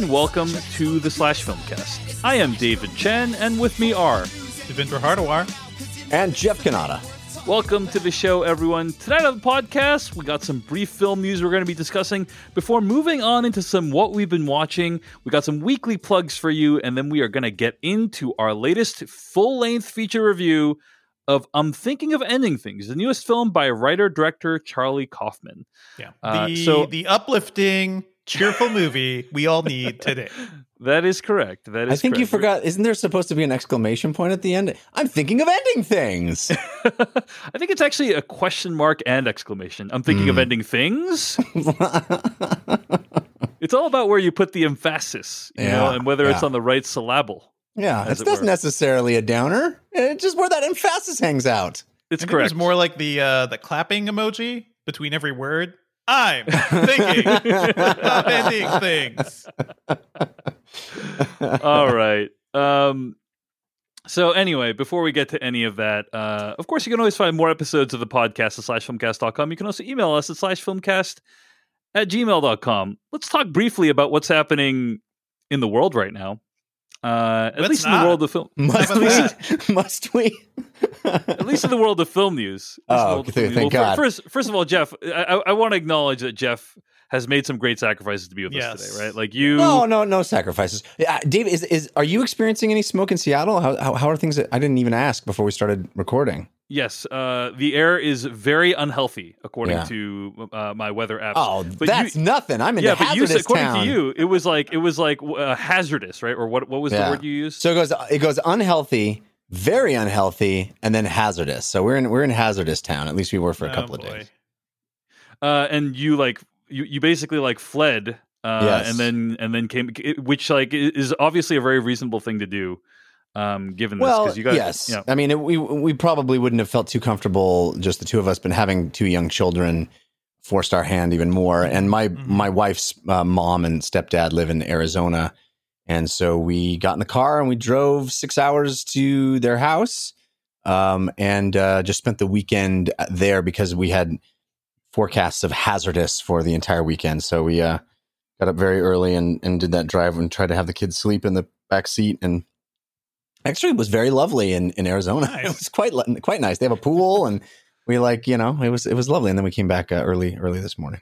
Hello, everyone, and welcome to the Slash Filmcast. I am David Chen, and with me are Devindra Hardawar and Jeff Cannata. Welcome to the show, everyone. Tonight on the podcast, we got some brief film news we're going to be discussing before moving on into some what we've been watching. We got some weekly plugs for you, and then we are going to get into our latest full length feature review of I'm Thinking of Ending Things, the newest film by writer director Charlie Kaufman. Yeah. Uh, so, the uplifting, cheerful movie we all need today. That is correct. That is. I think correct. you forgot. Isn't there supposed to be an exclamation point at the end? I'm thinking of ending things. I think it's actually a question mark and exclamation. I'm thinking mm. of hmm. ending things. it's all about where you put the emphasis, you yeah, know, and whether yeah. it's on the right syllable. Yeah, it's not necessarily a downer. It's just where that emphasis hangs out. It's correct. It's more like the uh, the clapping emoji between every word. I'm thinking of ending things. All right. Um, so anyway, before we get to any of that, uh, of course, you can always find more episodes of the podcast at slashfilmcast.com. You can also email us at slashfilmcast at gmail.com. Let's talk briefly about what's happening in the world right now. Uh, at Let's least not. in the world of film. Must we? Must we? at least in the world of film news. Oh, thank well, God. First, first of all, Jeff, I, I want to acknowledge that Jeff has made some great sacrifices to be with yes. us today, right? Like you. No, no, no sacrifices. Uh, Dave, is is are you experiencing any smoke in Seattle? How how, how are things? That, I didn't even ask before we started recording. Yes, uh, the air is very unhealthy according yeah. to uh, my weather app. Oh, but that's you, nothing. I'm in yeah, but you, according town. to you, it was like it was like uh, hazardous, right? Or what? What was yeah. the word you used? So it goes it goes unhealthy, very unhealthy, and then hazardous. So we're in we're in hazardous town. At least we were for a oh, couple boy. of days. Uh, and you like you you basically like fled, uh, yes. and then and then came, which like is obviously a very reasonable thing to do um, given this because you guys, yes, you know. I mean, it, we we probably wouldn't have felt too comfortable just the two of us, but having two young children forced our hand even more. And my mm-hmm. my wife's uh, mom and stepdad live in Arizona, and so we got in the car and we drove six hours to their house, um, and uh, just spent the weekend there because we had forecasts of hazardous for the entire weekend. So we uh, got up very early and and did that drive and tried to have the kids sleep in the back seat and Actually, it was very lovely in, in Arizona. Nice. It was quite quite nice. They have a pool, and we like you know it was it was lovely. And then we came back uh, early early this morning.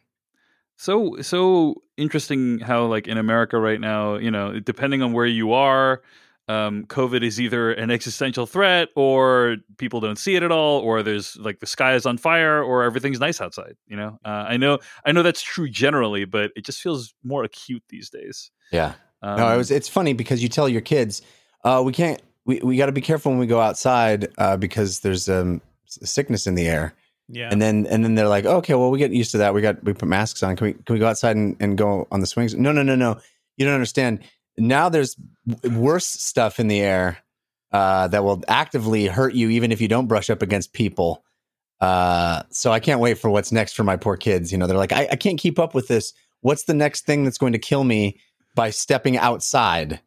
So so interesting how like in America right now, you know, depending on where you are, um, COVID is either an existential threat or people don't see it at all, or there's like the sky is on fire or everything's nice outside. You know, uh, I know I know that's true generally, but it just feels more acute these days. Yeah. Um, no, it was. It's funny because you tell your kids, uh, we can't we, we got to be careful when we go outside uh, because there's um, sickness in the air. Yeah. And then and then they're like, okay, well, we get used to that. We got we put masks on. Can we can we go outside and, and go on the swings? No, no, no, no. You don't understand. Now there's worse stuff in the air uh, that will actively hurt you, even if you don't brush up against people. Uh, so I can't wait for what's next for my poor kids. You know, they're like, I, I can't keep up with this. What's the next thing that's going to kill me by stepping outside?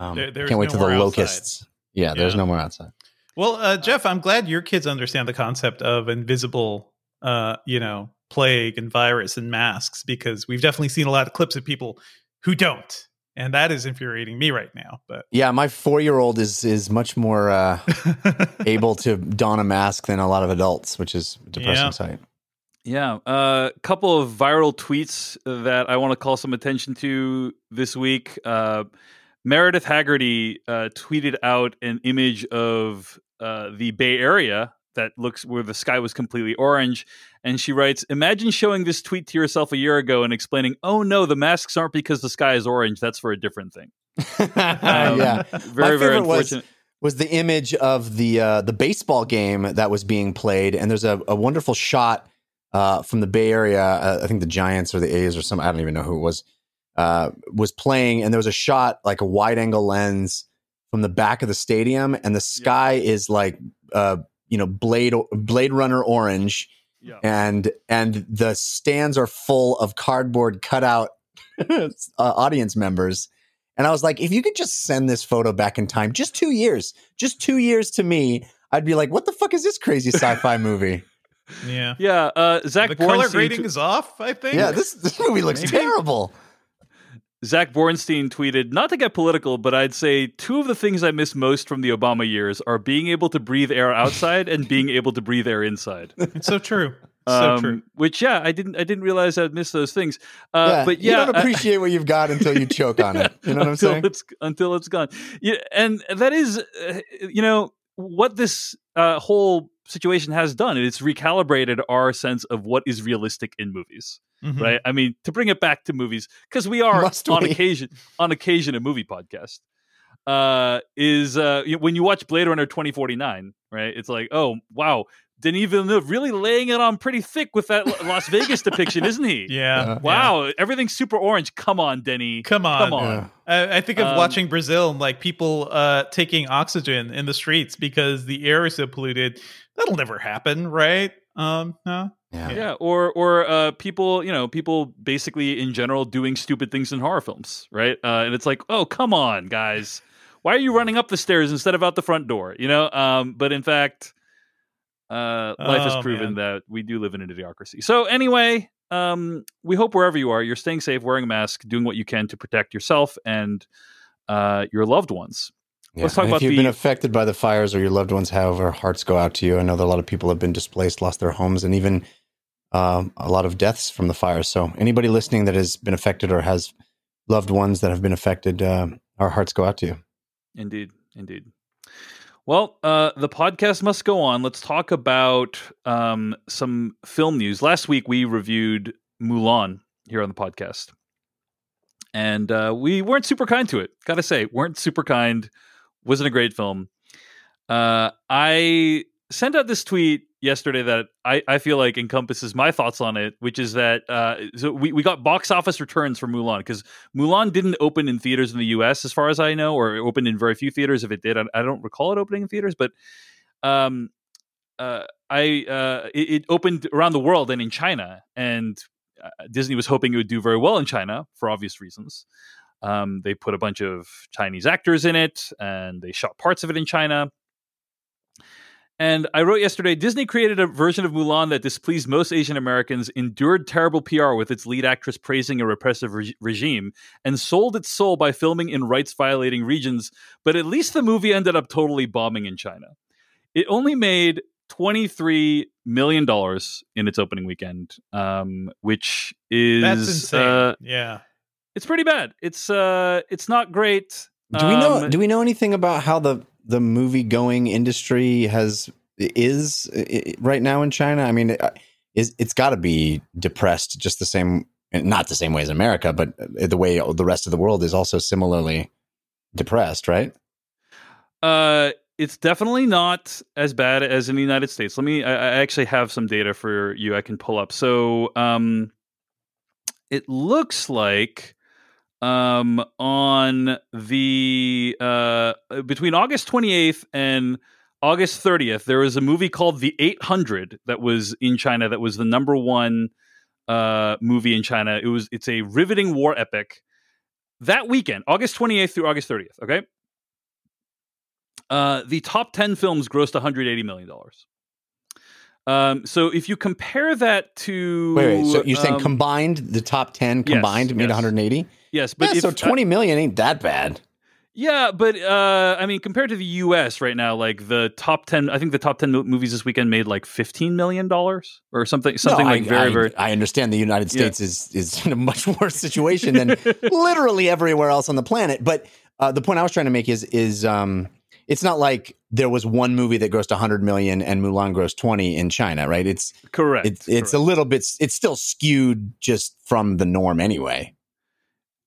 Um, there, can't wait no till the locusts. Yeah, yeah, there's no more outside. Well, uh, Jeff, I'm glad your kids understand the concept of invisible, uh, you know, plague and virus and masks because we've definitely seen a lot of clips of people who don't, and that is infuriating me right now. But yeah, my four year old is is much more uh, able to don a mask than a lot of adults, which is a depressing yeah. sight. Yeah, a uh, couple of viral tweets that I want to call some attention to this week. Uh, Meredith Haggerty uh, tweeted out an image of uh, the Bay Area that looks where the sky was completely orange. And she writes, Imagine showing this tweet to yourself a year ago and explaining, oh no, the masks aren't because the sky is orange. That's for a different thing. um, yeah. Very, very unfortunate. Was, was the image of the uh, the baseball game that was being played, and there's a, a wonderful shot uh, from the Bay Area. Uh, I think the Giants or the A's or some I don't even know who it was uh, was playing, and there was a shot like a wide angle lens from the back of the stadium, and the sky yeah. is like uh, you know blade Blade Runner orange, yeah. and and the stands are full of cardboard cutout uh, audience members. And I was like, if you could just send this photo back in time, just two years, just two years to me, I'd be like, what the fuck is this crazy sci-fi movie? Yeah, yeah. Uh, Zach, the color grading is off. I think. Yeah, this this movie looks Maybe. terrible. Zach Bornstein tweeted, not to get political, but I'd say two of the things I miss most from the Obama years are being able to breathe air outside and being able to breathe air inside. It's so true. So um, true. Which, yeah, I didn't, I didn't realize I'd miss those things. Uh, yeah, but yeah, you don't appreciate what you've got until you choke on it. You know what I'm saying? It's, until it's gone. Yeah, and that is, uh, you know, what this uh, whole situation has done. It's recalibrated our sense of what is realistic in movies. Mm-hmm. Right. I mean, to bring it back to movies, because we are Must on we? occasion on occasion a movie podcast. Uh, is uh, when you watch Blade Runner 2049, right? It's like, oh wow, Denis Villeneuve really laying it on pretty thick with that Las Vegas depiction, isn't he? Yeah. Wow. Yeah. Everything's super orange. Come on, Denny. Come on. Come on. Yeah. I, I, think of um, watching Brazil and like people uh, taking oxygen in the streets because the air is so polluted. That'll never happen, right? Um, no. Yeah. yeah, or or uh, people, you know, people basically in general doing stupid things in horror films, right? Uh, and it's like, oh, come on, guys, why are you running up the stairs instead of out the front door? You know, um, but in fact, uh, life oh, has proven man. that we do live in a idiocracy. So anyway, um, we hope wherever you are, you're staying safe, wearing a mask, doing what you can to protect yourself and uh, your loved ones. Yeah. Let's talk and about if you've the... been affected by the fires or your loved ones have, our hearts go out to you. I know that a lot of people have been displaced, lost their homes, and even um, a lot of deaths from the fires. So anybody listening that has been affected or has loved ones that have been affected, uh, our hearts go out to you. Indeed, indeed. Well, uh, the podcast must go on. Let's talk about um, some film news. Last week we reviewed Mulan here on the podcast, and uh, we weren't super kind to it. Got to say, weren't super kind. Wasn't a great film. Uh, I sent out this tweet yesterday that I, I feel like encompasses my thoughts on it, which is that uh, so we, we got box office returns for Mulan because Mulan didn't open in theaters in the US as far as I know, or it opened in very few theaters. If it did, I, I don't recall it opening in theaters, but um, uh, I uh, it, it, opened around the world and in China, and uh, Disney was hoping it would do very well in China for obvious reasons. Um, they put a bunch of Chinese actors in it, and they shot parts of it in China and I wrote yesterday Disney created a version of Mulan that displeased most Asian Americans, endured terrible PR with its lead actress praising a repressive re- regime, and sold its soul by filming in rights violating regions. But at least the movie ended up totally bombing in China. It only made $23 million in its opening weekend, um, which is. That's insane. Uh, yeah. It's pretty bad. It's uh, it's not great. Do we know? Um, do we know anything about how the the movie going industry has is right now in China? I mean, is it's got to be depressed just the same, not the same way as America, but the way the rest of the world is also similarly depressed, right? Uh, it's definitely not as bad as in the United States. Let me. I, I actually have some data for you. I can pull up. So, um, it looks like um, on the uh, between August 28th and August 30th, there was a movie called The 800 that was in China. That was the number one uh, movie in China. It was it's a riveting war epic. That weekend, August 28th through August 30th. Okay, uh, the top 10 films grossed 180 million dollars. Um, so if you compare that to wait, wait so you're um, saying combined the top 10 combined yes, made yes. 180? Yes, but yeah, if, so twenty million ain't that bad. Yeah, but uh, I mean, compared to the U.S. right now, like the top ten, I think the top ten movies this weekend made like fifteen million dollars or something, something no, like I, very, I, very. I understand the United States yeah. is is in a much worse situation than literally everywhere else on the planet. But uh, the point I was trying to make is is um, it's not like there was one movie that grossed 100 million and Mulan grossed 20 in China, right? It's correct. It's, it's correct. a little bit. It's still skewed just from the norm anyway.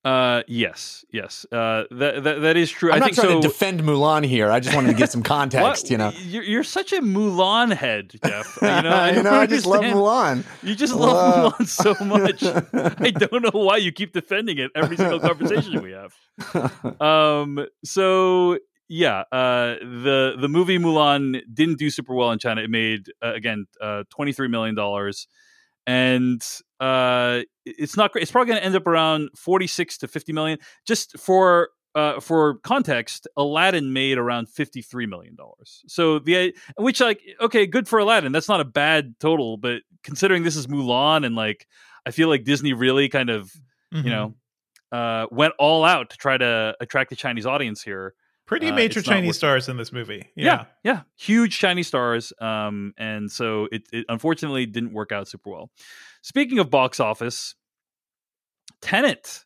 Uh, yes, yes. Uh, that, that that is true. I'm I not think trying so. to defend Mulan here. I just wanted to get some context. you know, you're, you're, such a Mulan head, Jeff. You know, I, you know, I just love Mulan. You just love Mulan so much. I don't know why you keep defending it every single conversation we have. Um. So yeah, uh, the the movie Mulan didn't do super well in China. It made uh, again uh, twenty three million dollars and uh, it's not great. It's probably going to end up around 46 to 50 million. Just for uh, for context, Aladdin made around 53 million dollars. So the which like okay, good for Aladdin. That's not a bad total, but considering this is Mulan and like I feel like Disney really kind of mm-hmm. you know uh, went all out to try to attract the Chinese audience here. Pretty uh, major Chinese stars in this movie. Yeah. yeah, yeah, huge Chinese stars. Um, and so it, it unfortunately didn't work out super well. Speaking of box office, Tenet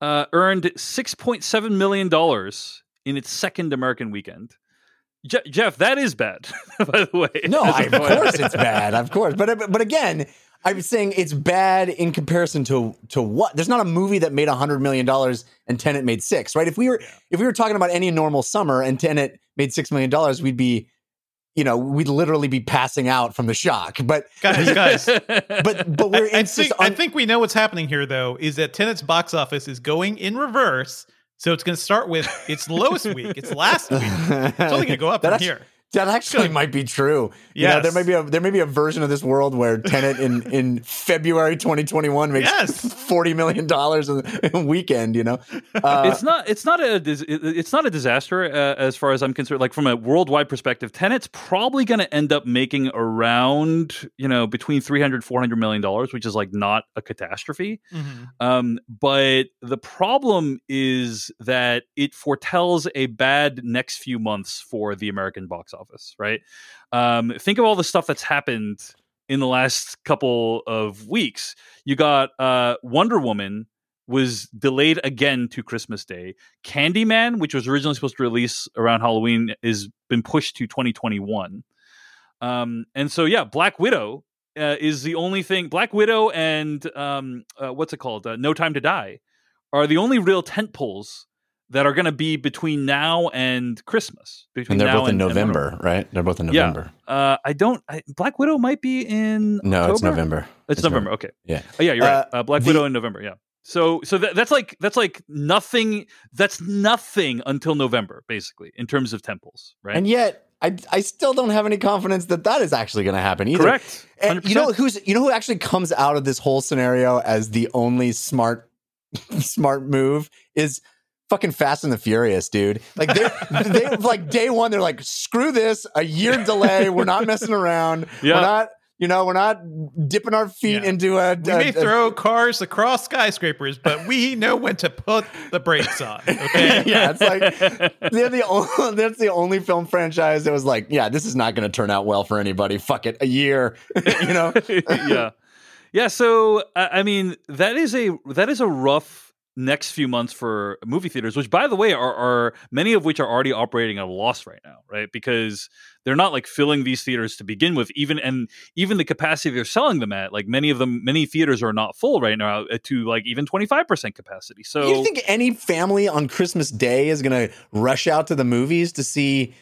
uh, earned six point seven million dollars in its second American weekend. Je- Jeff, that is bad, by the way. No, I, of course it's bad, of course. But but again, I'm saying it's bad in comparison to to what? There's not a movie that made a hundred million dollars and Tenet made six, right? If we were yeah. if we were talking about any normal summer and Tenet made six million dollars, we'd be, you know, we'd literally be passing out from the shock. But guys, guys, but but we're I, I think on, I think we know what's happening here, though, is that Tenet's box office is going in reverse. So it's going to start with its lowest week, its last week. It's only going to go up from here. That actually might be true. Yeah, you know, there may be a there may be a version of this world where Tenet in in February 2021 makes yes. 40 million dollars in a weekend. You know, uh, it's not it's not a it's not a disaster uh, as far as I'm concerned. Like from a worldwide perspective, Tenet's probably going to end up making around you know between 300 400 million dollars, which is like not a catastrophe. Mm-hmm. Um, but the problem is that it foretells a bad next few months for the American box office office, right? Um, think of all the stuff that's happened in the last couple of weeks. You got uh, Wonder Woman was delayed again to Christmas Day. Candyman, which was originally supposed to release around Halloween, is been pushed to 2021. Um, and so yeah, Black Widow uh, is the only thing. Black Widow and um, uh, what's it called? Uh, no Time to Die are the only real tent poles that are going to be between now and Christmas. Between and they're both in November, right? They're both in November. Yeah. Uh, I don't. I, Black Widow might be in. No, October? it's November. It's, it's November. November. Okay. Yeah. Oh, yeah, you're uh, right. Uh, Black the, Widow in November. Yeah. So, so that, that's like that's like nothing. That's nothing until November, basically, in terms of tent poles, right? And yet, I, I still don't have any confidence that that is actually going to happen either. Correct. 100%. And you know who's you know who actually comes out of this whole scenario as the only smart smart move is fucking Fast and the Furious, dude. Like they they like day one, they're like, screw this, a year delay. We're not messing around. Yeah. We're not, you know, we're not dipping our feet yeah. into a. We a, may a, throw cars across skyscrapers, but we know when to put the brakes on. Okay. yeah, it's like they're the only, that's the only film franchise that was like, yeah, this is not going to turn out well for anybody. Fuck it, a year. you know. yeah. Yeah. So I mean, that is a that is a rough next few months for movie theaters, which by the way are, are many of which are already operating at a loss right now, right? Because they're not like filling these theaters to begin with, even and even the capacity they're selling them at, like many of them, many theaters are not full right now uh, to like even twenty five percent capacity. So you think any family on Christmas Day is going to rush out to the movies to see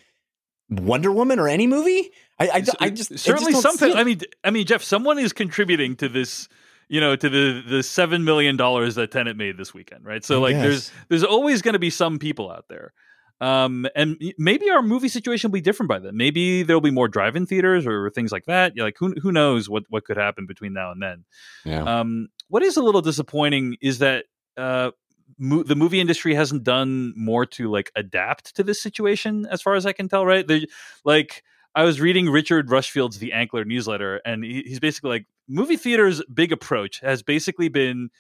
Wonder Woman or any movie? I, I, I just certainly I just something. I mean, I mean, Jeff, someone is contributing to this you know to the the seven million dollars that Tenet made this weekend, right? So like yes. there's there's always going to be some people out there. Um, and maybe our movie situation will be different by then. Maybe there'll be more drive-in theaters or things like that. Like who who knows what what could happen between now and then. Yeah. Um, what is a little disappointing is that uh, mo- the movie industry hasn't done more to like adapt to this situation, as far as I can tell. Right? They like I was reading Richard Rushfield's The Ankler newsletter, and he, he's basically like, movie theater's big approach has basically been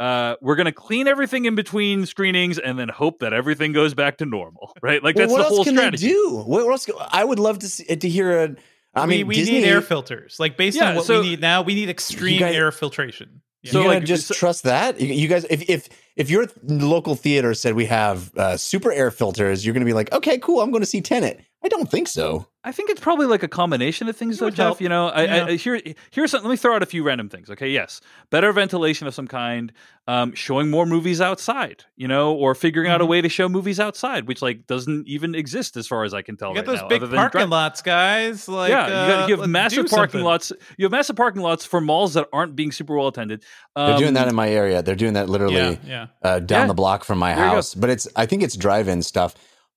uh, we're going to clean everything in between screenings and then hope that everything goes back to normal, right? Like well, that's the whole strategy. do? What else? Can, I would love to see, to hear a. I we, mean, we Disney, need air filters. Like based yeah, on what so, we need now, we need extreme guys, air filtration. Yeah. So, like, just so, trust that you guys. If if if your local theater said we have uh, super air filters, you're going to be like, okay, cool. I'm going to see Tenet. I don't think so. I think it's probably like a combination of things, though, Jeff. Help. You know, I, yeah. I, here, here's something. Let me throw out a few random things. Okay, yes, better ventilation of some kind, um, showing more movies outside. You know, or figuring mm-hmm. out a mm-hmm. way to show movies outside, which like doesn't even exist as far as I can tell. You got right those now, big parking dri- lots, guys. Like, yeah, you, got, you have uh, massive parking something. lots. You have massive parking lots for malls that aren't being super well attended. Um, They're doing that um, in my area. They're doing that literally yeah, yeah. Uh, down yeah. the block from my house. But it's I think it's drive-in stuff.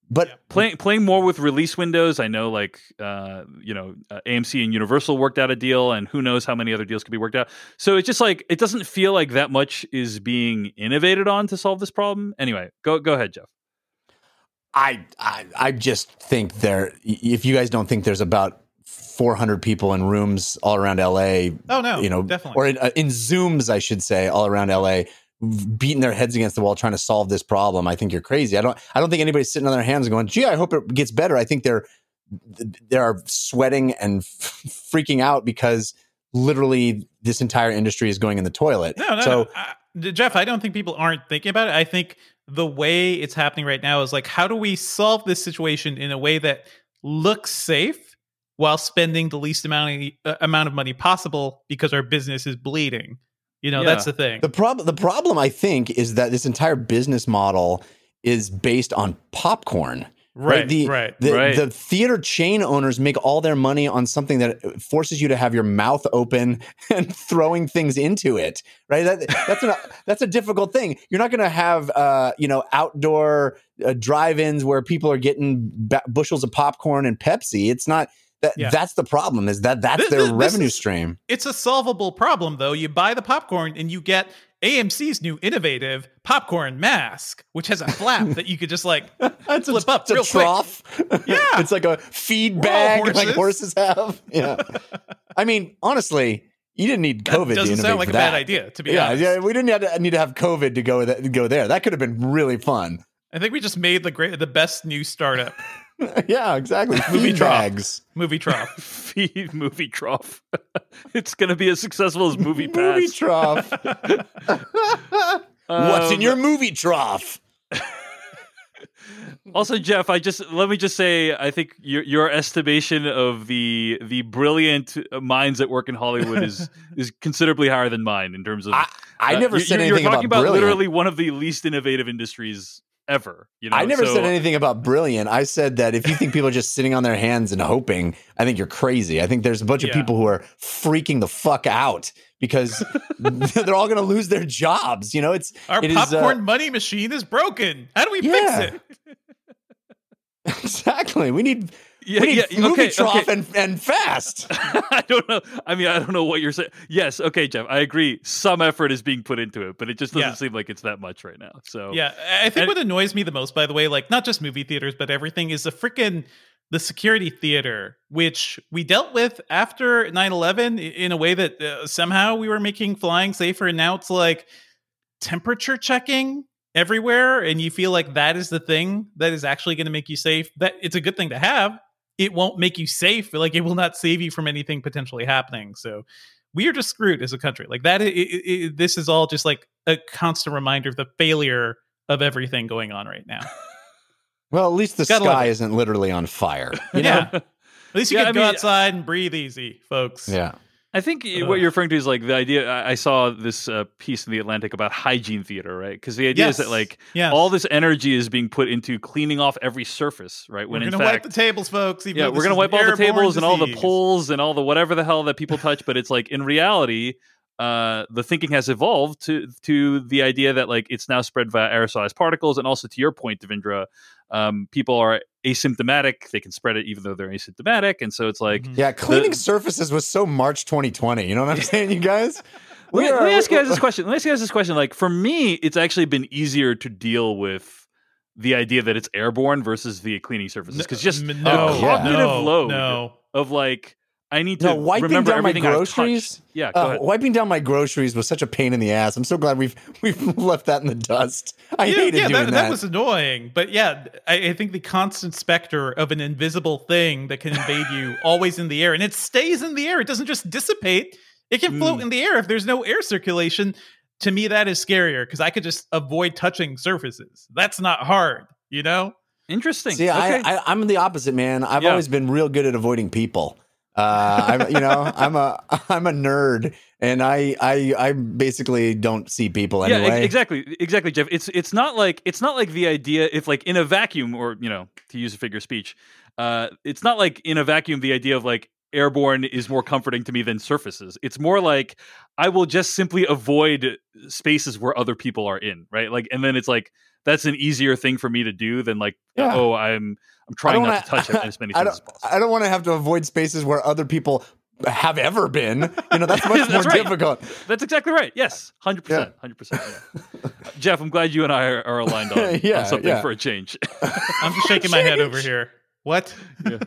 But yeah. playing playing more with release windows, I know like uh, you know uh, AMC and Universal worked out a deal, and who knows how many other deals could be worked out. So it's just like it doesn't feel like that much is being innovated on to solve this problem. Anyway, go go ahead, Jeff. I I, I just think there. If you guys don't think there's about 400 people in rooms all around LA. Oh no, you know, definitely. Or in, uh, in Zooms, I should say, all around LA beating their heads against the wall trying to solve this problem, I think you're crazy. I don't I don't think anybody's sitting on their hands going, "Gee, I hope it gets better." I think they're they are sweating and f- freaking out because literally this entire industry is going in the toilet. No, no, so, no. I, Jeff, I don't think people aren't thinking about it. I think the way it's happening right now is like, how do we solve this situation in a way that looks safe while spending the least amount of, uh, amount of money possible because our business is bleeding? You know, yeah. that's the thing. The problem, the problem, I think, is that this entire business model is based on popcorn. Right, right. The, right, the, right. the theater chain owners make all their money on something that forces you to have your mouth open and throwing things into it. Right. That, that's an, that's a difficult thing. You're not going to have uh, you know outdoor uh, drive-ins where people are getting ba- bushels of popcorn and Pepsi. It's not. That, yeah. That's the problem. Is that that's this, their this, revenue stream? It's a solvable problem, though. You buy the popcorn and you get AMC's new innovative popcorn mask, which has a flap that you could just like flip a, up real trough. quick. Yeah, it's like a feed bag horses. like horses have. Yeah, I mean, honestly, you didn't need COVID. That doesn't sound like a that. bad idea, to be yeah, honest. Yeah, we didn't have to, need to have COVID to go to go there. That could have been really fun. I think we just made the great, the best new startup. yeah, exactly. Movie bags. Movie trough. Feed movie trough. it's going to be as successful as movie pass. Movie trough. What's in um, your movie trough? also, Jeff, I just let me just say, I think your your estimation of the the brilliant minds that work in Hollywood is is considerably higher than mine in terms of. I, I uh, never said you're, anything you're talking about, about literally one of the least innovative industries ever. You know, I never so, said anything about brilliant. I said that if you think people are just sitting on their hands and hoping, I think you're crazy. I think there's a bunch yeah. of people who are freaking the fuck out because they're all going to lose their jobs. You know, it's our it popcorn is, uh, money machine is broken. How do we yeah. fix it? exactly. We need yeah, we need yeah, movie okay, trough okay. and, and fast. I don't know. I mean, I don't know what you're saying. Yes, okay, Jeff. I agree. Some effort is being put into it, but it just doesn't yeah. seem like it's that much right now. So yeah, I think and, what annoys me the most, by the way, like not just movie theaters, but everything, is the freaking the security theater, which we dealt with after 9-11 in a way that uh, somehow we were making flying safer, and now it's like temperature checking everywhere and you feel like that is the thing that is actually going to make you safe that it's a good thing to have it won't make you safe. Like it will not save you from anything potentially happening. So we are just screwed as a country. Like that. It, it, it, this is all just like a constant reminder of the failure of everything going on right now. well, at least the sky isn't literally on fire. You know? yeah. At least you yeah, can I go mean, outside and breathe easy, folks. Yeah. I think Ugh. what you're referring to is like the idea. I saw this uh, piece in the Atlantic about hygiene theater, right? Because the idea yes. is that like yes. all this energy is being put into cleaning off every surface, right? When we're gonna wipe the tables, folks. yeah, we're gonna wipe all the tables disease. and all the poles and all the whatever the hell that people touch. but it's like in reality, uh, the thinking has evolved to to the idea that like it's now spread via aerosolized particles, and also to your point, Devindra, um, people are asymptomatic; they can spread it even though they're asymptomatic, and so it's like mm-hmm. yeah, cleaning the, surfaces was so March 2020. You know what I'm saying, you guys? let, me, let me ask you guys this question. Let me ask you guys this question. Like for me, it's actually been easier to deal with the idea that it's airborne versus the cleaning surfaces because just no, the cognitive no, load no. of like I need to no, wiping down my groceries. Yeah, uh, wiping down my groceries was such a pain in the ass. I'm so glad we've we've left that in the dust. I yeah, hated yeah, doing that, that. was annoying, but yeah, I, I, think the constant specter of an invisible thing that can invade you, always in the air, and it stays in the air. It doesn't just dissipate. It can float mm. in the air if there's no air circulation. To me, that is scarier because I could just avoid touching surfaces. That's not hard, you know. Interesting. See, okay. I, I, am the opposite, man. I've yeah. always been real good at avoiding people. Uh, I'm, you know, I'm a I'm a nerd, and I I I basically don't see people anyway. Yeah, exactly, exactly, Jeff. It's it's not like it's not like the idea if like in a vacuum, or you know, to use a figure of speech, uh, it's not like in a vacuum the idea of like airborne is more comforting to me than surfaces. It's more like I will just simply avoid spaces where other people are in, right? Like, and then it's like that's an easier thing for me to do than like, yeah. oh, I'm I'm trying not wanna, to touch as many things as possible. I don't want to have to avoid spaces where other people have ever been. You know, that's much that's more right. difficult. That's exactly right. Yes, hundred percent, hundred percent. Jeff, I'm glad you and I are, are aligned on, yeah, on something yeah. for a change. I'm just shaking my head over here. What? Yeah.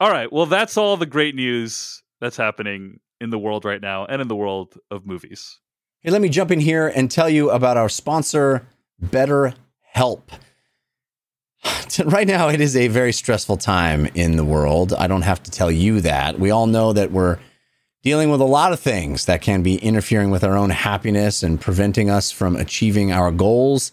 All right. Well, that's all the great news that's happening in the world right now and in the world of movies. Hey, let me jump in here and tell you about our sponsor, BetterHelp. Right now, it is a very stressful time in the world. I don't have to tell you that. We all know that we're dealing with a lot of things that can be interfering with our own happiness and preventing us from achieving our goals.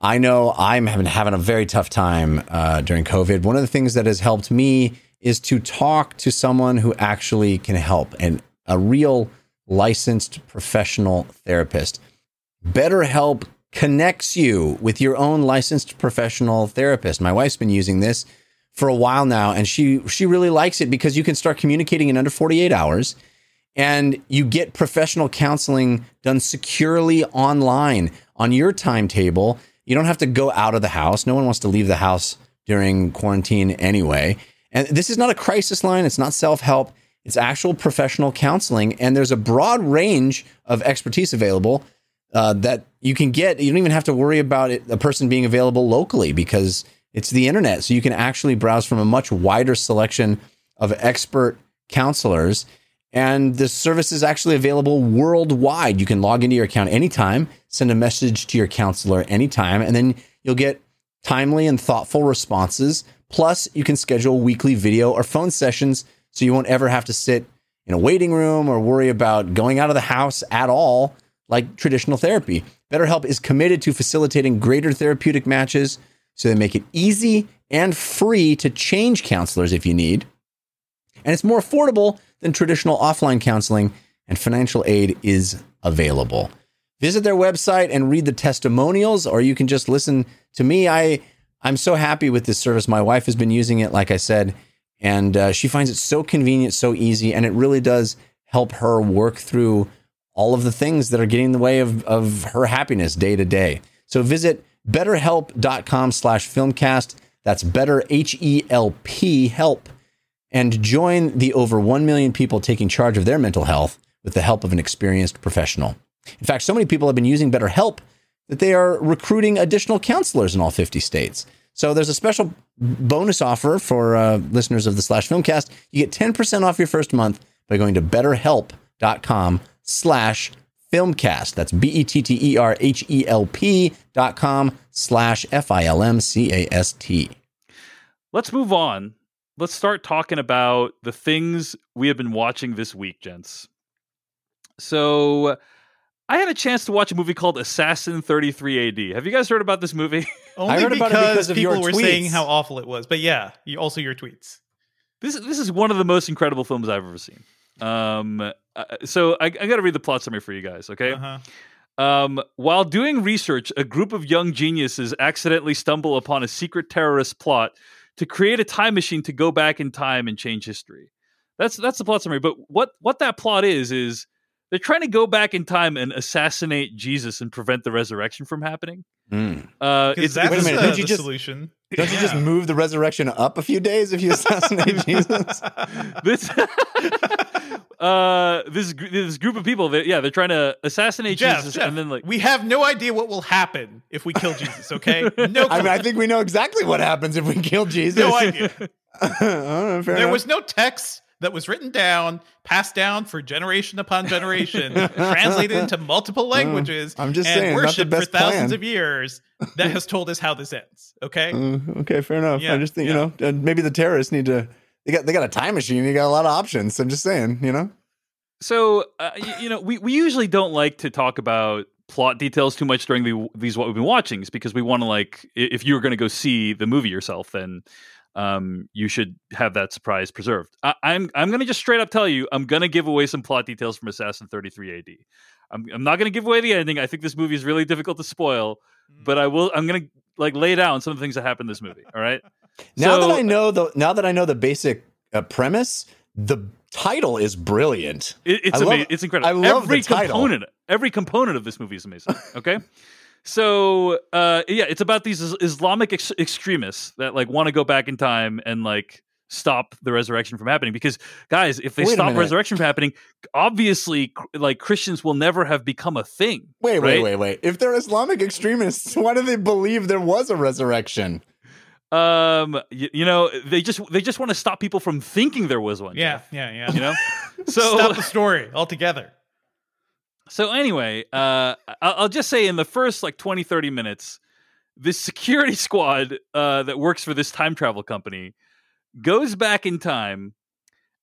I know I'm having, having a very tough time uh, during COVID. One of the things that has helped me is to talk to someone who actually can help and a real licensed professional therapist. BetterHelp connects you with your own licensed professional therapist. My wife's been using this for a while now and she she really likes it because you can start communicating in under 48 hours and you get professional counseling done securely online on your timetable. You don't have to go out of the house. No one wants to leave the house during quarantine anyway. And this is not a crisis line, it's not self-help. It's actual professional counseling, and there's a broad range of expertise available uh, that you can get. You don't even have to worry about it, a person being available locally because it's the internet. So you can actually browse from a much wider selection of expert counselors. And the service is actually available worldwide. You can log into your account anytime, send a message to your counselor anytime, and then you'll get timely and thoughtful responses. Plus, you can schedule weekly video or phone sessions so you won't ever have to sit in a waiting room or worry about going out of the house at all like traditional therapy. BetterHelp is committed to facilitating greater therapeutic matches so they make it easy and free to change counselors if you need. And it's more affordable than traditional offline counseling, and financial aid is available. Visit their website and read the testimonials, or you can just listen to me. I, I'm so happy with this service. My wife has been using it, like I said, and uh, she finds it so convenient, so easy, and it really does help her work through all of the things that are getting in the way of, of her happiness day to day. So visit betterhelp.com slash filmcast. That's better H-E-L-P help. And join the over 1 million people taking charge of their mental health with the help of an experienced professional. In fact, so many people have been using BetterHelp that they are recruiting additional counselors in all 50 states. So there's a special bonus offer for uh, listeners of the Slash Filmcast. You get 10% off your first month by going to betterhelp.com slash filmcast. That's B E T T E R H E L P dot com slash F I L M C A S T. Let's move on. Let's start talking about the things we have been watching this week, gents. So I had a chance to watch a movie called Assassin 33 AD. Have you guys heard about this movie? Only I heard because, about it because of people your were tweets. saying how awful it was. But yeah, you, also your tweets. This this is one of the most incredible films I've ever seen. Um, uh, so I, I got to read the plot summary for you guys. Okay. Uh-huh. Um, while doing research, a group of young geniuses accidentally stumble upon a secret terrorist plot to create a time machine to go back in time and change history. That's that's the plot summary. But what what that plot is is they're trying to go back in time and assassinate Jesus and prevent the resurrection from happening. Mm. Uh, 'Cause it's, that's wait a minute, the, don't you just- solution. Don't you just move the resurrection up a few days if you assassinate Jesus? this uh this this group of people that yeah they're trying to assassinate Jeff, Jesus Jeff, and then like we have no idea what will happen if we kill Jesus. Okay, no, I mean. I think we know exactly what happens if we kill Jesus. no idea. I don't know, fair There enough. was no text that was written down, passed down for generation upon generation, translated into multiple languages, I'm just and saying, not the worshipped for thousands plan. of years. That has told us how this ends. Okay, Mm, okay, fair enough. Yeah, I just think yeah. you know uh, maybe the terrorists need to. They got they got a time machine. You got a lot of options. I'm just saying, you know. so uh, y- you know we, we usually don't like to talk about plot details too much during the these what we've been watching is because we want to like if you're going to go see the movie yourself then um you should have that surprise preserved I, i'm i'm going to just straight up tell you i'm going to give away some plot details from assassin 33 ad i'm, I'm not going to give away the ending i think this movie is really difficult to spoil but i will i'm going to like lay down some of the things that happen in this movie all right Now So- that I know the now that I know the basic uh, premise, the title is brilliant. It, it's love- amazing. It's incredible. I love every the title. component. Every component of this movie is amazing. Okay, so uh, yeah, it's about these Islamic ex- extremists that like want to go back in time and like stop the resurrection from happening. Because guys, if they Wait stop resurrection from happening, obviously, like Christians will never have become a thing. Wait, wait, wait, wait. If they're Islamic extremists, why do they believe there was a resurrection? Um, you, you know, they just they just want to stop people from thinking there was one. yeah, Jeff, yeah, yeah. you know. So Stop the story altogether. So anyway, uh, I'll just say in the first like 20, 30 minutes, this security squad uh, that works for this time travel company goes back in time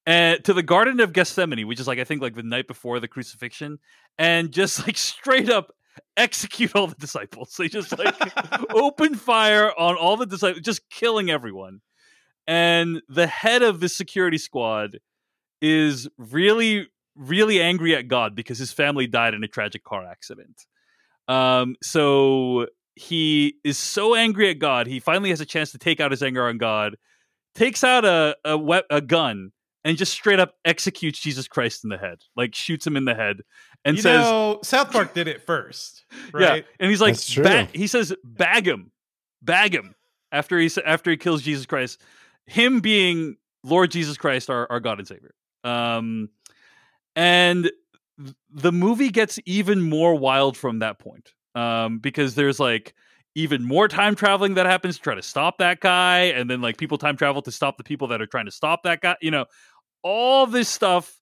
and uh, to the Garden of Gethsemane, which is like I think like the night before the crucifixion, and just like straight up execute all the disciples. They just like open fire on all the disciples, just killing everyone. And the head of the security squad is really, really angry at God because his family died in a tragic car accident. Um, so he is so angry at God, he finally has a chance to take out his anger on God, takes out a a, we- a gun and just straight up executes Jesus Christ in the head, like shoots him in the head, and you says, know, "South Park did it first, right?" Yeah, and he's like, ba- he says, "Bag him, bag him." After he after he kills Jesus Christ, him being Lord Jesus Christ, our, our God and Savior. Um, and the movie gets even more wild from that point, um, because there's like even more time traveling that happens to try to stop that guy and then like people time travel to stop the people that are trying to stop that guy you know all this stuff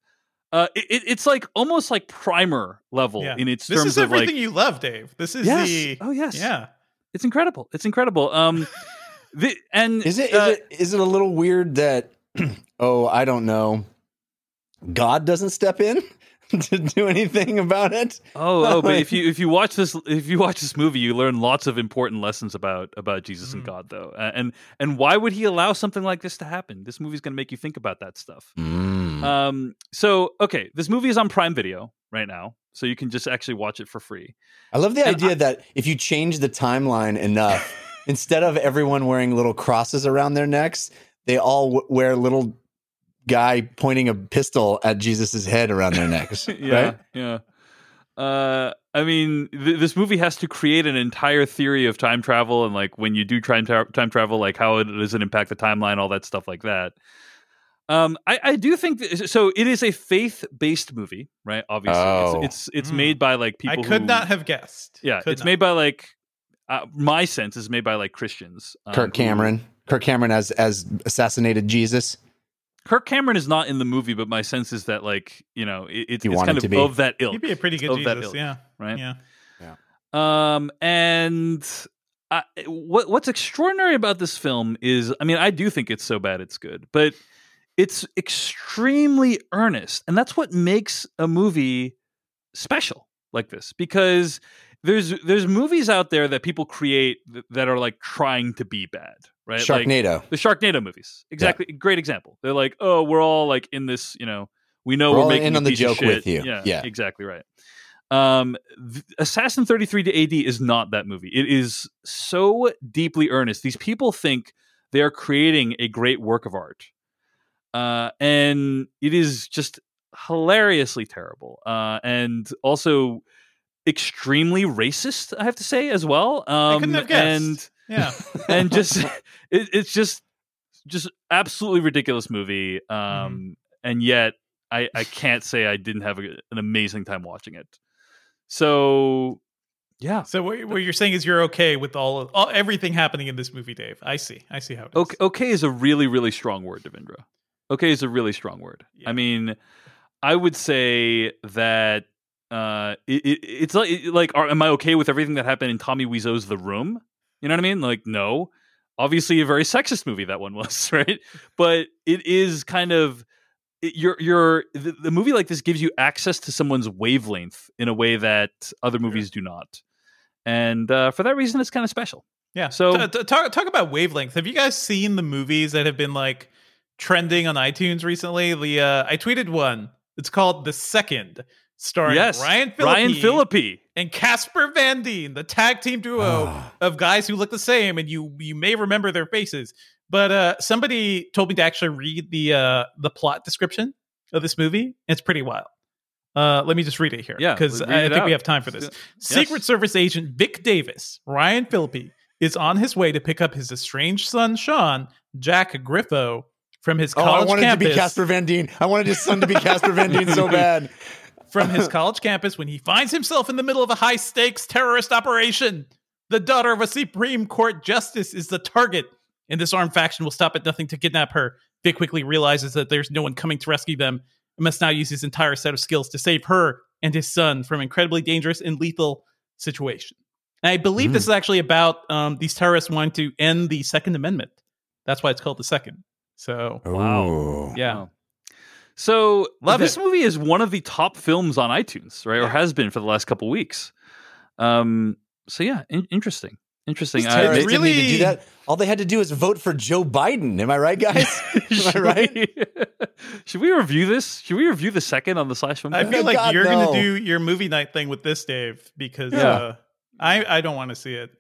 uh, it, it's like almost like primer level yeah. in its this terms is everything like, you love dave. This is yes. the oh yes. Yeah. It's incredible. It's incredible. Um the, and is it, uh, is it is it a little weird that oh i don't know god doesn't step in to do anything about it. Oh, oh, but if you if you watch this if you watch this movie, you learn lots of important lessons about about Jesus mm. and God, though. And and why would he allow something like this to happen? This movie's going to make you think about that stuff. Mm. Um. So okay, this movie is on Prime Video right now, so you can just actually watch it for free. I love the and idea I, that if you change the timeline enough, instead of everyone wearing little crosses around their necks, they all w- wear little guy pointing a pistol at Jesus's head around their necks. yeah, right? yeah. Uh, I mean, th- this movie has to create an entire theory of time travel and like when you do time tra- time travel, like how it does it impact the timeline, all that stuff like that. Um, I, I do think that, so. It is a faith based movie, right? Obviously, oh. it's it's, it's mm. made by like people. I could who, not have guessed. Yeah, could it's not. made by like uh, my sense is made by like Christians. Um, Kirk Cameron. Who, Kirk Cameron as as assassinated Jesus. Kirk Cameron is not in the movie, but my sense is that like you know it, it's, it's kind of of that ilk. He'd be a pretty good Jesus, ilk, yeah, right, yeah, yeah. Um, and I, what what's extraordinary about this film is, I mean, I do think it's so bad it's good, but it's extremely earnest, and that's what makes a movie special like this because there's there's movies out there that people create that are like trying to be bad, right? Sharknado, like the Sharknado movies, exactly. Yeah. Great example. They're like, oh, we're all like in this, you know, we know we're, we're making in on the joke with you. Yeah, yeah, exactly right. Um, Assassin 33 to AD is not that movie. It is so deeply earnest. These people think they are creating a great work of art. Uh, and it is just hilariously terrible. Uh, and also extremely racist, I have to say as well. Um, and yeah, and just it, it's just just absolutely ridiculous movie. Um, mm-hmm. and yet I I can't say I didn't have a, an amazing time watching it. So yeah. So what, what, you're saying is you're okay with all of all, everything happening in this movie, Dave. I see. I see how it is. Okay, okay is a really really strong word, Devindra. Okay is a really strong word. Yeah. I mean, I would say that uh, it, it, it's like like are, am I okay with everything that happened in Tommy Wiseau's The Room? You know what I mean? Like no. Obviously a very sexist movie that one was, right? But it is kind of it, you're you're the, the, movie like this gives you access to someone's wavelength in a way that other movies do not. And uh, for that reason it's kind of special. Yeah. So t- t- talk talk about wavelength. Have you guys seen the movies that have been like trending on iTunes recently? The uh, I tweeted one. It's called The Second starring yes, Ryan Phillippe, Ryan Phillippe and Casper Van Dien, the tag team duo ah. of guys who look the same, and you you may remember their faces. But uh, somebody told me to actually read the uh, the plot description of this movie. It's pretty wild. Uh, let me just read it here, yeah, because I think out. we have time for this. Yes. Secret Service agent Vic Davis, Ryan Phillippe, is on his way to pick up his estranged son Sean Jack Griffo from his college oh, I wanted campus. to be Casper Van Dien. I wanted his son to be Casper Van Dien so bad from his college campus when he finds himself in the middle of a high stakes terrorist operation. The daughter of a Supreme Court justice is the target, and this armed faction will stop at nothing to kidnap her. Vic quickly realizes that there's no one coming to rescue them and must now use his entire set of skills to save her and his son from incredibly dangerous and lethal situation. And I believe mm. this is actually about um, these terrorists wanting to end the Second Amendment. That's why it's called the Second. So wow, yeah. Wow. So Love this it. movie is one of the top films on iTunes, right, or has been for the last couple weeks. Um. So yeah, in- interesting. Interesting. Uh, they really need to do that. All they had to do is vote for Joe Biden. Am I right, guys? Am I right? Should we review this? Should we review the second on the slash film? I feel oh, like God, you're no. going to do your movie night thing with this, Dave, because yeah. uh, I I don't want to see it.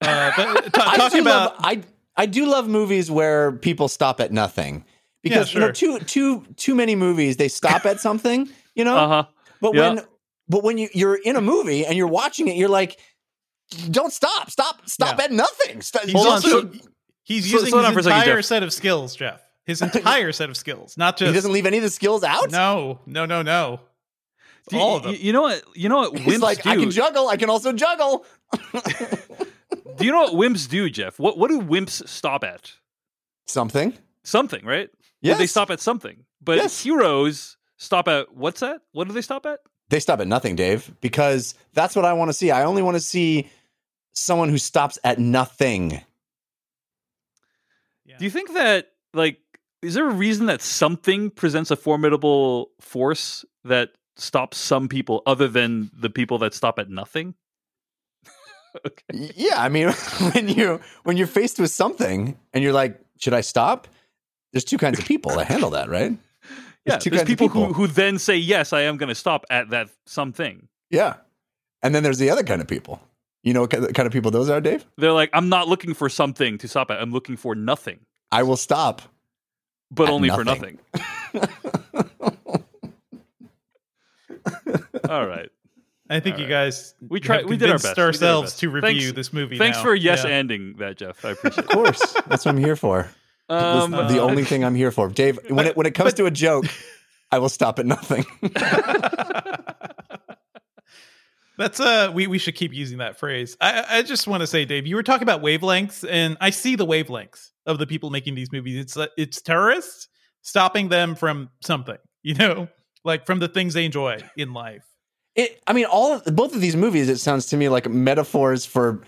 Uh, but t- talking about, love, I I do love movies where people stop at nothing because yeah, sure. you know too too too many movies they stop at something, you know. Uh-huh. But yeah. when but when you you're in a movie and you're watching it, you're like don't stop. Stop. Stop yeah. at nothing. Stop, he's also he's using his entire second, set of skills, Jeff. His entire set of skills, not just he doesn't leave any of the skills out. No, no, no, no. Do All you, of them. You know what? You know what? He's like, do. I can juggle. I can also juggle. do you know what wimps do, Jeff? What What do wimps stop at? Something. Something, right? Yeah, they stop at something. But yes. heroes stop at what's that? What do they stop at? They stop at nothing, Dave, because that's what I want to see. I only want to see someone who stops at nothing. Yeah. Do you think that like is there a reason that something presents a formidable force that stops some people other than the people that stop at nothing? okay. Yeah, I mean when you when you're faced with something and you're like, should I stop? There's two kinds of people that handle that, right? There's yeah, there's people, people, Who, who then say, yes, I am going to stop at that something. Yeah. And then there's the other kind of people you know what kind of people those are, Dave? They're like, I'm not looking for something to stop at. I'm looking for nothing. I will stop. But only nothing. for nothing. All right. I think All you guys we tried we did our best ourselves to review thanks, this movie. Thanks now. for yes yeah. ending that, Jeff. I appreciate it. Of course. That's what I'm here for. Um, the only thing I'm here for. Dave, when it when it comes but, to a joke, I will stop at nothing. That's uh we, we should keep using that phrase. I I just want to say, Dave, you were talking about wavelengths, and I see the wavelengths of the people making these movies. It's uh, it's terrorists stopping them from something, you know, like from the things they enjoy in life. It, I mean, all of, both of these movies, it sounds to me like metaphors for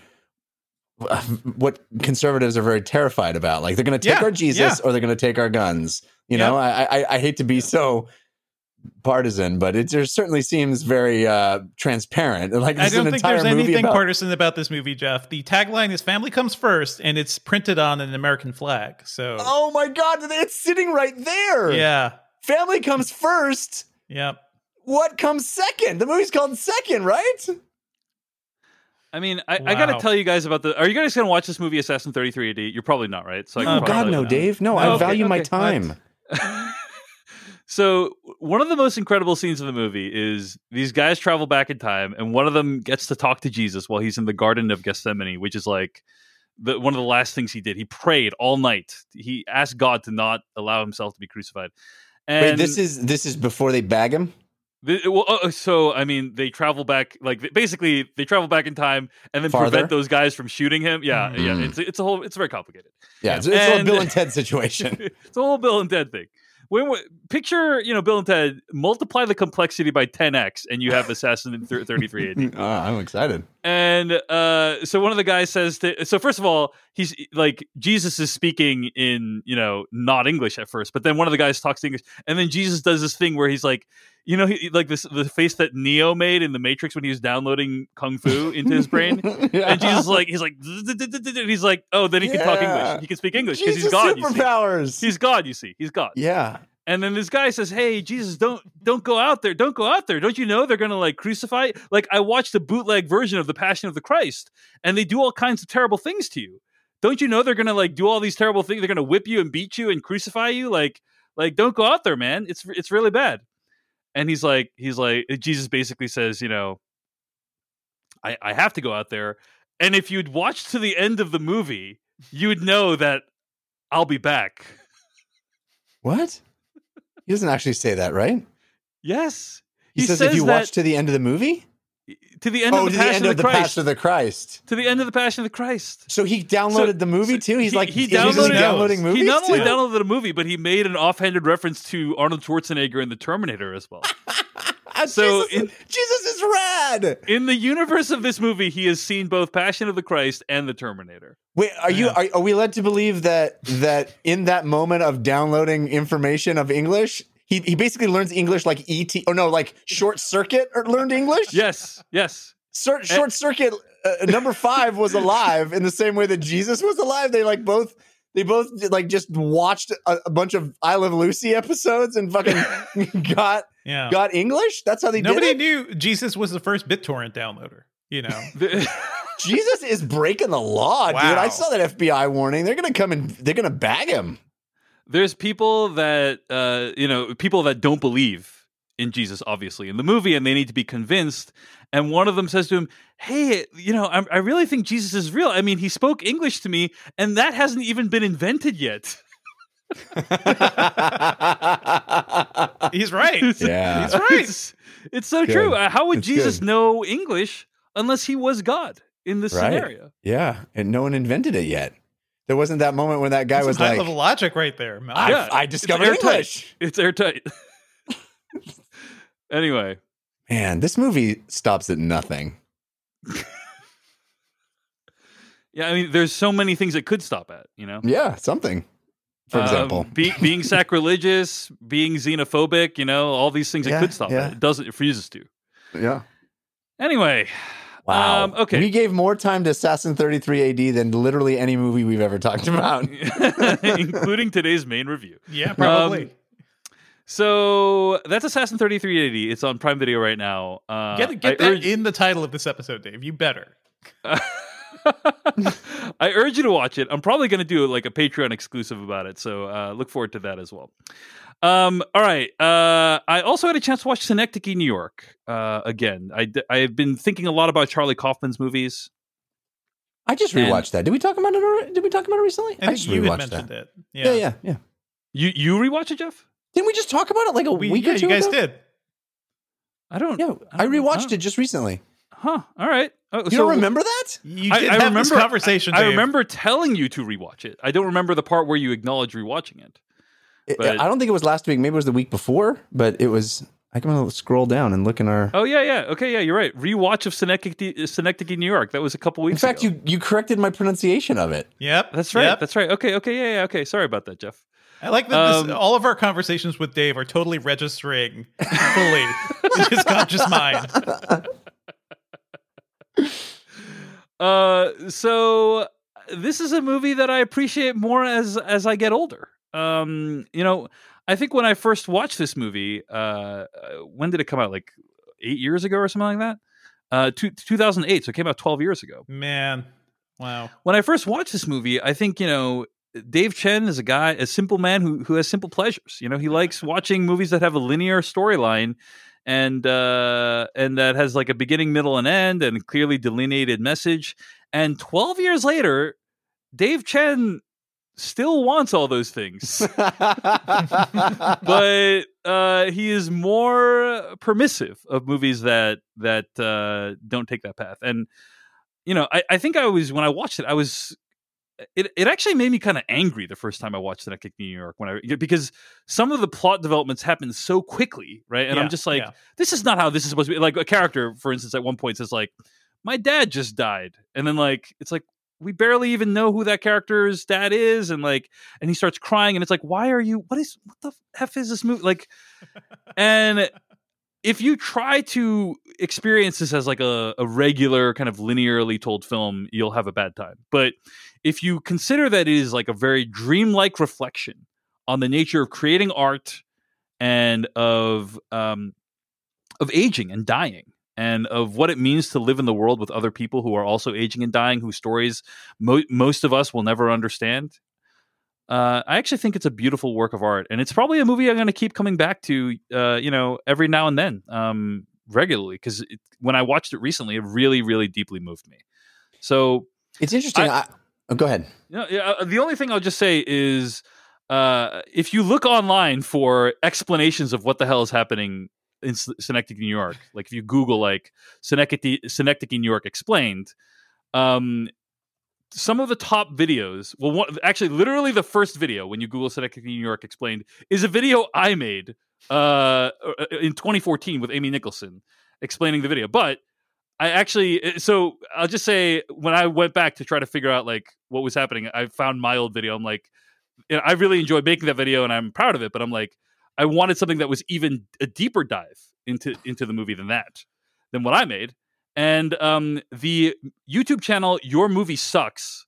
what conservatives are very terrified about. Like they're going to take yeah, our Jesus yeah. or they're going to take our guns. You know, I, I I hate to be so partisan, but it just certainly seems very uh, transparent. Like I don't think there's anything about- partisan about this movie, Jeff. The tagline is "Family comes first, and it's printed on an American flag. So, oh my god, it's sitting right there. Yeah, family comes first. Yep. What comes second? The movie's called Second, right? I mean, I, wow. I got to tell you guys about the. Are you guys going to watch this movie, Assassin Thirty Three AD? You're probably not, right? So oh God, no, Dave. No, I value okay. my time. So one of the most incredible scenes of the movie is these guys travel back in time, and one of them gets to talk to Jesus while he's in the Garden of Gethsemane, which is like the, one of the last things he did. He prayed all night. He asked God to not allow himself to be crucified. And Wait, this is this is before they bag him. The, well, uh, so I mean, they travel back, like basically they travel back in time and then Farther? prevent those guys from shooting him. Yeah, mm. yeah. It's it's a whole. It's very complicated. Yeah, yeah. it's, it's and, a Bill and Ted situation. it's a whole Bill and Ted thing when, when, picture you know Bill and Ted multiply the complexity by 10x and you have Assassin 33 AD. oh, I'm excited. And uh, so one of the guys says to so first of all he's like Jesus is speaking in you know not English at first, but then one of the guys talks English, and then Jesus does this thing where he's like you know, he, like this the face that Neo made in the Matrix when he was downloading kung fu into his brain, yeah. and Jesus like he's like he's like, oh, then he can talk English. He can speak English because he's God. Superpowers. He's God. You see, he's God. Yeah. And then this guy says, "Hey, Jesus, don't don't go out there. Don't go out there. Don't you know they're gonna like crucify? Like I watched a bootleg version of the Passion of the Christ, and they do all kinds of terrible things to you. Don't you know they're gonna like do all these terrible things? They're gonna whip you and beat you and crucify you. Like like don't go out there, man. It's it's really bad." And he's like he's like jesus basically says you know i i have to go out there and if you'd watched to the end of the movie you would know that i'll be back. What? He doesn't actually say that right? Yes. He, he says if you watch to the end of the movie to the end oh, of the, Passion, the, of the Passion of the Christ. To the end of the Passion of the Christ. So he downloaded so, the movie too. He's he, like he downloaded downloading movies. He not too? only downloaded the movie, but he made an offhanded reference to Arnold Schwarzenegger in the Terminator as well. so Jesus, in, Jesus is rad. In the universe of this movie, he has seen both Passion of the Christ and the Terminator. Wait, are you are, are we led to believe that that in that moment of downloading information of English, he he basically learns English like ET or no, like short circuit or learned English? Yes, yes. Short, short circuit uh, number 5 was alive in the same way that Jesus was alive. They like both they both like just watched a, a, bunch of I Love Lucy episodes and fucking got yeah. got English. That's how they Nobody knew Jesus was the first BitTorrent downloader. You know, Jesus is breaking the law, wow. dude. I saw that FBI warning. They're gonna come and they're gonna bag him. There's people that uh, you know, people that don't believe in Jesus, obviously, in the movie, and they need to be convinced. And one of them says to him, Hey, you know, I, I really think Jesus is real. I mean, he spoke English to me, and that hasn't even been invented yet. He's right. Yeah. He's right. It's, it's so good. true. Uh, how would it's Jesus good. know English unless he was God in this right. scenario? Yeah. And no one invented it yet. There wasn't that moment when that guy That's was high like, level logic right there. I, yeah, I discovered it's English. It's airtight. anyway, man, this movie stops at nothing. yeah, I mean, there's so many things it could stop at. You know. Yeah, something. For example, um, be, being sacrilegious, being xenophobic, you know, all these things yeah, it could stop yeah. it. It doesn't. It refuses to. Yeah. Anyway, Wow. Um, okay. We gave more time to Assassin 33 AD than literally any movie we've ever talked about, including today's main review. Yeah, probably. Um, so that's Assassin 33 AD. It's on Prime Video right now. Uh, get get that urge- in the title of this episode, Dave. You better. I urge you to watch it. I'm probably going to do like a Patreon exclusive about it, so uh, look forward to that as well. Um, all right. Uh, I also had a chance to watch Synecdoche, New York. Uh, again, I I've been thinking a lot about Charlie Kaufman's movies. I just rewatched and, that. Did we talk about it? Already? Did we talk about it recently? I, I just rewatched that. It. Yeah. yeah, yeah, yeah. You you rewatch it, Jeff? Didn't we just talk about it like a we, week yeah, or two? You guys ago? did. I don't. Yeah, I, don't, rewatched I it just recently. Huh. All right. Oh, you so, don't remember that? You did I, I remember conversation. I, I, remember telling you to rewatch it. I don't remember the part where you acknowledge rewatching it. But, I don't think it was last week. Maybe it was the week before, but it was. I can scroll down and look in our. Oh yeah, yeah. Okay, yeah, you're right. Rewatch of Synecdoche, Synecdoche New York. That was a couple weeks. Ago. In fact, ago. you you corrected my pronunciation of it. Yep, that's right. Yep. That's right. Okay, okay, yeah, yeah. Okay, sorry about that, Jeff. I like that um, this, all of our conversations with Dave are totally registering fully in his conscious mind. Uh, so this is a movie that I appreciate more as as I get older. Um, you know, I think when I first watched this movie, uh, uh when did it come out? Like eight years ago or something like that. Uh, two, 2008. So it came out 12 years ago. Man, wow. When I first watched this movie, I think you know Dave Chen is a guy, a simple man who who has simple pleasures. You know, he likes watching movies that have a linear storyline and uh, and that has like a beginning, middle, and end, and clearly delineated message. And twelve years later, Dave Chen still wants all those things, but uh, he is more permissive of movies that that uh, don't take that path. And you know, I, I think I was when I watched it, I was it, it actually made me kind of angry the first time I watched Synecdoche, New York, when I because some of the plot developments happen so quickly, right? And yeah, I'm just like, yeah. this is not how this is supposed to be. Like a character, for instance, at one point says like, "My dad just died," and then like it's like we barely even know who that character's dad is, and like, and he starts crying, and it's like, why are you? What is what the f is this movie? Like, and if you try to experience this as like a, a regular kind of linearly told film, you'll have a bad time. But if you consider that it is like a very dreamlike reflection on the nature of creating art and of um, of aging and dying and of what it means to live in the world with other people who are also aging and dying whose stories mo- most of us will never understand uh, I actually think it's a beautiful work of art, and it's probably a movie I'm going to keep coming back to, uh, you know, every now and then, um, regularly. Because when I watched it recently, it really, really deeply moved me. So it's interesting. I, I, oh, go ahead. You know, yeah, uh, the only thing I'll just say is, uh, if you look online for explanations of what the hell is happening in Synecdoche, New York, like if you Google like Synecdoche, Synecdoche New York explained, um, some of the top videos well one, actually literally the first video when you google synecdoche new york explained is a video i made uh, in 2014 with Amy Nicholson explaining the video. But I actually, eh, so I'll just say when I went back to try to figure out like what was happening, I found my old video. I'm like, I really enjoyed making that video and I'm proud of it. But I'm like, I wanted something that was even a deeper dive into into the movie than that, than what I made. And um, the YouTube channel Your Movie Sucks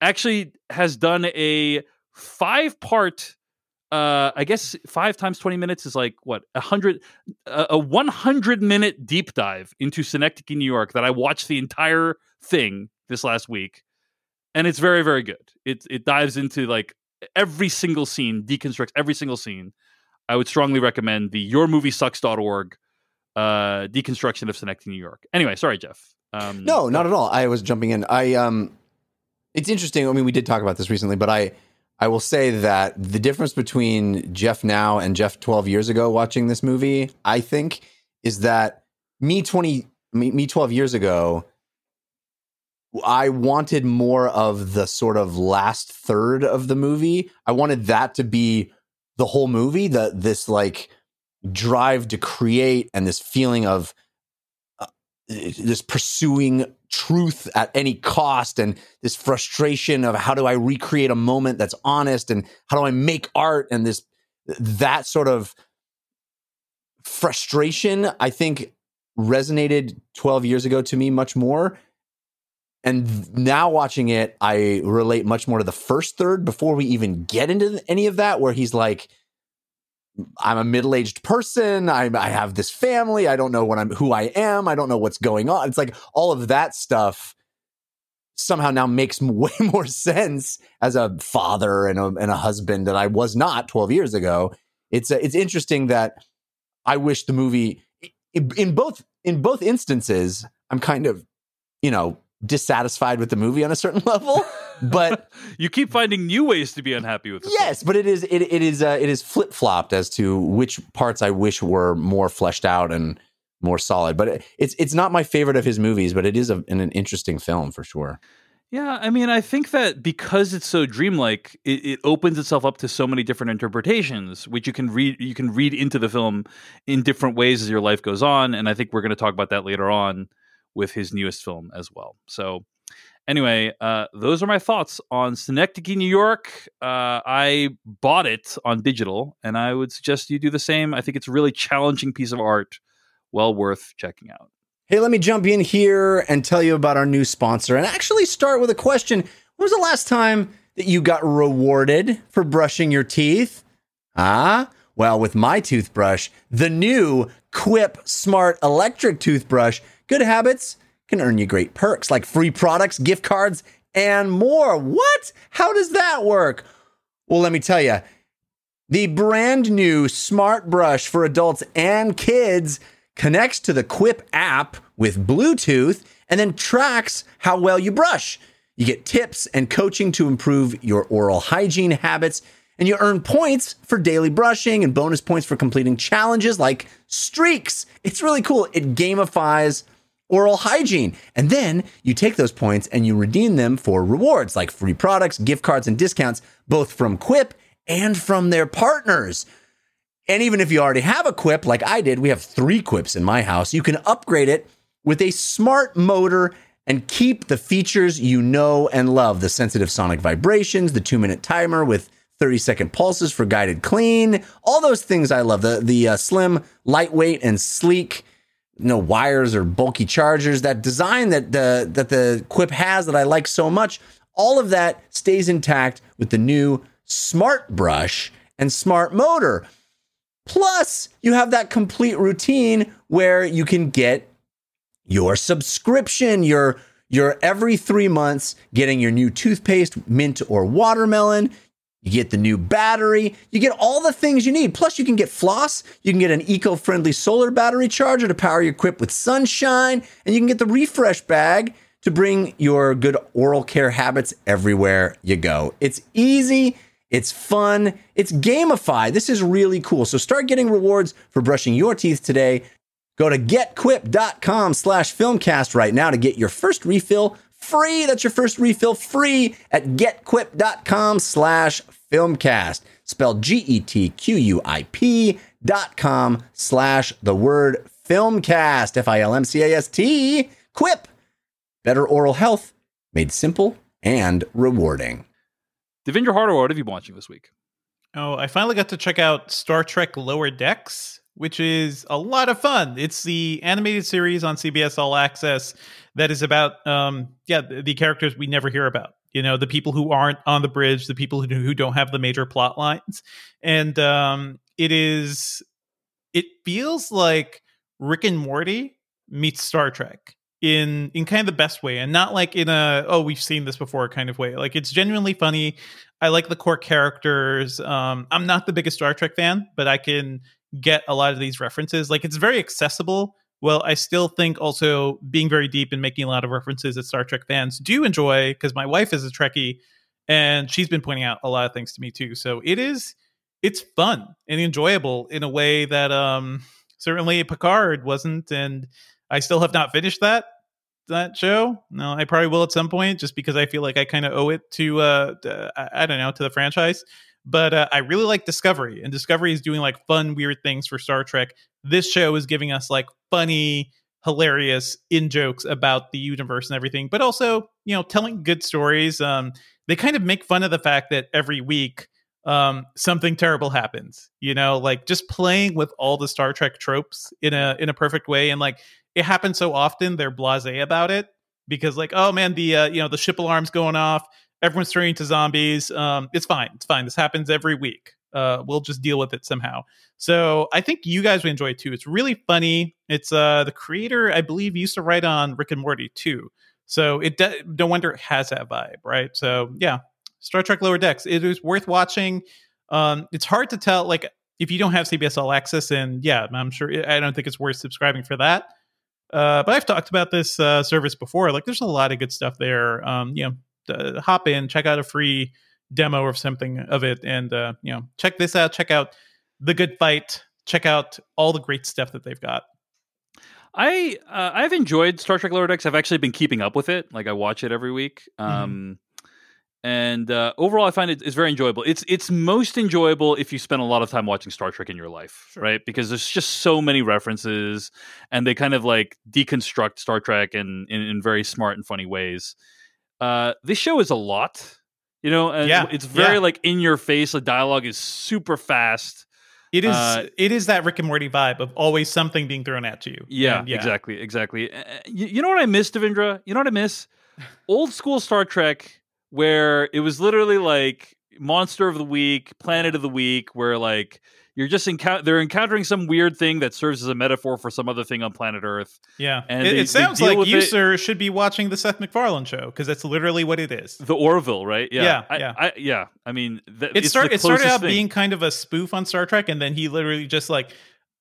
actually has done a five part uh i guess five times 20 minutes is like what a hundred a 100 minute deep dive into synecdoche new york that i watched the entire thing this last week. And it's very very good. It it dives into like every single scene deconstructs every single scene i would strongly recommend the yourmoviesucks.org uh deconstruction of synecdoche new york. Anyway sorry jeff. Um no not at all. I was jumping in. I um it's interesting. I mean we did talk about this recently but i I will say that the difference between Jeff now and Jeff 12 years ago watching this movie, I think, is that me 20 me, me 12 years ago, I wanted more of the sort of last third of the movie. I wanted that to be the whole movie, the this like drive to create and this feeling of uh, this pursuing truth at any cost and this frustration of how do I recreate a moment that's honest and how do I make art and this that sort of frustration I think resonated 12 years ago to me much more and now watching it I relate much more to the first third before we even get into any of that where he's like I'm a middle-aged person. I, I have this family. I don't know what I'm, who I am. I don't know what's going on. It's like all of that stuff somehow now makes way more sense as a father and a, and a husband that I was not 12 years ago. It's uh, it's interesting that I wish the movie in both in both instances I'm kind of you know dissatisfied with the movie on a certain level but you keep finding new ways to be unhappy with it yes but it is it, it is uh, it is flip-flopped as to which parts i wish were more fleshed out and more solid. But it, it's it's not my favorite of his movies but it is a, an, an interesting film for sure. Yeah, I mean, I think that because it's so dreamlike, it, it, opens itself up to so many different interpretations, which you can read. You can read into the film in different ways as your life goes on, and I think we're going to talk about that later on with his newest film as well. So, anyway, uh, those are my thoughts on Synecdoche, New York. Uh, I bought it on digital, and I would suggest you do the same. I think it's a really challenging piece of art, well worth checking out. Hey, let me jump in here and tell you about our new sponsor and actually start with a question. When was the last time that you got rewarded for brushing your teeth? Ah, well, with my toothbrush, the new Quip Smart Electric Toothbrush Good habits can earn you great perks like free products, gift cards, and more. What? How does that work? Well, let me tell you. The brand new Smart Brush for adults and kids connects to the Quip app with Bluetooth and then tracks how well you brush. You get tips and coaching to improve your oral hygiene habits, and you earn points for daily brushing and bonus points for completing challenges like streaks. It's really cool. It gamifies oral hygiene. And then you take those points and you redeem them for rewards like free products, gift cards, and discounts, both from Quip and from their partners. And even if you already have a Quip, like I did, we have three Quips in my house, you can upgrade it with a smart motor and keep the features you know and love the sensitive sonic vibrations, the two minute timer with 30 second pulses for guided clean, all those things I love. The, the uh, slim, lightweight, and sleek no wires or bulky chargers. That design that the that the Quip has that I like so much, all of that stays intact with the new Smart Brush and Smart Motor. Plus, you have that complete routine where you can get your subscription, your your every 3 months getting your new toothpaste, mint or watermelon. You get the new battery. You get all the things you need. Plus, you can get floss. You can get an eco friendly solar battery charger to power your Quip with sunshine. And you can get the refresh bag to bring your good oral care habits everywhere you go. It's easy. It's fun. It's gamified. This is really cool. So start getting rewards for brushing your teeth today. Go to getquip.com slash filmcast right now to get your first refill free. That's your first refill free at getquip.com slash filmcast. spelled G E T Q U I P dot com slash the word filmcast, F I L M C A S T. Quip. Better oral health made simple and rewarding. Devindra Hardawar, what have you been watching this week? Oh, I finally got to check out Star Trek Lower Decks, which is a lot of fun. It's the animated series on CBS All Access that is about, um, yeah, the, the characters we never hear about. You know, the people who aren't on the bridge, the people who, who don't have the major plot lines, and um, it is, it feels like Rick and Morty meets Star Trek in in kind of the best way and not like in a oh we've seen this before kind of way. Like it's genuinely funny. I like the core characters. Um i'm not the biggest star trek fan but i can get a lot of these references. Like it's very accessible well i still think also being very deep and making a lot of references that star trek fans do enjoy because my wife is a trekkie and she's been pointing out a lot of things to me too so it is it's fun and enjoyable in a way that um certainly picard wasn't and I still have not finished that that show. No, I probably will at some point, just because I feel like I kind of owe it to, uh, I, I, don't know, to the franchise. But uh, I really like Discovery, and Discovery is doing like fun, weird things for Star Trek. This show is giving us like funny, hilarious in jokes about the universe and everything, but also you know telling good stories. Um, they kind of make fun of the fact that every week um, something terrible happens. You know, like just playing with all the Star Trek tropes in a in a perfect way, and like it happens so often they're blasé about it because like oh man the uh, you know the ship alarm's going off everyone's turning to zombies um, it's fine it's fine this happens every week uh, we'll just deal with it somehow so i think you guys would enjoy it too it's really funny it's uh the creator i believe used to write on rick and morty too so it de- no wonder it has that vibe right so yeah star trek lower decks it is worth watching um it's hard to tell like if you don't have cbs all access and yeah i'm sure i don't think it's worth subscribing for that uh, but I've talked about this uh, service before. Like, there's a lot of good stuff there. Um, you know, uh, hop in, check out a free demo or something of it, and uh, you know, check this out. Check out the Good Fight. Check out all the great stuff that they've got. I uh, I've enjoyed Star Trek Lower Decks. I've actually been keeping up with it. Like I watch it every week. Mm-hmm. Um, mm-hmm and uh, overall, I find it it's very enjoyable. It's it's most enjoyable if you spend a lot of time watching Star Trek in your life, sure. right? Because there's just so many references, and they kind of like deconstruct Star Trek in in, in very smart and funny ways. Uh, this show is a lot, you know, and yeah. it's very yeah. like in your face. The dialogue is super fast. It is uh, it is that Rick and Morty vibe of always something being thrown at you. Yeah, yeah. exactly, exactly. You, you know what I miss, Devindra? You know what I miss? Old school Star Trek where it was literally like monster of the week, planet of the week, where like you're just encounter they're encountering some weird thing that serves as a metaphor for some other thing on planet Earth. Yeah, and it, they, it sounds like you, it. sir, should be watching the Seth MacFarlane show because that's literally what it is. The Orville, right? Yeah, yeah, I, yeah. I, yeah. I mean, th- it, start, it started out thing. being kind of a spoof on Star Trek, and then he literally just like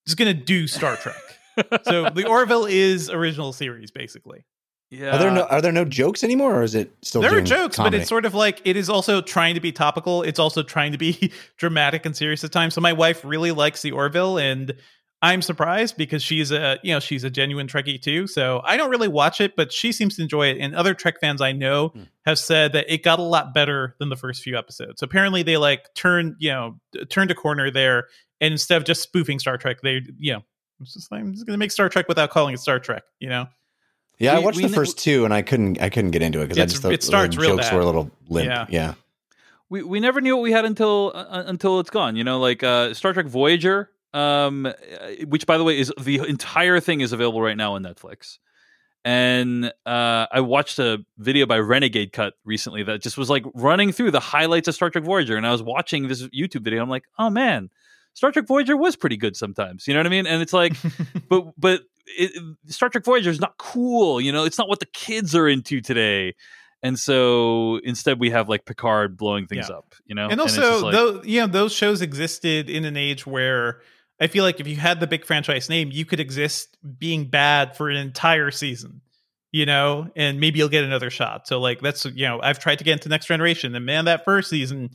just gonna do Star Trek. so the Orville is original series, basically. Yeah. Are there no are there no jokes anymore, or is it still? There are jokes, comedy? but it's sort of like it is also trying to be topical. It's also trying to be dramatic and serious at times. So my wife really likes the Orville, and I'm surprised because she's a you know she's a genuine Trekkie too. So I don't really watch it, but she seems to enjoy it. And other Trek fans I know mm. have said that it got a lot better than the first few episodes. So apparently they like turned you know turned a corner there, and instead of just spoofing Star Trek, they you know it's just like, I'm just going to make Star Trek without calling it Star Trek. You know. Yeah, we, I watched the first two and I couldn't I couldn't get into it because I just thought it starts the real jokes bad. were a little limp. Yeah. yeah. We we never knew what we had until uh, until it's gone. You know, like uh, Star Trek Voyager, um, uh, which by the way is the entire thing is available right now on Netflix. And uh, I watched a video by Renegade Cut recently that just was like running through the highlights of Star Trek Voyager, and I was watching this YouTube video. I'm like, oh man, Star Trek Voyager was pretty good sometimes. You know what I mean? And it's like, but but it, Star Trek Voyager is not cool. You know, it's not what the kids are into today. And so instead, we have like Picard blowing things yeah. up. You know, and also, and like, those, you know, those shows existed in an age where I feel like if you had the big franchise name, you could exist being bad for an entire season. You know, and maybe you'll get another shot. So, like, that's you know, I've tried to get into Next Generation, and man, that first season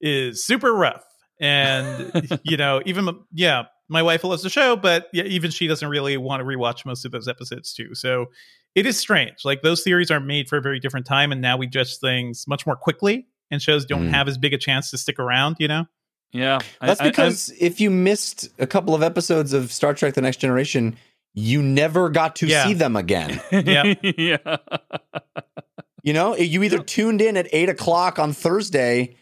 is super rough and you know even yeah my wife loves the show, but yeah, even she doesn't really want to rewatch most of those episodes too. So it is strange. Like those theories are made for a very different time, and now we judge things much more quickly, and shows don't mm. have as big a chance to stick around. You know. Yeah, that's I, because I, if you missed a couple of episodes of Star Trek: The Next Generation, you never got to yeah. see them again. yeah, yeah. You know, you either tuned in at eight o'clock on Thursday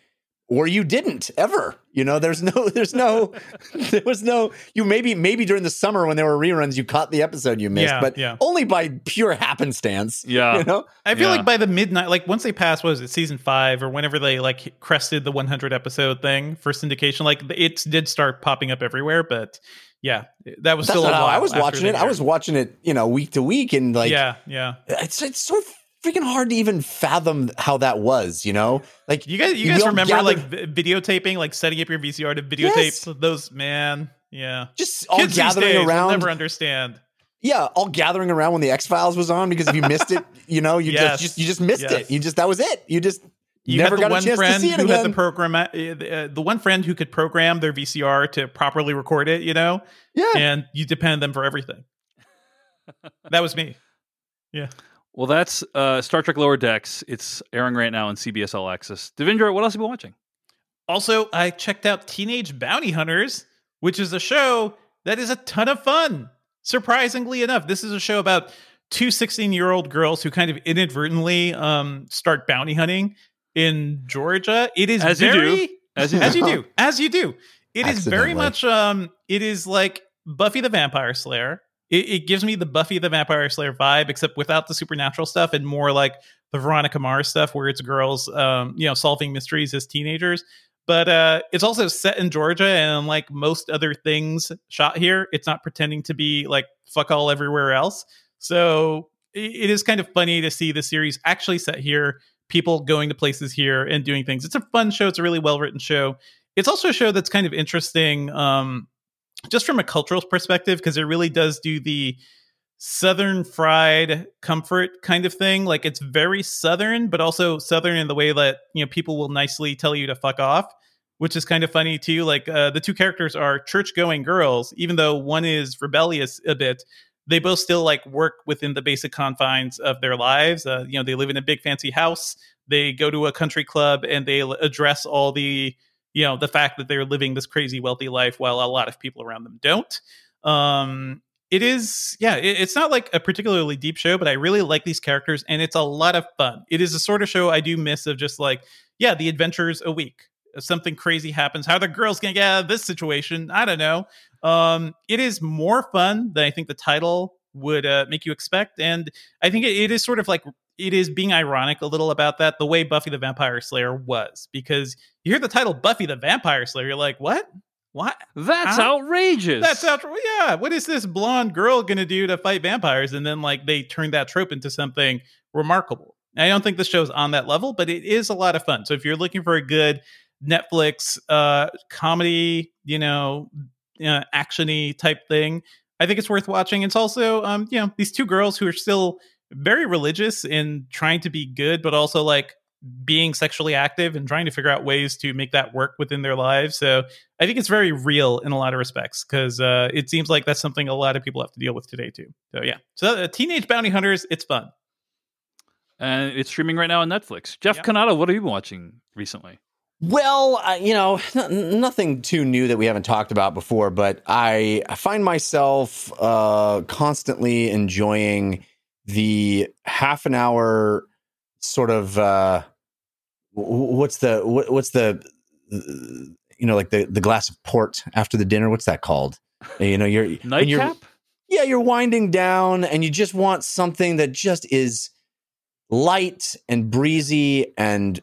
or you didn't ever. You know, there's no, there's no, there was no. You maybe, maybe during the summer when there were reruns, you caught the episode you missed, yeah, but yeah. only by pure happenstance. Yeah, you know. I feel yeah. like by the midnight, like once they passed, was it season five or whenever they like crested the 100 episode thing for syndication, like it did start popping up everywhere. But yeah, that was That's still. I was watching it. I was watching it, you know, week to week, and like, yeah, yeah. It's it's so freaking hard to even fathom how that was, you know? Like you guys, you guys remember gather- like videotaping, like setting up your VCR to videotape yes. those, man. Yeah, just all Kids gathering around. never understand. Yeah, all gathering around when the X Files was on because if you missed it, you know, you yes. just, you just missed yes. it. You just that was it. You just you never the got one a chance friend to see it who again. had the program, uh, uh, the one friend who could program their VCR to properly record it. You know, yeah, and you depend on them for everything. that was me. Yeah. Well, that's uh, Star Trek Lower Decks. It's airing right now on CBS All Access. Devindra, what else have you been watching? Also, I checked out Teenage Bounty Hunters, which is a show that is a ton of fun. Surprisingly enough, this is a show about two 16 year old girls who kind of inadvertently um, start bounty hunting in Georgia. It is as very, you do. As you, as you do. As you do. It is very much, um, it is like Buffy the Vampire Slayer it, it, gives me the Buffy the Vampire Slayer vibe, except without the supernatural stuff and more like the Veronica Mars stuff, where it's girls, um, you know, solving mysteries as teenagers. But uh, it's also set in Georgia, and like most other things shot here, it's not pretending to be like fuck all everywhere else. So it, it is kind of funny to see the series actually set here, people going to places here and doing things. It's a fun show. It's a really well written show. It's also a show that's kind of interesting. Um, just from a cultural perspective, because it really does do the southern fried comfort kind of thing. Like it's very southern, but also southern in the way that you know people will nicely tell you to fuck off, which is kind of funny too. Like uh, the two characters are church going girls, even though one is rebellious a bit. They both still like work within the basic confines of their lives. Uh, you know, they live in a big fancy house. They go to a country club and they address all the you know the fact that they're living this crazy wealthy life while a lot of people around them don't. Um it is yeah it, it's not like a particularly deep show but i really like these characters and it's a lot of fun. It is a sort of show i do miss of just like yeah the adventures a week. If something crazy happens how the girls gonna get out of this situation? I don't know. Um it is more fun than i think the title would uh, make you expect and i think it, it is sort of like it is being ironic a little about that, the way Buffy the Vampire Slayer was, because you hear the title Buffy the Vampire Slayer, you're like, what? What? That's How? outrageous. That's outrageous. Yeah. What is this blonde girl going to do to fight vampires? And then, like, they turn that trope into something remarkable. I don't think the show's on that level, but it is a lot of fun. So if you're looking for a good Netflix uh, comedy, you know, uh, actiony type thing, I think it's worth watching. It's also, um, you know, these two girls who are still very religious in trying to be good, but also like being sexually active and trying to figure out ways to make that work within their lives. So I think it's very real in a lot of respects because uh, it seems like that's something a lot of people have to deal with today too. So yeah, so uh, Teenage Bounty Hunters, it's fun. And it's streaming right now on Netflix. Jeff yeah. Cannata, what have you been watching recently? Well, uh, you know, n- nothing too new that we haven't talked about before, but I, I find myself uh, constantly enjoying the half an hour sort of uh what's the what's the you know like the the glass of port after the dinner? What's that called? You know your nightcap? Yeah you're winding down and you just want something that just is light and breezy and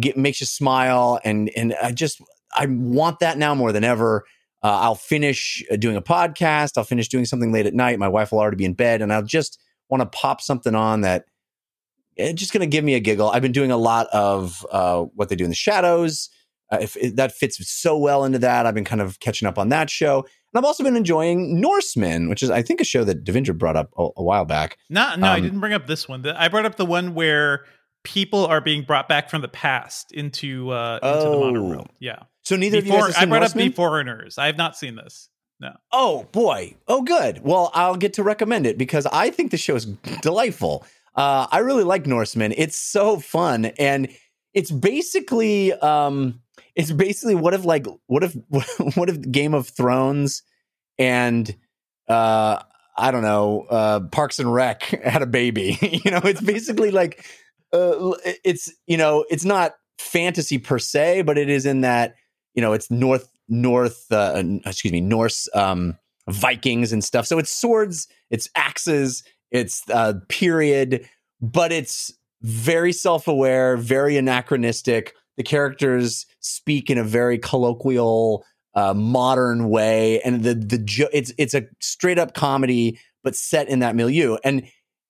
get, makes you smile and and i just i want that now more than ever. Uh, i'll finish uh, doing a podcast. I'll finish doing something late at night. My wife will already be in bed and i'll just want to pop something on that it's just going to give me a giggle. I've been doing a lot of uh, what they do in the shadows. Uh, if it, that fits so well into that, I've been kind of catching up on that show. And I've also been enjoying Norsemen, which is, I think, a show that Devindra brought up a, a while back. No, no, um, I didn't bring up this one. I brought up the one where people are being brought back from the past into uh, into oh. the modern world. Yeah. So neither Before, of you guys I brought up Beforeigners. I have not seen this. No. Oh boy. Oh good. Well, I'll get to recommend it because I think the show is delightful. Uh, I really like Norsemen. It's so fun, and it's basically um, it's basically what if like what if what if Game of Thrones and uh I don't know, uh Parks and Rec had a baby. you know, it's basically like uh it's you know, it's not fantasy per se, but it is in that, you know, it's north north uh excuse me, Norse um Vikings and stuff. So it's swords, it's axes, it's uh period, but it's very self-aware, very anachronistic. The characters speak in a very colloquial, uh, modern way, and the the jo- it's it's a straight up comedy, but set in that milieu, and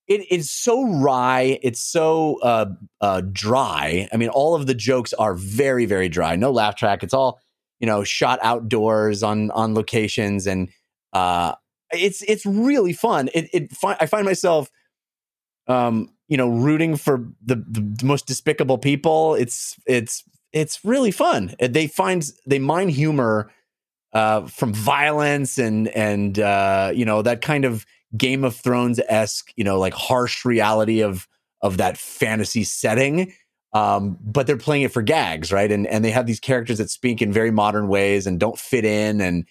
it is so wry. It's so uh, uh, dry. I mean, all of the jokes are very very dry. No laugh track. It's all you know, shot outdoors on on locations, and uh, it's it's really fun. It, it fi- I find myself um you know rooting for the, the most despicable people. It's it's it's really fun. They find they mine humor uh from violence and and uh you know that kind of game of thrones-esque you know like harsh reality of of that fantasy setting um but they're playing it for gags right and and they have these characters that speak in very modern ways and don't fit in and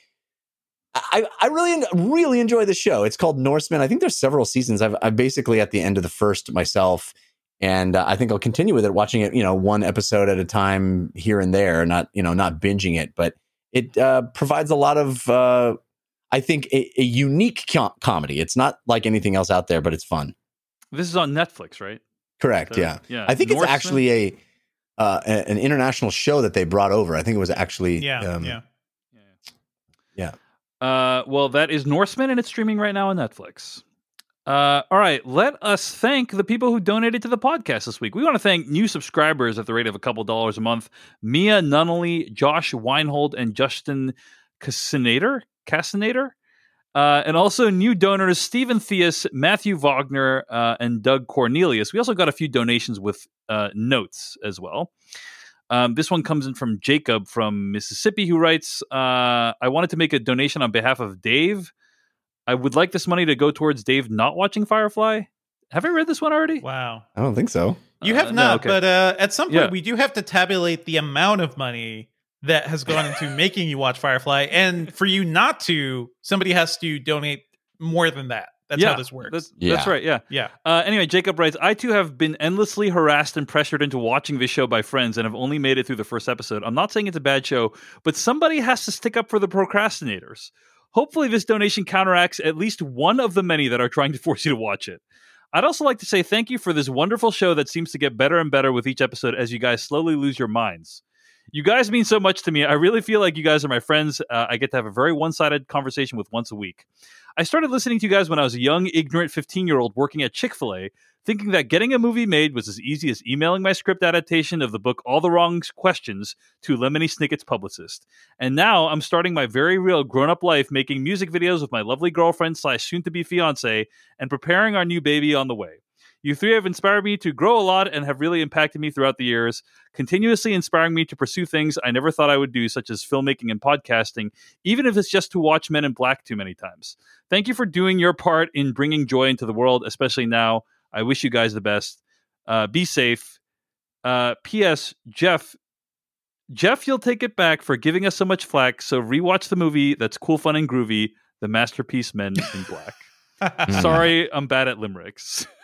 I, I really really enjoy the show. It's called Norsemen. I think there's several seasons. I've I'm basically at the end of the first myself, and uh, I think I'll continue with it, watching it, you know, one episode at a time here and there, not you know, not binging it, but it uh, provides a lot of, uh, I think, a, a unique com- comedy. It's not like anything else out there, but it's fun. This is on Netflix, right? Correct. So, yeah. yeah. I think Norsemen? it's actually a, uh, a an international show that they brought over. I think it was actually yeah um, yeah yeah. Uh, well, that is Norsemen, and it's streaming right now on Netflix. Uh, all right, let us thank the people who donated to the podcast this week. We want to thank new subscribers at the rate of a couple dollars a month: Mia Nunnally, Josh Weinhold, and Justin Cassinator. Cassinator. Uh, and also new donors Stephen Theus, Matthew Wagner, uh, and Doug Cornelius. We also got a few donations with uh, notes as well. Um, this one comes in from Jacob from Mississippi, who writes uh, I wanted to make a donation on behalf of Dave. I would like this money to go towards Dave not watching Firefly. Have I read this one already? Wow. I don't think so. You have uh, not, no, okay. but uh, at some point, yeah. we do have to tabulate the amount of money that has gone into making you watch Firefly. And for you not to, somebody has to donate more than that. That's yeah, how this works. That's, yeah. that's right. Yeah. Yeah. Uh, anyway, Jacob writes I too have been endlessly harassed and pressured into watching this show by friends and have only made it through the first episode. I'm not saying it's a bad show, but somebody has to stick up for the procrastinators. Hopefully, this donation counteracts at least one of the many that are trying to force you to watch it. I'd also like to say thank you for this wonderful show that seems to get better and better with each episode as you guys slowly lose your minds. You guys mean so much to me. I really feel like you guys are my friends. Uh, I get to have a very one sided conversation with once a week. I started listening to you guys when I was a young, ignorant 15 year old working at Chick fil A, thinking that getting a movie made was as easy as emailing my script adaptation of the book All the Wrong Questions to Lemony Snicket's publicist. And now I'm starting my very real grown up life making music videos with my lovely girlfriend slash soon to be fiance and preparing our new baby on the way. You three have inspired me to grow a lot and have really impacted me throughout the years, continuously inspiring me to pursue things I never thought I would do, such as filmmaking and podcasting, even if it's just to watch Men in Black too many times. Thank you for doing your part in bringing joy into the world, especially now. I wish you guys the best. Uh, be safe. Uh, P.S. Jeff, Jeff, you'll take it back for giving us so much flack. So rewatch the movie. That's cool, fun, and groovy. The masterpiece Men in Black. Sorry, I'm bad at limericks.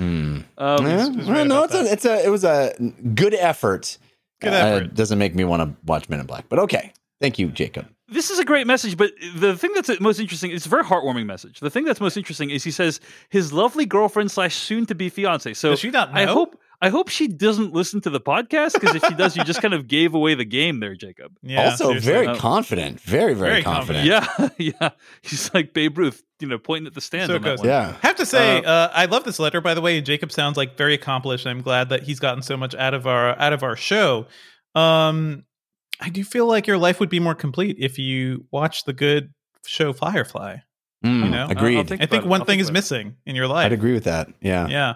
Hmm. Um, yeah, well, no, it's a, it's a, it was a good effort. Good effort. Uh, doesn't make me want to watch Men in Black, but okay. Thank you, Jacob. This is a great message, but the thing that's most interesting, it's a very heartwarming message. The thing that's most interesting is he says his lovely girlfriend slash soon to be fiance. So Does she not know? I hope I hope she doesn't listen to the podcast because if she does, you just kind of gave away the game there, Jacob. Yeah, also, seriously. very confident, very, very, very confident. confident. Yeah, yeah. He's like Babe Ruth, you know, pointing at the stand. So goes. Yeah. Have to say, uh, uh, I love this letter, by the way. And Jacob sounds like very accomplished. I'm glad that he's gotten so much out of our out of our show. Um, I do feel like your life would be more complete if you watch the good show Firefly. Mm, you know, agreed. Think I think one thing is missing in your life. I'd agree with that. Yeah, yeah.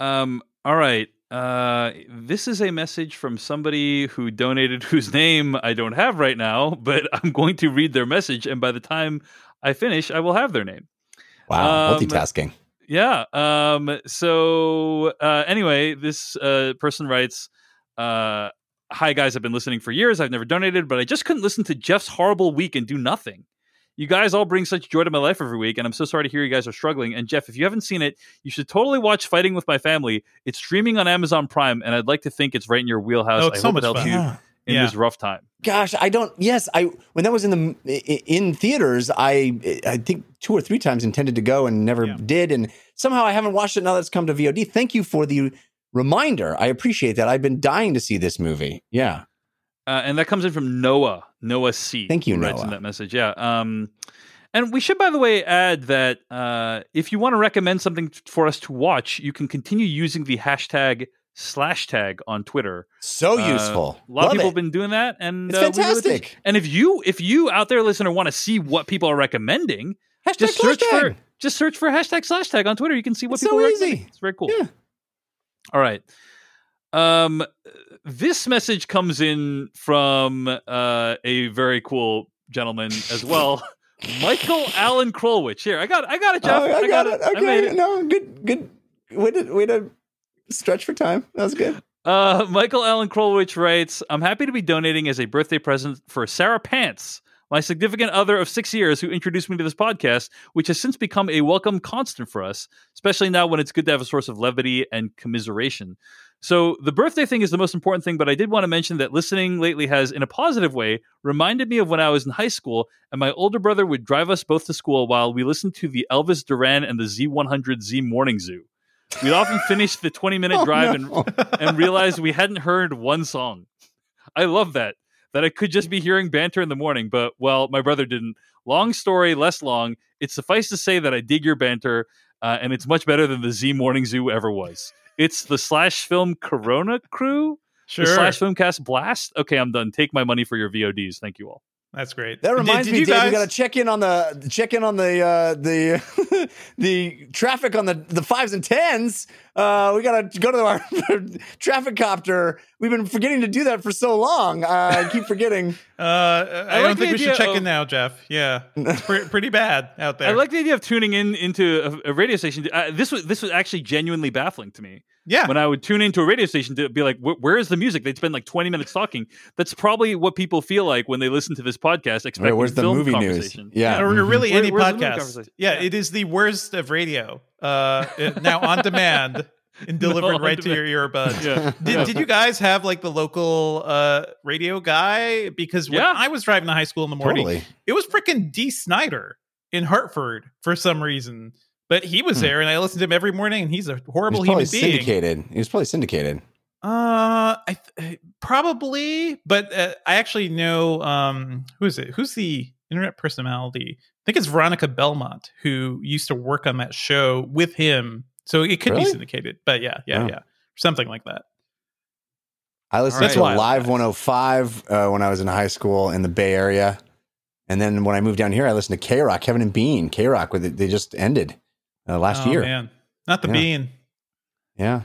Um, all right. Uh, this is a message from somebody who donated whose name I don't have right now, but I'm going to read their message, and by the time I finish, I will have their name. Wow, um, multitasking. Yeah. Um, so uh, anyway, this uh, person writes, uh, hi guys, I've been listening for years. I've never donated, but I just couldn't listen to Jeff's horrible week and do nothing. You guys all bring such joy to my life every week, and I'm so sorry to hear you guys are struggling. And Jeff, if you haven't seen it, you should totally watch Fighting with My Family. It's streaming on Amazon Prime, and I'd like to think it's right in your wheelhouse. Oh, it's I so hope much it helps fun. you Yeah. in Yeah. this rough time. Gosh, I don't. Yes, I when that was in the in theaters, I I think two or three times intended to go and never Yeah. did, and somehow I haven't watched it now that it's come to VOD. Thank you for the reminder. I appreciate that. I've been dying to see this movie. Yeah, Uh, and that comes in from Noah, Noah C. Thank you, writes in that message. Yeah. Um, and we should, by the way, add that uh, if you want to recommend something for us to watch, you can continue using the hashtag slash tag on Twitter. so Uh, useful. A lot Love of people it. have been doing that, and It's uh, we really fantastic. and if you, if you out there, listener, want to see what people are recommending, Hashtag just search hashtag. for just search for hashtag slash tag on Twitter. You can see what It's people so are recommending. easy. It's very cool. Yeah. All right. Um, this message comes in from uh, a very cool gentleman as well, Michael Allen Krolwich. Here, I got, I got it, Jeff. Oh, I, got, it. I made Okay, it. no, good, good. Way to way to stretch for time. That was good. Uh, Michael Allen Krolwich writes, I'm happy to be donating as a birthday present for Sarah Pants, my significant other of six years who introduced me to this podcast, which has since become a welcome constant for us, especially now when it's good to have a source of levity and commiseration. So the birthday thing is the most important thing, but I did want to mention that listening lately has, in a positive way, reminded me of when I was in high school and my older brother would drive us both to school while we listened to the Elvis Duran and the Z100Z Morning Zoo. We'd often finish the 20 minute Oh, drive no. and and realized we hadn't heard one song. I love that. That I could just be hearing banter in the morning, but well, my brother didn't. Long story, less long. It suffice to say that I dig your banter, uh, and it's much better than the Z Morning Zoo ever was. It's the slash film Corona crew, Sure. the slash filmcast blast. Okay, I'm done. Take my money for your VODs. Thank you all. That's great. That reminds did me, you Dave. guys, We got to check in on the check in on the uh, the the traffic on the the fives and tens. Uh, we got to go to our traffic copter. We've been forgetting to do that for so long. Uh, I keep forgetting. Uh, I, like don't think we should check of- in now, Jeff. Yeah, it's pre- pretty bad out there. I like the idea of tuning in into a, a radio station. Uh, this was this was actually genuinely baffling to me. Yeah, when I would tune into a radio station to be like, "Where is the music?" They'd spend like twenty minutes talking. That's probably what people feel like when they listen to this podcast. Expecting Wait, where's the film movie news? conversation. Yeah. or really Where- any where's podcast. Yeah, Yeah. it is the worst of radio. Uh, now on demand and delivered on right to your earbuds. Yeah. Did, did you guys have like the local uh, radio guy? Because when Yeah. I was driving to high school in the morning, Totally. it was freaking Dee Snider in Hartford for some reason. But he was Hmm. there, and I listened to him every morning, and he's a He horrible was probably human being. syndicated. He was probably syndicated. Uh, I th- probably, but uh, I actually know um who is it? Who's the internet personality? I think it's Veronica Belmont who used to work on that show with him. So it could be syndicated, but yeah, yeah, Oh. yeah, something like that. I listened All right. to Wild. Live 105 uh, when I was in high school in the Bay Area. And then when I moved down here, I listened to K Rock, Kevin and Bean. K Rock, with it, they just ended uh, last oh, year. man, not the Yeah. bean. Yeah.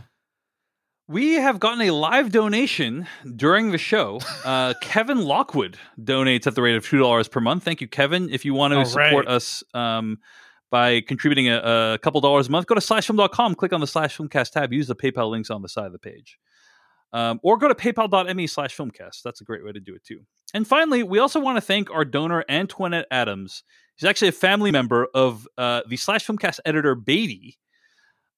We have gotten a live donation during the show. Uh, Kevin Lockwood donates at the rate of two dollars per month. Thank you, Kevin. If you want to All support right. us um, by contributing a, a couple dollars a month, go to slashfilm.com, click on the slash filmcast tab, use the PayPal links on the side of the page. Um, or go to paypal.me slash filmcast. That's a great way to do it too. And finally, we also want to thank our donor, Antoinette Adams. She's actually a family member of uh, the slash filmcast editor, Beatty.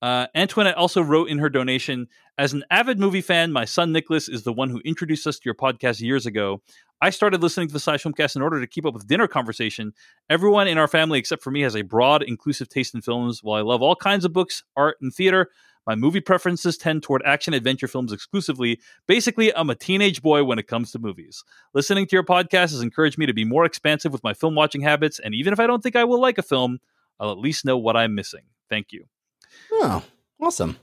Uh, Antoinette also wrote in her donation As an avid movie fan, my son Nicholas is the one who introduced us to your podcast years ago. I started listening to the Slash Filmcast in order to keep up with dinner conversation. Everyone in our family, except for me, has a broad, inclusive taste in films. While I love all kinds of books, art, and theater, my movie preferences tend toward action adventure films exclusively. Basically, I'm a teenage boy when it comes to movies. Listening to your podcast has encouraged me to be more expansive with my film watching habits, and even if I don't think I will like a film, I'll at least know what I'm missing. Thank you. Oh, awesome.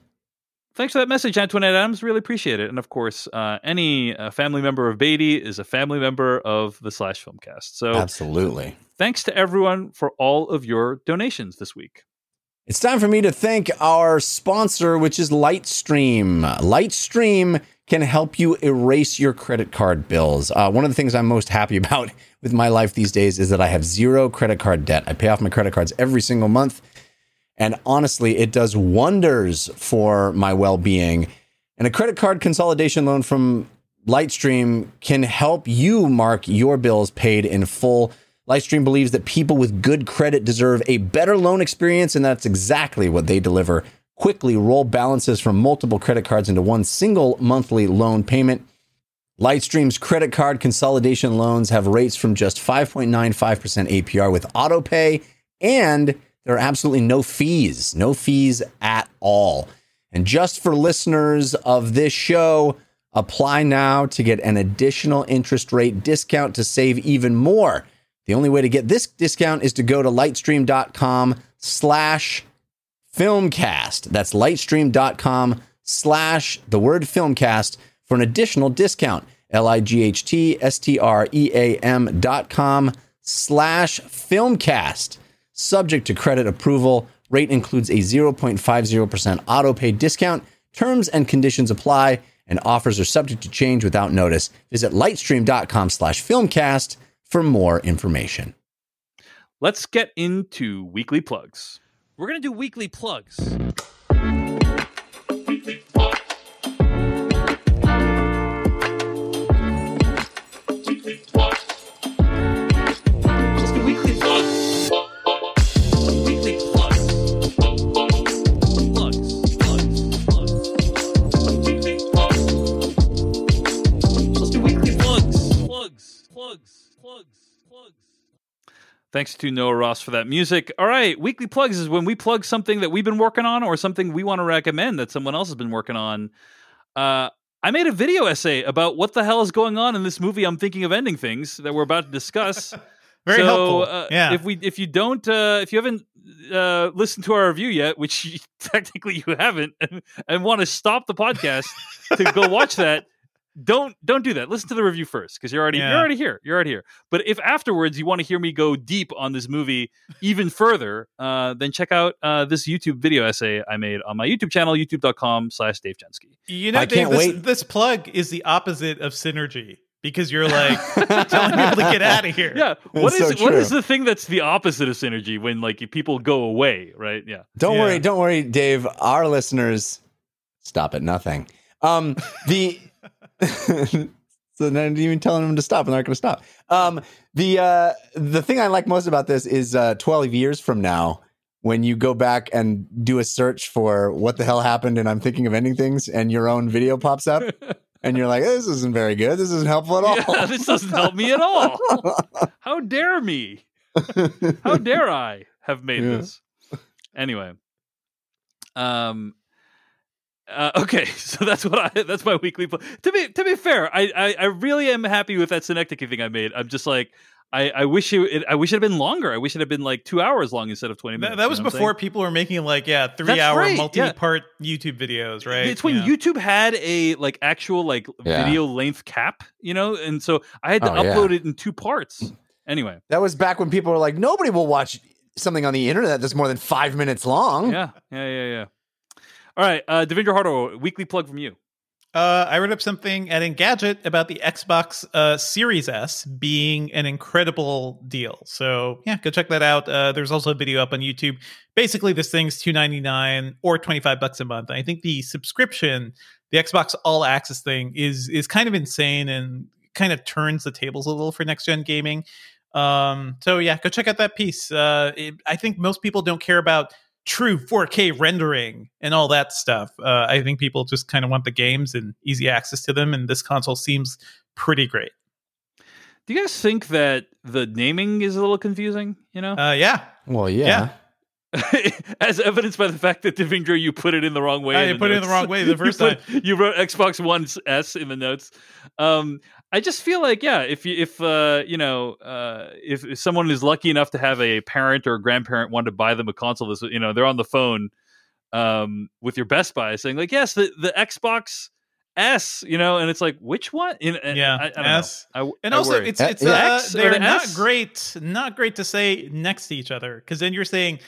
Thanks for that message, Antoinette Adams. Really appreciate it. And of course, uh, any uh, family member of Beatty is a family member of the Slash Filmcast. So Absolutely. thanks to everyone for all of your donations this week. It's time for me to thank our sponsor, which is Lightstream. Lightstream can help you erase your credit card bills. Uh, one of the things I'm most happy about with my life these days is that I have zero credit card debt. I pay off my credit cards every single month. And honestly, it does wonders for my well being. And a credit card consolidation loan from Lightstream can help you mark your bills paid in full. Lightstream believes that people with good credit deserve a better loan experience, and that's exactly what they deliver. Quickly roll balances from multiple credit cards into one single monthly loan payment. Lightstream's credit card consolidation loans have rates from just 5.95% APR with autopay, and there are absolutely no fees, no fees at all. And just for listeners of this show, apply now to get an additional interest rate discount to save even more. The only way to get this discount is to go to lightstream.com slash filmcast. That's lightstream.com slash the word filmcast for an additional discount. L-I-G-H-T-S-T-R-E-A-M dot com slash filmcast. Subject to credit approval. Rate includes a 0.50% auto pay discount. Terms and conditions apply, and offers are subject to change without notice. Visit lightstream.com slash filmcast for more information. Let's get into weekly plugs. We're going to do weekly plugs. Thanks to Noah Ross for that music. All right, weekly plugs is when we plug something that we've been working on or something we want to recommend that someone else has been working on. Uh, I made a video essay about what the hell is going on in this movie. I'm thinking of ending things that we're about to discuss. Very so, helpful. Uh, yeah. If we if you don't uh, if you haven't uh, listened to our review yet, which you, technically you haven't, and, and want to stop the podcast to go watch that, don't don't do that. Listen to the review first because you're already yeah. you're already here. You're already here. But if afterwards you want to hear me go deep on this movie even further, uh, then check out uh, this YouTube video essay I made on my YouTube channel, youtube.com slash Dave Chensky. You know, I Dave, this, this, plug is the opposite of synergy because you're like telling people to get out of here. Yeah. What is so what is the thing that's the opposite of synergy when like people go away, right? Yeah. Don't yeah. worry, don't worry, Dave. Our listeners stop at nothing. Um, the so then you even telling them to stop, and they're not going to stop. Um, the uh, the thing I like most about this is uh, 12 years from now, when you go back and do a search for what the hell happened, and I'm thinking of ending things, and your own video pops up. and you're like, this isn't very good. This isn't helpful at all. Yeah, this doesn't help me at all. How dare me? How dare I have made yeah. this? Anyway, um, uh, okay, so that's what I that's my weekly. Pl- to be to be fair, I, I, I really am happy with that synecdoche thing I made. I'm just like I, I wish it, it, I wish it had been longer. I wish it had been like two hours long instead of twenty minutes. That, that was you know before people were making like yeah three that's hour right. multi part yeah. YouTube videos, right? It's when yeah. YouTube had a like actual like yeah. video length cap, you know, and so I had to oh, upload it in two parts. Anyway, that was back when people were like, nobody will watch something on the internet that's more than five minutes long. Yeah, yeah, yeah, yeah. All right, uh, Devindra Hardawar, weekly plug from you. Uh, I wrote up something at Engadget about the Xbox uh, Series S being an incredible deal. So yeah, go check that out. Uh, there's also a video up on YouTube. Basically, this thing's two ninety nine or twenty five bucks a month. I think the subscription, the Xbox All Access thing, is is kind of insane and kind of turns the tables a little for next gen gaming. Um, so yeah, go check out that piece. Uh, it, I think most people don't care about true 4K rendering and all that stuff. Uh, I think people just kind of want the games and easy access to them, and this console seems pretty great. Do you guys think that the naming is a little confusing? You know? Uh, yeah. Well, yeah. yeah. As evidenced by the fact that Devindra, you put it in the wrong way. I put notes. it in the wrong way the first you put, time. You wrote Xbox One S in the notes. Um, I just feel like, yeah, if you, if uh, you know, uh, if, if, someone is lucky enough to have a parent or a grandparent want to buy them a console, this you know, they're on the phone um, with your Best Buy saying like, yes, the the Xbox S, you know, and it's like which one? In, yeah, I, I S. I, and also, worry. it's it's uh, they're the not S? great, not great to say next to each other because then you're saying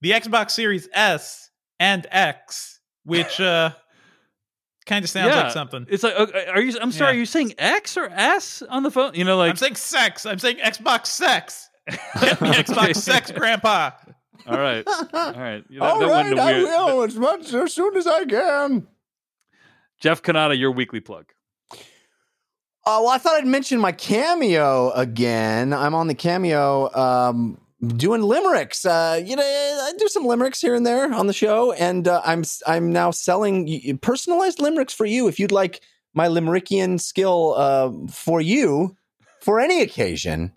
the Xbox Series S and X, which uh kind of sounds yeah. like something. It's like, are you? I'm sorry, yeah. are you saying X or S on the phone? You know, like I'm saying sex. I'm saying Xbox sex. Get me Xbox sex, Grandpa. All right, all right. That, all that right, I will as much as soon as I can. Jeff Cannata, your weekly plug. Uh, well, I thought I'd mention my cameo again. I'm on the cameo um, doing limericks. Uh, you know, I do some limericks here and there on the show, and uh, I'm I'm now selling personalized limericks for you if you'd like my limerickian skill uh, for you for any occasion.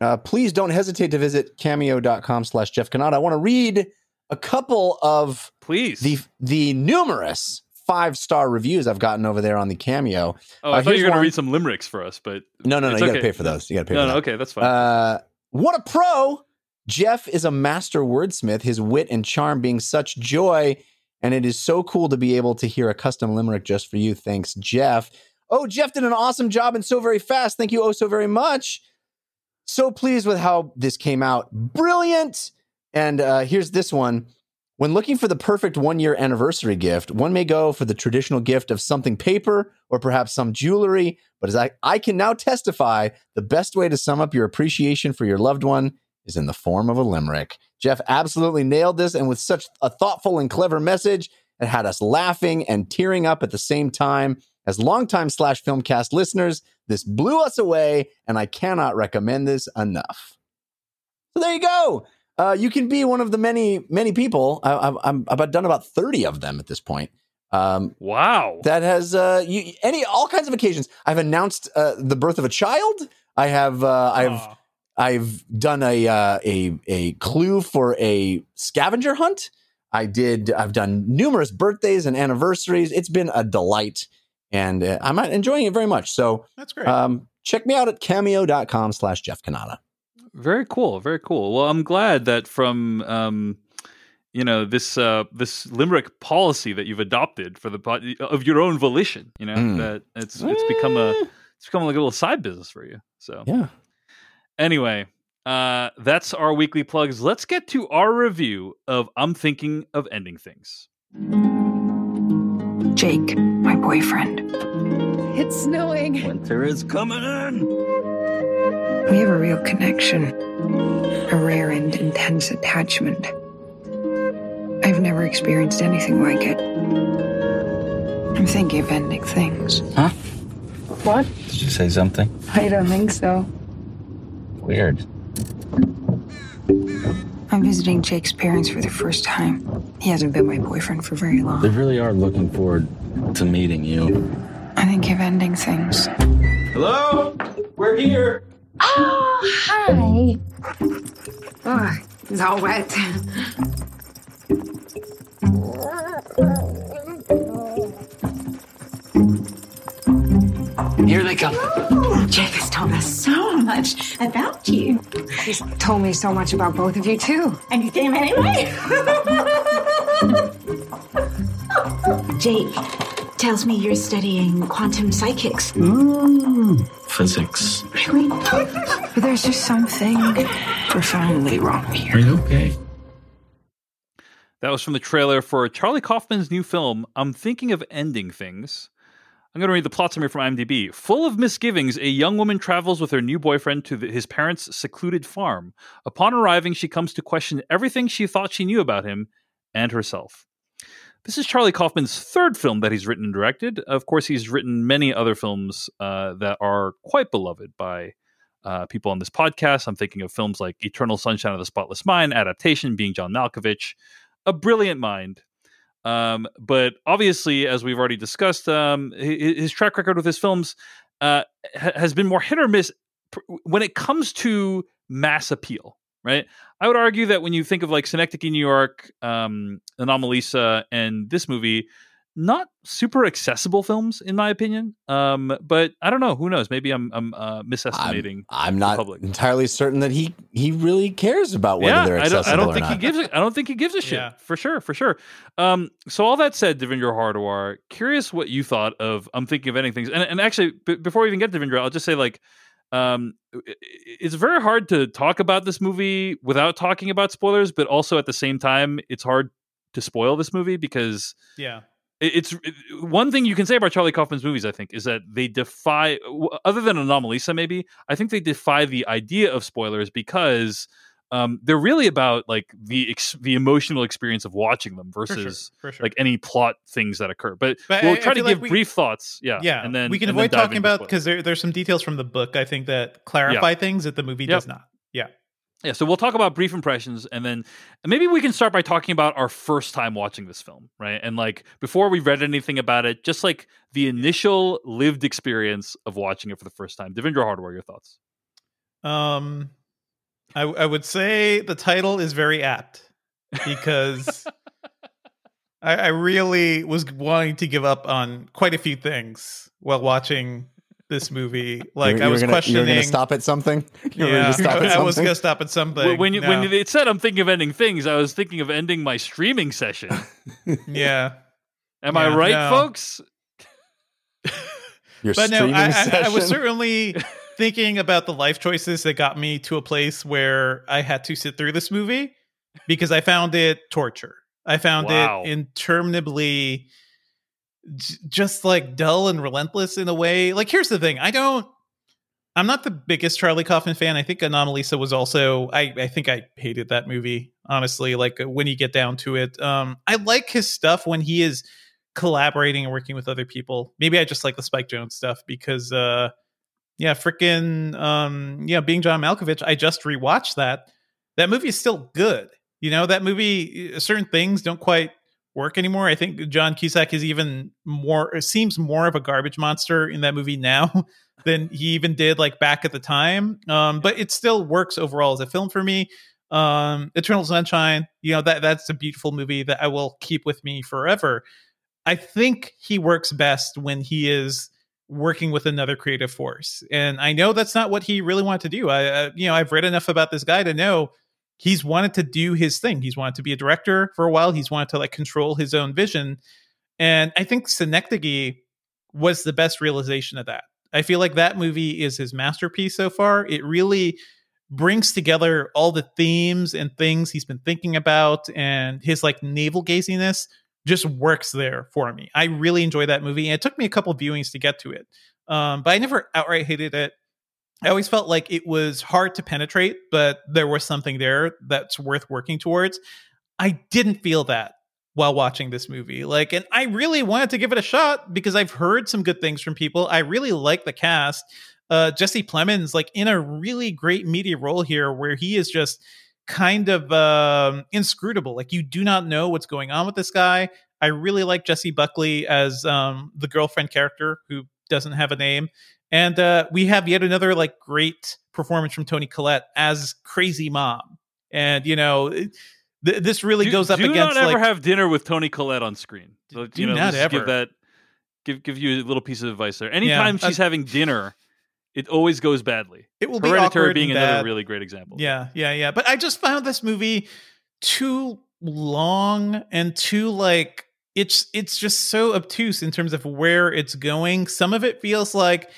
Uh, please don't hesitate to visit cameo.com slash Jeff Cannata. I want to read a couple of please the the numerous five star reviews I've gotten over there on the Cameo. Oh, I uh, thought you were going to read some limericks for us, but no, no, no. You okay. got to pay for those. You got to pay. No, for no, that. okay, that's fine. Uh, what a pro! Jeff is a master wordsmith. His wit and charm being such joy, and it is so cool to be able to hear a custom limerick just for you. Thanks, Jeff. Oh, Jeff did an awesome job and so very fast. Thank you oh so very much. So pleased with how this came out. Brilliant. And uh, here's this one. When looking for the perfect one year anniversary gift, one may go for the traditional gift of something paper or perhaps some jewelry. But as I, I can now testify, the best way to sum up your appreciation for your loved one is in the form of a limerick. Jeff absolutely nailed this, and with such a thoughtful and clever message, it had us laughing and tearing up at the same time. As longtime slash filmcast listeners, this blew us away, and I cannot recommend this enough. So there you go. Uh, you can be one of the many, many people. I, am I've done about 30 of them at this point. Um, wow. That has uh, you, any all kinds of occasions. I've announced uh, the birth of a child. I have uh, I've I've done a uh, a a clue for a scavenger hunt. I did. I've done numerous birthdays and anniversaries. It's been a delight, and uh, I'm enjoying it very much. So that's great. Um, check me out at cameo.com slash Jeff Cannata. Very cool. Very cool. Well, I'm glad that from um, you know this uh, this limerick policy that you've adopted for the of your own volition. You know mm. that it's it's become a eh. it's become like a little side business for you. So yeah. Anyway, uh, that's our weekly plugs. Let's get to our review of I'm Thinking of Ending Things. Jake, my boyfriend. It's snowing. Winter is coming in. We have a real connection, a rare and intense attachment. I've never experienced anything like it. I'm thinking of ending things. Huh? What? Did you say something? I don't think so. Weird. I'm visiting Jake's parents for the first time. He hasn't been my boyfriend for very long. They really are looking forward to meeting you. I think of ending things. Hello? We're here. Oh, hi. Oh, it's all wet. Here they come. Jake has told us so much about you. He's told me so much about both of you, too. And you came anyway? Jake tells me you're studying quantum psychics. Mm, physics. Really? But there's just something profoundly wrong here. Are you okay? That was from the trailer for Charlie Kaufman's new film, I'm Thinking of Ending Things. I'm going to read the plot summary from IMDb. Full of misgivings, a young woman travels with her new boyfriend to the, his parents' secluded farm. Upon arriving, she comes to question everything she thought she knew about him and herself. This is Charlie Kaufman's third film that he's written and directed. Of course, he's written many other films uh, that are quite beloved by uh, people on this podcast. I'm thinking of films like Eternal Sunshine of the Spotless Mind, adaptation being John Malkovich, a brilliant mind. Um, but obviously, as we've already discussed, um, his, his, track record with his films uh, ha- has been more hit or miss when it comes to mass appeal. Right, I would argue that when you think of like Synecdoche, New York, um, Anomalisa, and this movie, not super accessible films in my opinion. Um, but I don't know. Who knows? Maybe I'm I'm uh, misestimating. I'm, I'm not entirely certain that he he really cares about whether yeah, they're accessible I don't, I don't think not. he gives. A, I don't think he gives a shit. Yeah. For sure, for sure. Um, so all that said, Devindra Hardawar curious what you thought of. I'm thinking of ending things. And and actually, b- before we even get to Devindra, I'll just say like. Um, it's very hard to talk about this movie without talking about spoilers, but also at the same time, it's hard to spoil this movie because yeah it's it, one thing you can say about Charlie Kaufman's movies. I think is that they defy, other than Anomalisa, maybe I think they defy the idea of spoilers because um, they're really about like the ex- the emotional experience of watching them versus For sure, for sure. like any plot things that occur. But, But we'll I- I try to feel like give we- brief thoughts. Yeah, yeah, and then we can avoid talking about because there, there's some details from the book I think that clarify things that the movie Yep. does not. Yeah, Yeah, so we'll talk about brief impressions, and then maybe we can start by talking about our first time watching this film, right? And like before we read anything about it, just like the initial lived experience of watching it for the first time. Devindra Hardawar, your thoughts? um, I, I would say the title is very apt because I, I really was wanting to give up on quite a few things while watching this movie. Like You- I you was gonna, questioning. You were going to stop at something? You were yeah, stop at I was going to stop at something. when you, No. when it said I'm thinking of ending things, I was thinking of ending my streaming session. yeah. Am Yeah, I right, no. folks? Your but no, streaming I, I, I was certainly thinking about the life choices that got me to a place where I had to sit through this movie because I found it torture. I found Wow. it interminably just like dull and relentless in a way. Like, here's the thing I don't. I'm not the biggest Charlie Kaufman fan. I think Anomalisa was also. I I think I hated that movie honestly. Like when you get down to it, um, I like his stuff when he is collaborating and working with other people. Maybe I just like the Spike Jonze stuff because, uh, yeah, freaking, um, yeah, being John Malkovich. I just rewatched that. That movie is still good. You know, that movie. Certain things don't quite work anymore. I think John Cusack is even more. Seems more of a garbage monster in that movie now than he even did like back at the time. Um, but it still works overall as a film for me. Um, Eternal Sunshine, you know that that's a beautiful movie that I will keep with me forever. I think he works best when he is working with another creative force, and I know that's not what he really wanted to do. I, uh, you know, I've read enough about this guy to know he's wanted to do his thing. He's wanted to be a director for a while. He's wanted to like control his own vision, and I think Synecdoche was the best realization of that. I feel like that movie is his masterpiece so far. It really brings together all the themes and things he's been thinking about and his like navel gaziness just works there for me. I really enjoy that movie and it took me a couple viewings to get to it. Um, but I never outright hated it. I always felt like it was hard to penetrate, but there was something there that's worth working towards. I didn't feel that while watching this movie. Like, and I really wanted to give it a shot because I've heard some good things from people. I really like the cast. Uh, Jesse Plemons, like in a really great media role here, where he is just kind of um, inscrutable. Like you do not know what's going on with this guy. I really like Jessie Buckley as um, the girlfriend character who doesn't have a name. And uh, we have yet another like great performance from Toni Collette as crazy mom. And you know, it- th- this really do, goes up do against Do not ever like have dinner with Toni Collette on screen. So, Do you know, not let's Give that. Give give you a little piece of advice there. Anytime uh, she's having dinner, it always goes badly. it will be Hereditary awkward being another bad. really great example. Yeah, yeah, yeah. But I just found this movie too long and too like it's it's just so obtuse in terms of where it's going. Some of it feels like,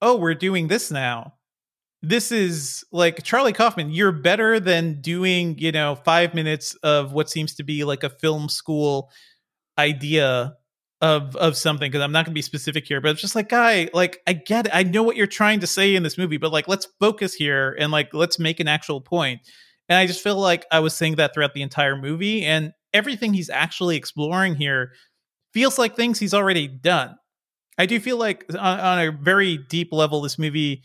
oh, we're doing this now. This is like Charlie Kaufman, you're better than doing, you know, five minutes of what seems to be like a film school idea of of something because I'm not going to be specific here, but it's just like, guy, like I get it, I know what you're trying to say in this movie, but like let's focus here and like let's make an actual point. And I just feel like I was saying that throughout the entire movie, and everything he's actually exploring here feels like things he's already done. I do feel like on, on a very deep level, this movie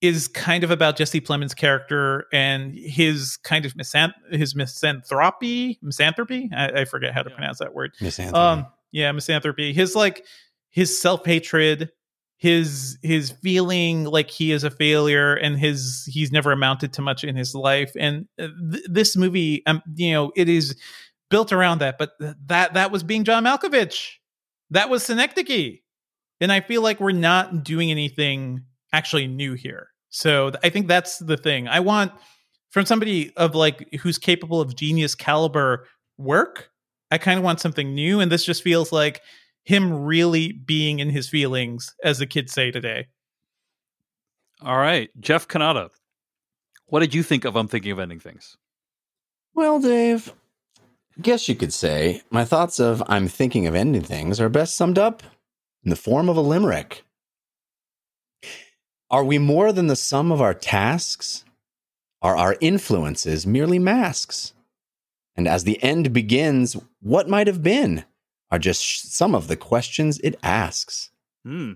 is kind of about Jesse Plemons' character and his kind of misan- his misanthropy, misanthropy. I, I forget how to Yeah. pronounce that word. Miss Anthony. Um, yeah, misanthropy. His like his self hatred, his his feeling like he is a failure, and his he's never amounted to much in his life. And uh, th- this movie, um, you know, it is built around that. But th- that that was being John Malkovich. That was Synecdoche, and I feel like we're not doing anything actually new here. So th- I think that's the thing. I want from somebody of like who's capable of genius caliber work. I kind of want something new, and this just feels like him really being in his feelings, as the kids say today. All right, Jeff Cannata, what did you think of I'm thinking of ending things? Well, Dave, I guess you could say my thoughts of I'm thinking of ending things are best summed up in the form of a limerick. Are we more than the sum of our tasks? Are our influences merely masks? And as the end begins, what might have been are just some of the questions it asks. Hmm.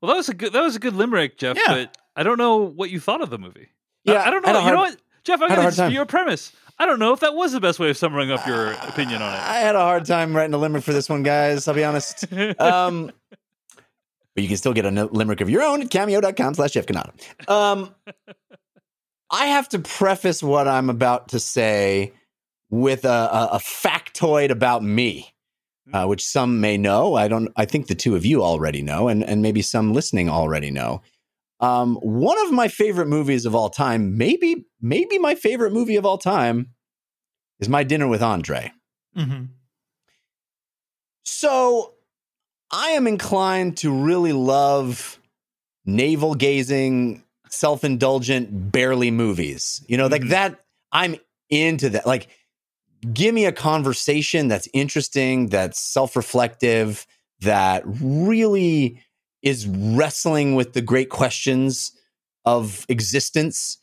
Well, that was a good that was a good limerick, Jeff. Yeah. But I don't know what you thought of the movie. Yeah, I, I don't know. You hard, know what, Jeff? I'm going to dispute your premise. I don't know if that was the best way of summing up your uh, opinion on it. I had a hard time writing a limerick for this one, guys. I'll be honest. Um, but you can still get a limerick of your own at cameo.com slash Jeff Cannata. Um, I have to preface what I'm about to say with a, a, a factoid about me, uh, which some may know. I don't. I think the two of you already know, and and maybe some listening already know. Um, one of my favorite movies of all time, maybe maybe my favorite movie of all time, is My Dinner with Andre. Mm-hmm. So I am inclined to really love navel gazing, self indulgent, barely movies. You know, mm-hmm. like that. I'm into that. Like, give me a conversation that's interesting, that's self reflective, that really is wrestling with the great questions of existence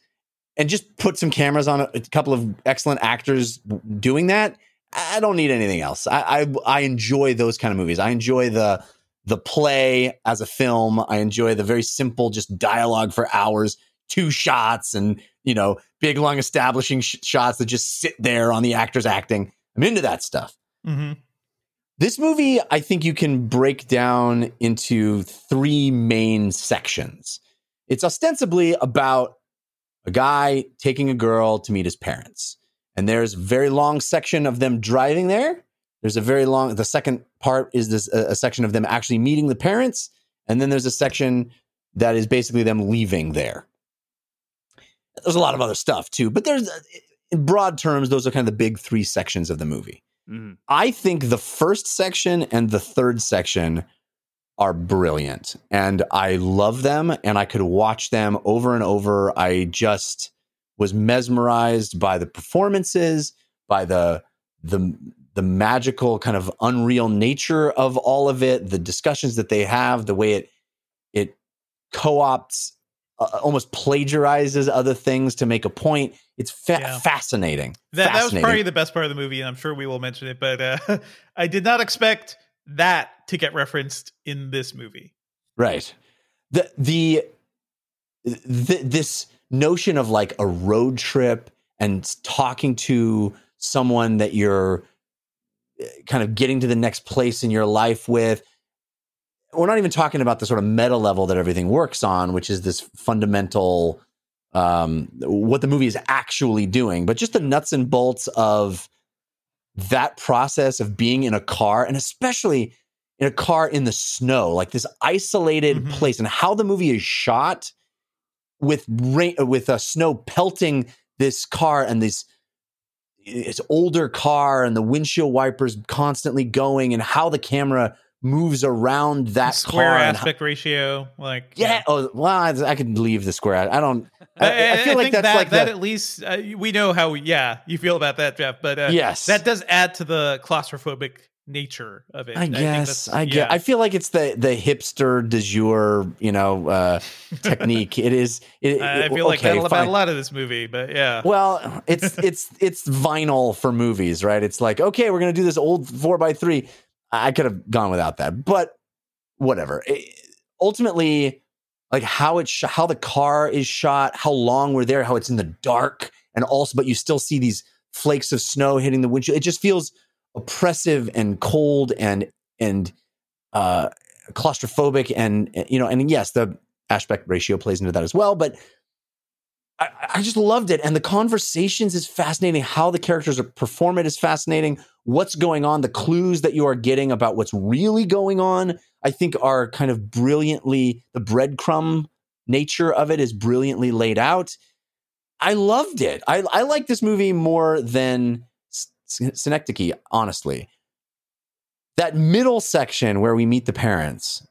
and just put some cameras on a, a couple of excellent actors doing that i don't need anything else I, I, I enjoy those kind of movies i enjoy the the play as a film i enjoy the very simple just dialogue for hours two shots and you know big long establishing sh- shots that just sit there on the actors acting i'm into that stuff mm-hmm. This movie, I think you can break down into three main sections. It's ostensibly about a guy taking a girl to meet his parents. And there's a very long section of them driving there. There's a very long, the second part is this a, a section of them actually meeting the parents. And then there's a section that is basically them leaving there. There's a lot of other stuff too, but there's, in broad terms, those are kind of the big three sections of the movie. Mm-hmm. I think the first section and the third section are brilliant and I love them and I could watch them over and over. I just was mesmerized by the performances, by the the the magical kind of unreal nature of all of it, the discussions that they have, the way it it co-opts uh, almost plagiarizes other things to make a point. It's fa- yeah. fascinating. That, fascinating. that was probably the best part of the movie, and I'm sure we will mention it. But uh, I did not expect that to get referenced in this movie. Right. The the, the this notion of like a road trip and talking to someone that you're eh, kind of getting to the next place in your life with we're not even talking about the sort of meta level that everything works on, which is this fundamental um, what the movie is actually doing, but just the nuts and bolts of that process of being in a car and especially in a car in the snow, like this isolated mm-hmm. place, and how the movie is shot with rain, with a snow pelting this car and this it's older car and the windshield wipers constantly going and how the camera moves around that square car aspect how, ratio like yeah, yeah. oh well I, I could leave the square i don't i, I feel I like that's that, like that the, at least uh, we know how yeah you feel about that jeff but uh, yes that does add to the claustrophobic nature of it i guess i, get yeah. i feel like it's the the hipster de jour you know uh technique it is it, i feel like okay, about a lot of this movie but yeah well it's it's it's vinyl for movies right it's like okay we're gonna do this old four by three I could have gone without that, but whatever. It, ultimately, like how it's sh- how the car is shot, how long we're there, how it's in the dark, and also, but you still see these flakes of snow hitting the windshield. It just feels oppressive and cold and and uh, claustrophobic, and you know, and yes, the aspect ratio plays into that as well, but. I, I just loved it. And the conversations is fascinating. How the characters are perform it is fascinating what's going on, the clues that you are getting about what's really going on, I think are kind of brilliantly, the breadcrumb nature of it is brilliantly laid out. I loved it. I, I like this movie more than Synecdoche, honestly. That middle section where we meet the parents,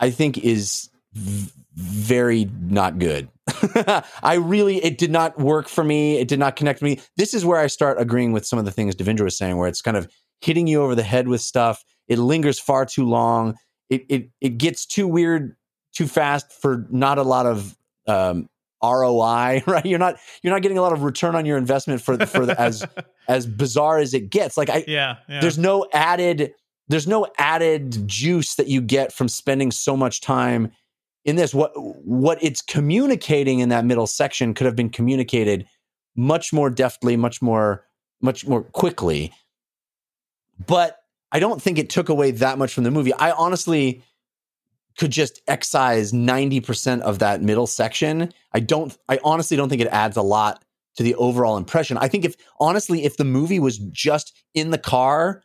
I think is v- very not good. I really, it did not work for me. It did not connect me. This is where I start agreeing with some of the things Devindra was saying, where it's kind of hitting you over the head with stuff. It lingers far too long. It it it gets too weird too fast for not a lot of um, ROI, right? You're not you're not getting a lot of return on your investment for for the, as as bizarre as it gets. Like I yeah, yeah. there's no added there's no added juice that you get from spending so much time in this. What what it's communicating in that middle section could have been communicated much more deftly, much more much more quickly. But I don't think it took away that much from the movie. I honestly could just excise 90% of that middle section. I don't I honestly don't think it adds a lot to the overall impression. I think if honestly if the movie was just in the car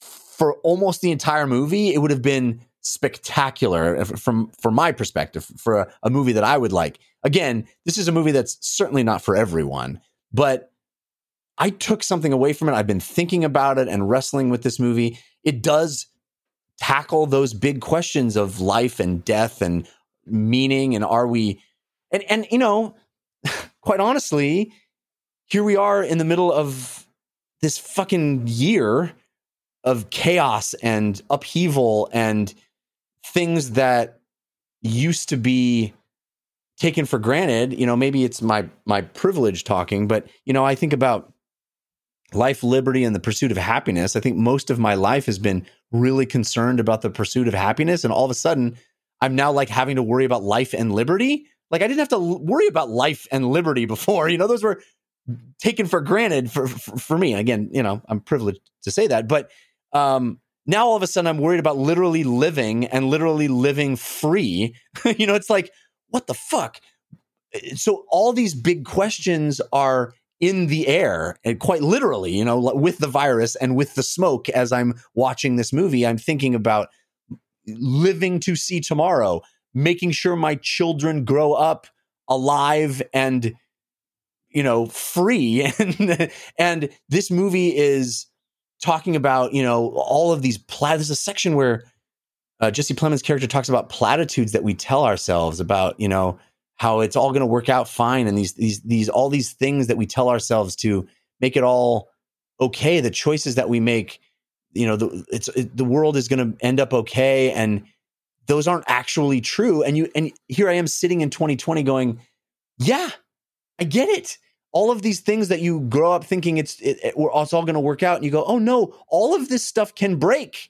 for almost the entire movie, it would have been spectacular uh, from from my perspective for a, a movie that I would like. Again, this is a movie that's certainly not for everyone, but I took something away from it. I've been thinking about it and wrestling with this movie. It does tackle those big questions of life and death and meaning and are we and and you know quite honestly here we are in the middle of this fucking year of chaos and upheaval and things that used to be taken for granted. You know maybe it's my my privilege talking but you know i think about life liberty and the pursuit of happiness. I think most of my life has been really concerned about the pursuit of happiness and all of a sudden i'm now like having to worry about life and liberty? Like i didn't have to worry about life and liberty before you know those were taken for granted for for, for me. Again you know i'm privileged to say that but um now all of a sudden i'm worried about literally living and literally living free. You know it's like what the fuck? So all these big questions are in the air and quite literally you know with the virus and with the smoke as i'm watching this movie i'm thinking about living to see tomorrow making sure my children grow up alive and you know free. And and this movie is talking about you know all of these plat there's a section where uh, jesse plemons character talks about platitudes that we tell ourselves about you know how it's all going to work out fine and these these these all these things that we tell ourselves to make it all okay the choices that we make you know the it's it, the world is going to end up okay and those aren't actually true and you and here i am sitting in 2020 going yeah i get it. All of these things that you grow up thinking it's it, it, it's all going to work out and you go oh no all of this stuff can break.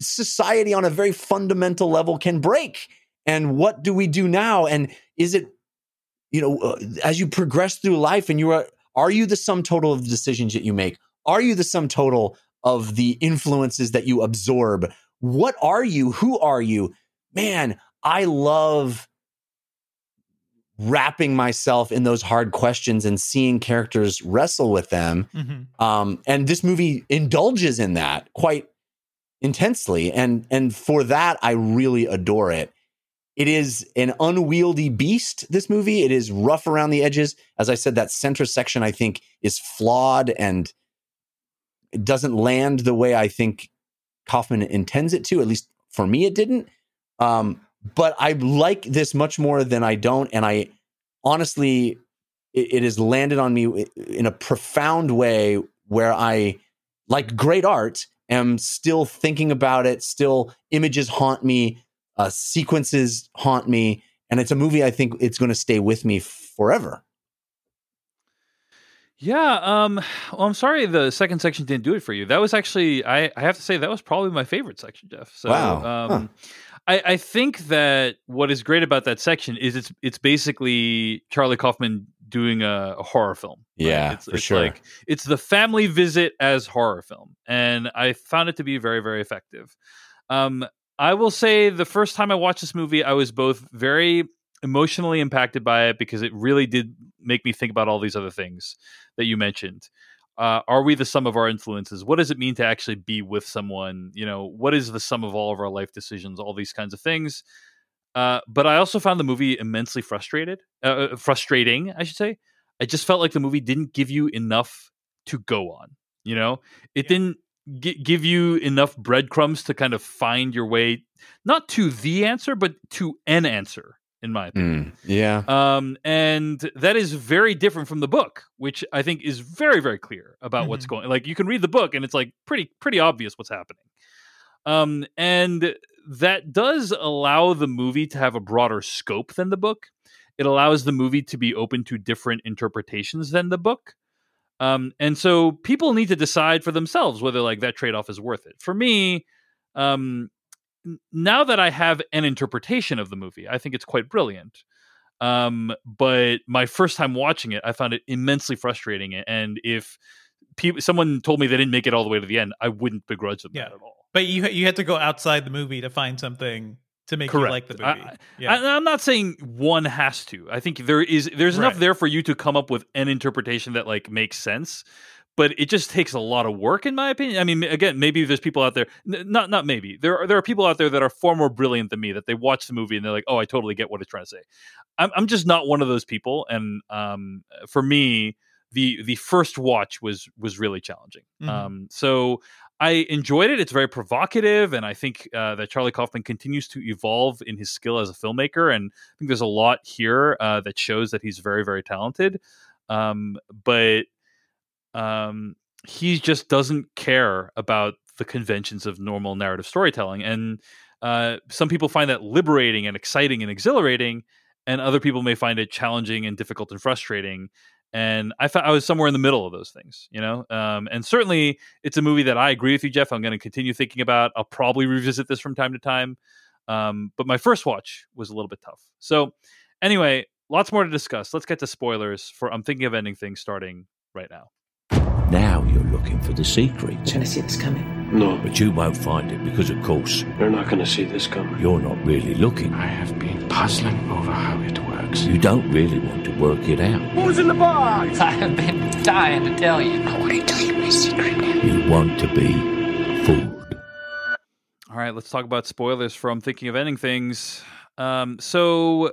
Society on a very fundamental level can break and what do we do now? And is it you know uh, as you progress through life and you are are you the sum total of the decisions that you make? Are you the sum total of the influences that you absorb? What are you? Who are you? Man i love wrapping myself in those hard questions and seeing characters wrestle with them. Mm-hmm. um, and this movie indulges in that quite intensely. And and for that i really adore it it is an unwieldy beast, this movie. It is rough around the edges. As I said, that center section, I think, is flawed and it doesn't land the way I think Kaufman intends it to. At least for me, it didn't. Um, but I like this much more than I don't. And I honestly, it, it has landed on me in a profound way where I, like great art, am still thinking about it, still images haunt me uh, sequences haunt me, and it's a movie I think it's going to stay with me forever. Yeah, um, well, I'm sorry the second section didn't do it for you. That was actually, I, I have to say, that was probably my favorite section, Jeff. So, wow. Um, huh. I, I think that what is great about that section is it's it's basically Charlie Kaufman doing a, a horror film. Right? Yeah, it's, for it's sure. Like it's the family visit as horror film, and I found it to be very very effective. Um, I will say the first time I watched this movie, I was both very emotionally impacted by it because it really did make me think about all these other things that you mentioned. Uh, are we the sum of our influences? What does it mean to actually be with someone? You know, what is the sum of all of our life decisions? All these kinds of things. Uh, but I also found the movie immensely frustrated, uh, uh frustrating, I should say. I just felt like the movie didn't give you enough to go on. You know, it yeah. didn't g- give you enough breadcrumbs to kind of find your way not to the answer but to an answer in my opinion. Mm, yeah. Um, and that is very different from the book, which I think is very, very clear about mm-hmm. what's going. Like you can read the book, and it's like pretty, pretty obvious what's happening. Um, and that does allow the movie to have a broader scope than the book. it allows the movie to be open to different interpretations than the book. Um, and so people need to decide for themselves whether like that trade off is worth it. For me, um, now that I have an interpretation of the movie, I think it's quite brilliant. Um, but my first time watching it, I found it immensely frustrating. And if people, someone told me they didn't make it all the way to the end, I wouldn't begrudge them yeah. that at all. But you you had to go outside the movie to find something to make Correct. you like the movie. I, yeah. I, am not saying one has to. I think there is there's enough right. there for you to come up with an interpretation that like makes sense. But it just takes a lot of work, in my opinion. I mean, again, maybe there's people out there. Not not maybe there are there are people out there that are far more brilliant than me that they watch the movie and they're like, oh, I totally get what it's trying to say. I'm I'm just not one of those people, and um, for me, the the first watch was was really challenging. Mm-hmm. Um, so I enjoyed it. It's very provocative, and I think uh, that Charlie Kaufman continues to evolve in his skill as a filmmaker. And I think there's a lot here uh, that shows that he's very, very talented. Um, but um, he just doesn't care about the conventions of normal narrative storytelling. And uh, some people find that liberating and exciting and exhilarating, and other people may find it challenging and difficult and frustrating and I thought I was somewhere in the middle of those things, you know. Um, and certainly, it's a movie that I agree with you, Jeff. I'm going to continue thinking about. I'll probably revisit this from time to time. Um, but my first watch was a little bit tough. So, anyway, lots more to discuss. Let's get to spoilers for I'm thinking of ending things starting right now. Now you're looking for the secret. You're going to see this coming. No. But you won't find it because, of course, you're not going to see this coming. You're not really looking. I have been puzzling over how it works. You don't really want to work it out. Who's in the box? I have been dying to tell you. I want to tell you my secret. You want to be fooled. All right, let's talk about spoilers from Thinking of Ending Things. Um, so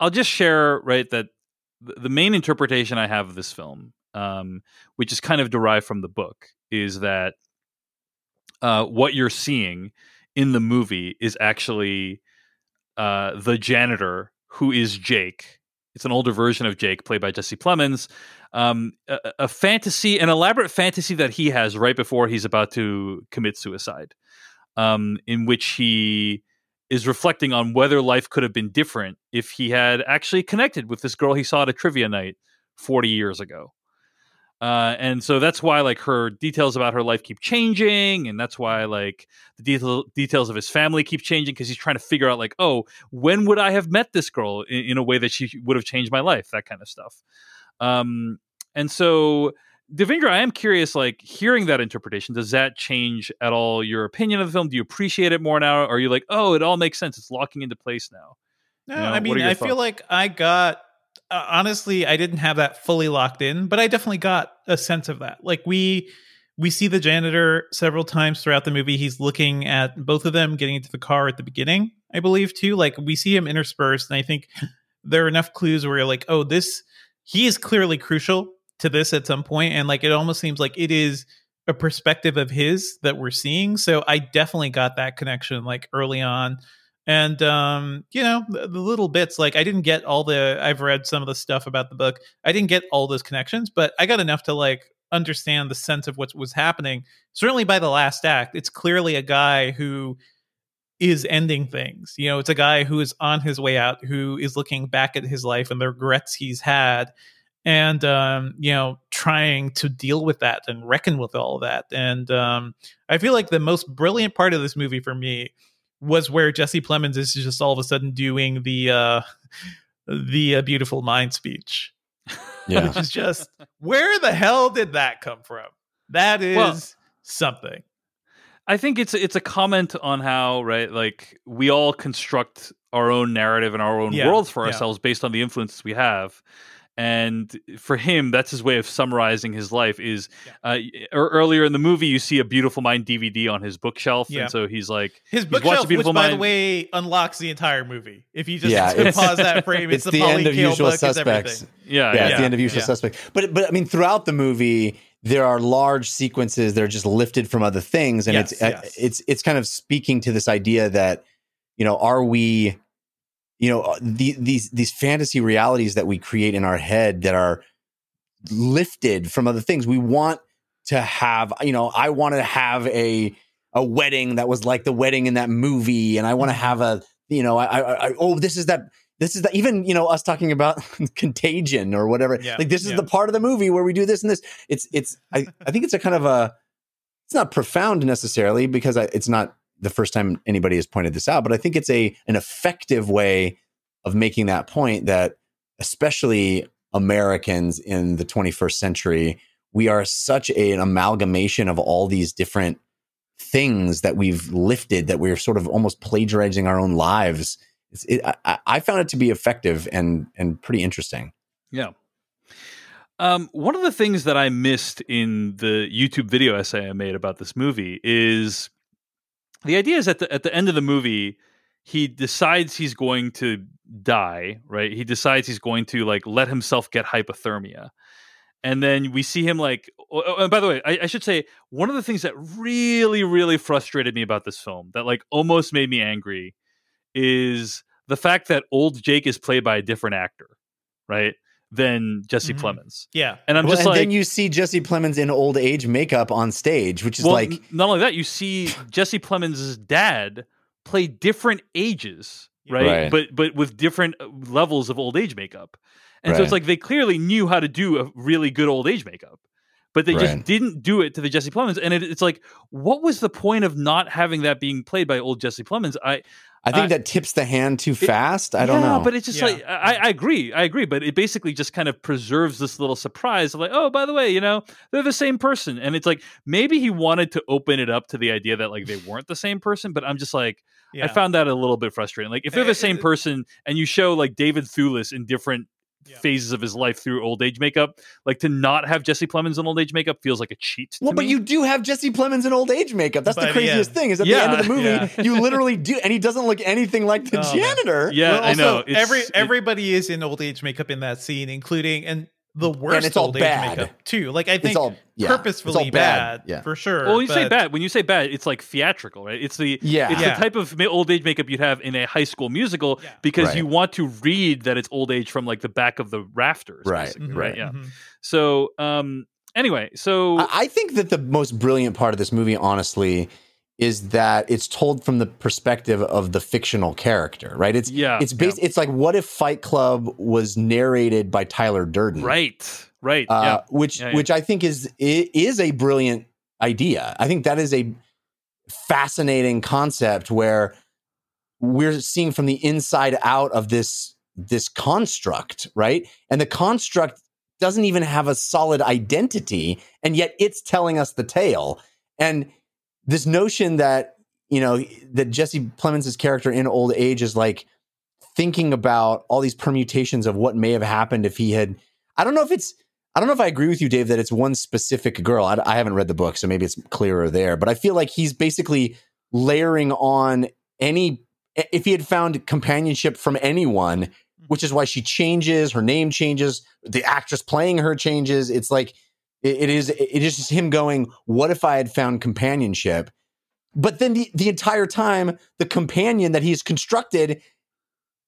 I'll just share, right, that the main interpretation I have of this film, um, which is kind of derived from the book, is that uh, what you're seeing in the movie is actually uh, the janitor who is Jake. It's an older version of Jake, played by Jesse Plemons. Um, a, a, fantasy, an elaborate fantasy that he has right before he's about to commit suicide, um, in which he is reflecting on whether life could have been different if he had actually connected with this girl he saw at a trivia night 40 years ago. Uh, and so that's why like her details about her life keep changing and that's why like the detail, details of his family keep changing because he's trying to figure out like oh when would i have met this girl in, in, a way that she would have changed my life that kind of stuff. Um, and so devindra i am curious like hearing that interpretation does that change at all your opinion of the film? Do you appreciate it more now? Or are you like oh it all makes sense. It's locking into place now. No you know, i mean i thoughts? feel like i got uh, honestly, I didn't have that fully locked in, but I definitely got a sense of that. Like we we see the janitor several times throughout the movie. He's looking at both of them getting into the car at the beginning, I believe too. Like we see him interspersed, and I think there are enough clues where you're like, oh, this he is clearly crucial to this at some point, and like it almost seems like it is a perspective of his that we're seeing. So I definitely got that connection like early on and um, you know the, the, little bits like i didn't get all the i've read some of the stuff about the book. I didn't get all those connections but i got enough to like understand the sense of what was happening. Certainly by the last act it's clearly a guy who is ending things. You know it's a guy who is on his way out who is looking back at his life and the regrets he's had and um, you know trying to deal with that and reckon with all that. And um, i feel like the most brilliant part of this movie for me was where Jesse Plemons is just all of a sudden doing the uh the uh, beautiful mind speech. Yeah. Which is just where the hell did that come from? That is well, something. I think it's it's a comment on how right like we all construct our own narrative and our own yeah, worlds for ourselves yeah. based on the influences we have and for him that's his way of summarizing his life is uh, earlier in the movie you see a beautiful mind dvd on his bookshelf. Yeah. and so he's like his bookshelf which by the way unlocks the entire movie. If you just yeah, pause that frame it's, it's the, the end of usual suspects. Yeah, yeah, it's the end of usual suspects. But but i mean throughout the movie there are large sequences that are just lifted from other things. And yes, it's yes. it's it's kind of speaking to this idea that you know are we you know uh, the, these these fantasy realities that we create in our head that are lifted from other things we want to have you know i want to have a a wedding that was like the wedding in that movie and i want to mm-hmm. have a you know I, I, I oh this is that this is the, even you know us talking about contagion or whatever yeah, like this is yeah. the part of the movie where we do this and this it's it's I, I think it's a kind of a it's not profound necessarily because I, it's not the first time anybody has pointed this out but i think it's a an effective way of making that point that especially americans in the 21st century we are such a, an amalgamation of all these different things that we've lifted that we're sort of almost plagiarizing our own lives it, I, I, found it to be effective and and pretty interesting. Yeah. Um, one of the things that I missed in the YouTube video essay I made about this movie is the idea is at the at the end of the movie, he decides he's going to die. Right? He decides he's going to like let himself get hypothermia, and then we see him like. Oh, oh, and by the way, I, I should say one of the things that really, really frustrated me about this film that like almost made me angry is the fact that old Jake is played by a different actor, right? Than Jesse mm-hmm. Plemons. Yeah. And I'm well, just and like. then you see Jesse Plemons in old age makeup on stage, which is well, like. Not only that, you see Jesse Plemons' dad play different ages, right? right? But but with different uh, levels of old age makeup. And right. so it's like they clearly knew how to do a really good old age makeup but they right. just didn't do it to the Jesse Plemons. And it, it's like, what was the point of not having that being played by old Jesse Plemons? I I think uh, that tips the hand too fast. I don't yeah, know. but it's just yeah. like I, I, agree, I agree, but it basically just kind of preserves this little surprise, of like, oh, by the way, you know, they're the same person, and it's like maybe he wanted to open it up to the idea that like they weren't the same person, but I'm just like, yeah. I found that a little bit frustrating. Like if they're eh, the eh, same eh. person and you show like David Thewlis in different yeah. phases of his life through old age makeup. Like to not have Jesse Plemons in old age makeup feels like a cheat. Well, but me. you do have Jesse Plemons in old age makeup. That's the craziest thing. Is at yeah, the end of the movie, yeah. you literally do, and he doesn't look anything like the oh, janitor. Man. Yeah, well, also, I know. It's, every everybody is in old age makeup in that scene, including and the worst and it's all bad. makeup too. Like I think all, yeah. purposefully all bad, bad yeah. for sure. Well, when you but... say bad, when you say bad, it's like theatrical, right? It's the yeah. it's yeah. the type of old age makeup you'd have in a high school musical yeah. because right. you want to read that it's old age from like the back of the rafters, right? Mm-hmm. Right. Yeah. Mm-hmm. So, um, anyway, so I, I think that the most brilliant part of this movie, honestly, is that it's told from the perspective of the fictional character, right? It's yeah, it's based. Yeah. It's like what if Fight Club was narrated by Tyler Durden, right? Right. Uh, yeah. Which yeah, which I think is is a brilliant idea. I think that is a fascinating concept where we're seeing from the inside out of this this construct, right? And the construct doesn't even have a solid identity, and yet it's telling us the tale. And this notion that you know that Jesse Plemons' character in old age is like thinking about all these permutations of what may have happened if he had. I don't know if it's. I don't know if I agree with you, Dave, that it's one specific girl. I, I haven't read the book, so maybe it's clearer there. But I feel like he's basically layering on any. If he had found companionship from anyone, mm-hmm. which is why she changes, her name changes, the actress playing her changes. It's like it, it is it is just him going, "What if I had found companionship?" But then the, the entire time, the companion that he's constructed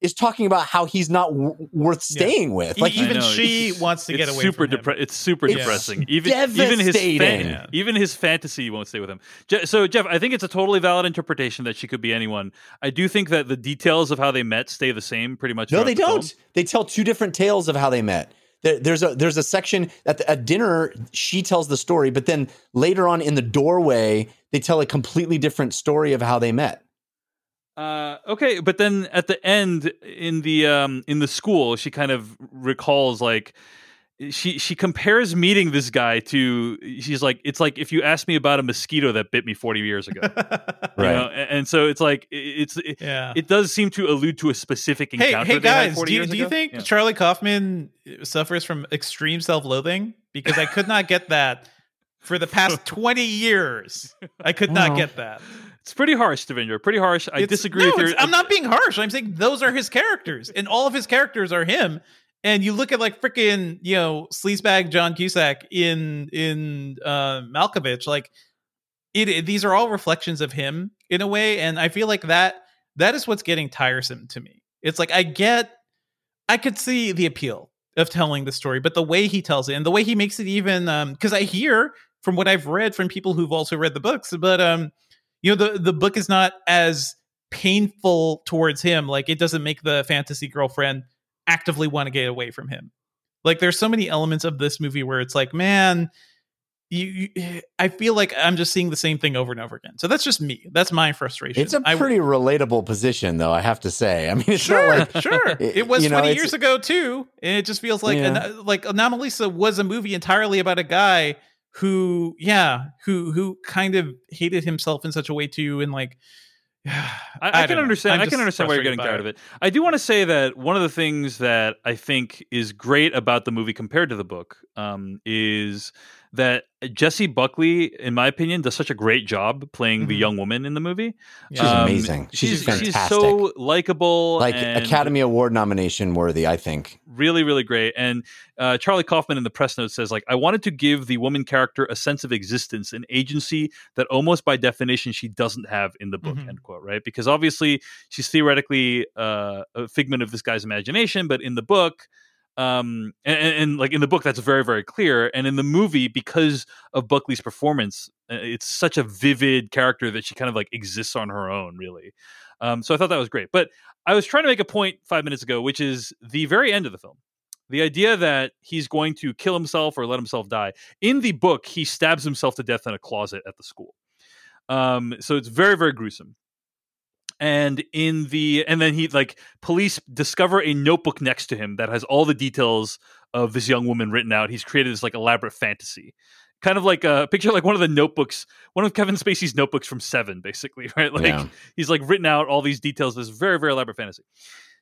is talking about how he's not w- worth staying yeah. with. Like even she it's, wants to get away. Super from depre- It's super it's depressing. Even even his fan- even his fantasy won't stay with him. Je- so Jeff, I think it's a totally valid interpretation that she could be anyone. I do think that the details of how they met stay the same pretty much. No, they the don't. Film. They tell two different tales of how they met there, there's a there's a section at the, at dinner she tells the story, but then later on in the doorway they tell a completely different story of how they met. Uh, okay, but then at the end in the um in the school, she kind of recalls like she she compares meeting this guy to she's like it's like if you asked me about a mosquito that bit me 40 years ago right know? and so it's like it's it, yeah. it does seem to allude to a specific encounter hey, hey guys do you, do you think yeah. charlie kaufman uh, suffers from extreme self-loathing because i could not get that for the past 20 years i could not get that it's pretty harsh, Devindra. Pretty harsh. I it's, disagree no, with your. I'm not being harsh. I'm saying those are his characters, and all of his characters are him. And you look at like freaking, you know, sleazebag John Cusack in in uh Malkovich, like it, it, these are all reflections of him in a way. And I feel like that that is what's getting tiresome to me. It's like I get I could see the appeal of telling the story, but the way he tells it and the way he makes it even um because I hear from what I've read from people who've also read the books, but um, you know, the the book is not as painful towards him. Like it doesn't make the fantasy girlfriend actively want to get away from him. Like there's so many elements of this movie where it's like, man, you, you, I feel like I'm just seeing the same thing over and over again. So that's just me. That's my frustration. It's a pretty I, relatable position, though. I have to say. I mean, it's sure, like sure. It, it was 20 know, years ago too, and it just feels like yeah. an, like Anomalisa was a movie entirely about a guy who, yeah, who who kind of hated himself in such a way too, and like I, I, I can understand. I can understand why you're getting tired it. of it. I do want to say that one of the things that I think is great about the movie compared to the book um, is that Jessie Buckley, in my opinion, does such a great job playing mm-hmm. the young woman in the movie. She's um, amazing. She's, she's, fantastic. She's so likable, like Academy Award nomination worthy. I think really, really great. And uh, Charlie Kaufman in the press note says, like, I wanted to give the woman character a sense of existence, an agency that almost by definition she doesn't have in the book. Mm-hmm. End quote. Right? Because obviously she's theoretically uh, a figment of this guy's imagination, but in the book um and, and, like in the book that's very very clear and in the movie because of buckley's performance uh, it's such a vivid character that she kind of like exists on her own really. Um so i thought that was great but i was trying to make a point five minutes ago which is the very end of the film. The idea that he's going to kill himself or let himself die in the book he stabs himself to death in a closet at the school. Um so it's very very gruesome and in the and then he like police discover a notebook next to him that has all the details of this young woman written out. He's created this like elaborate fantasy. Kind of like a picture like one of the notebooks one of kevin spacey's notebooks from seven basically right? Like yeah. he's like written out all these details this very very elaborate fantasy.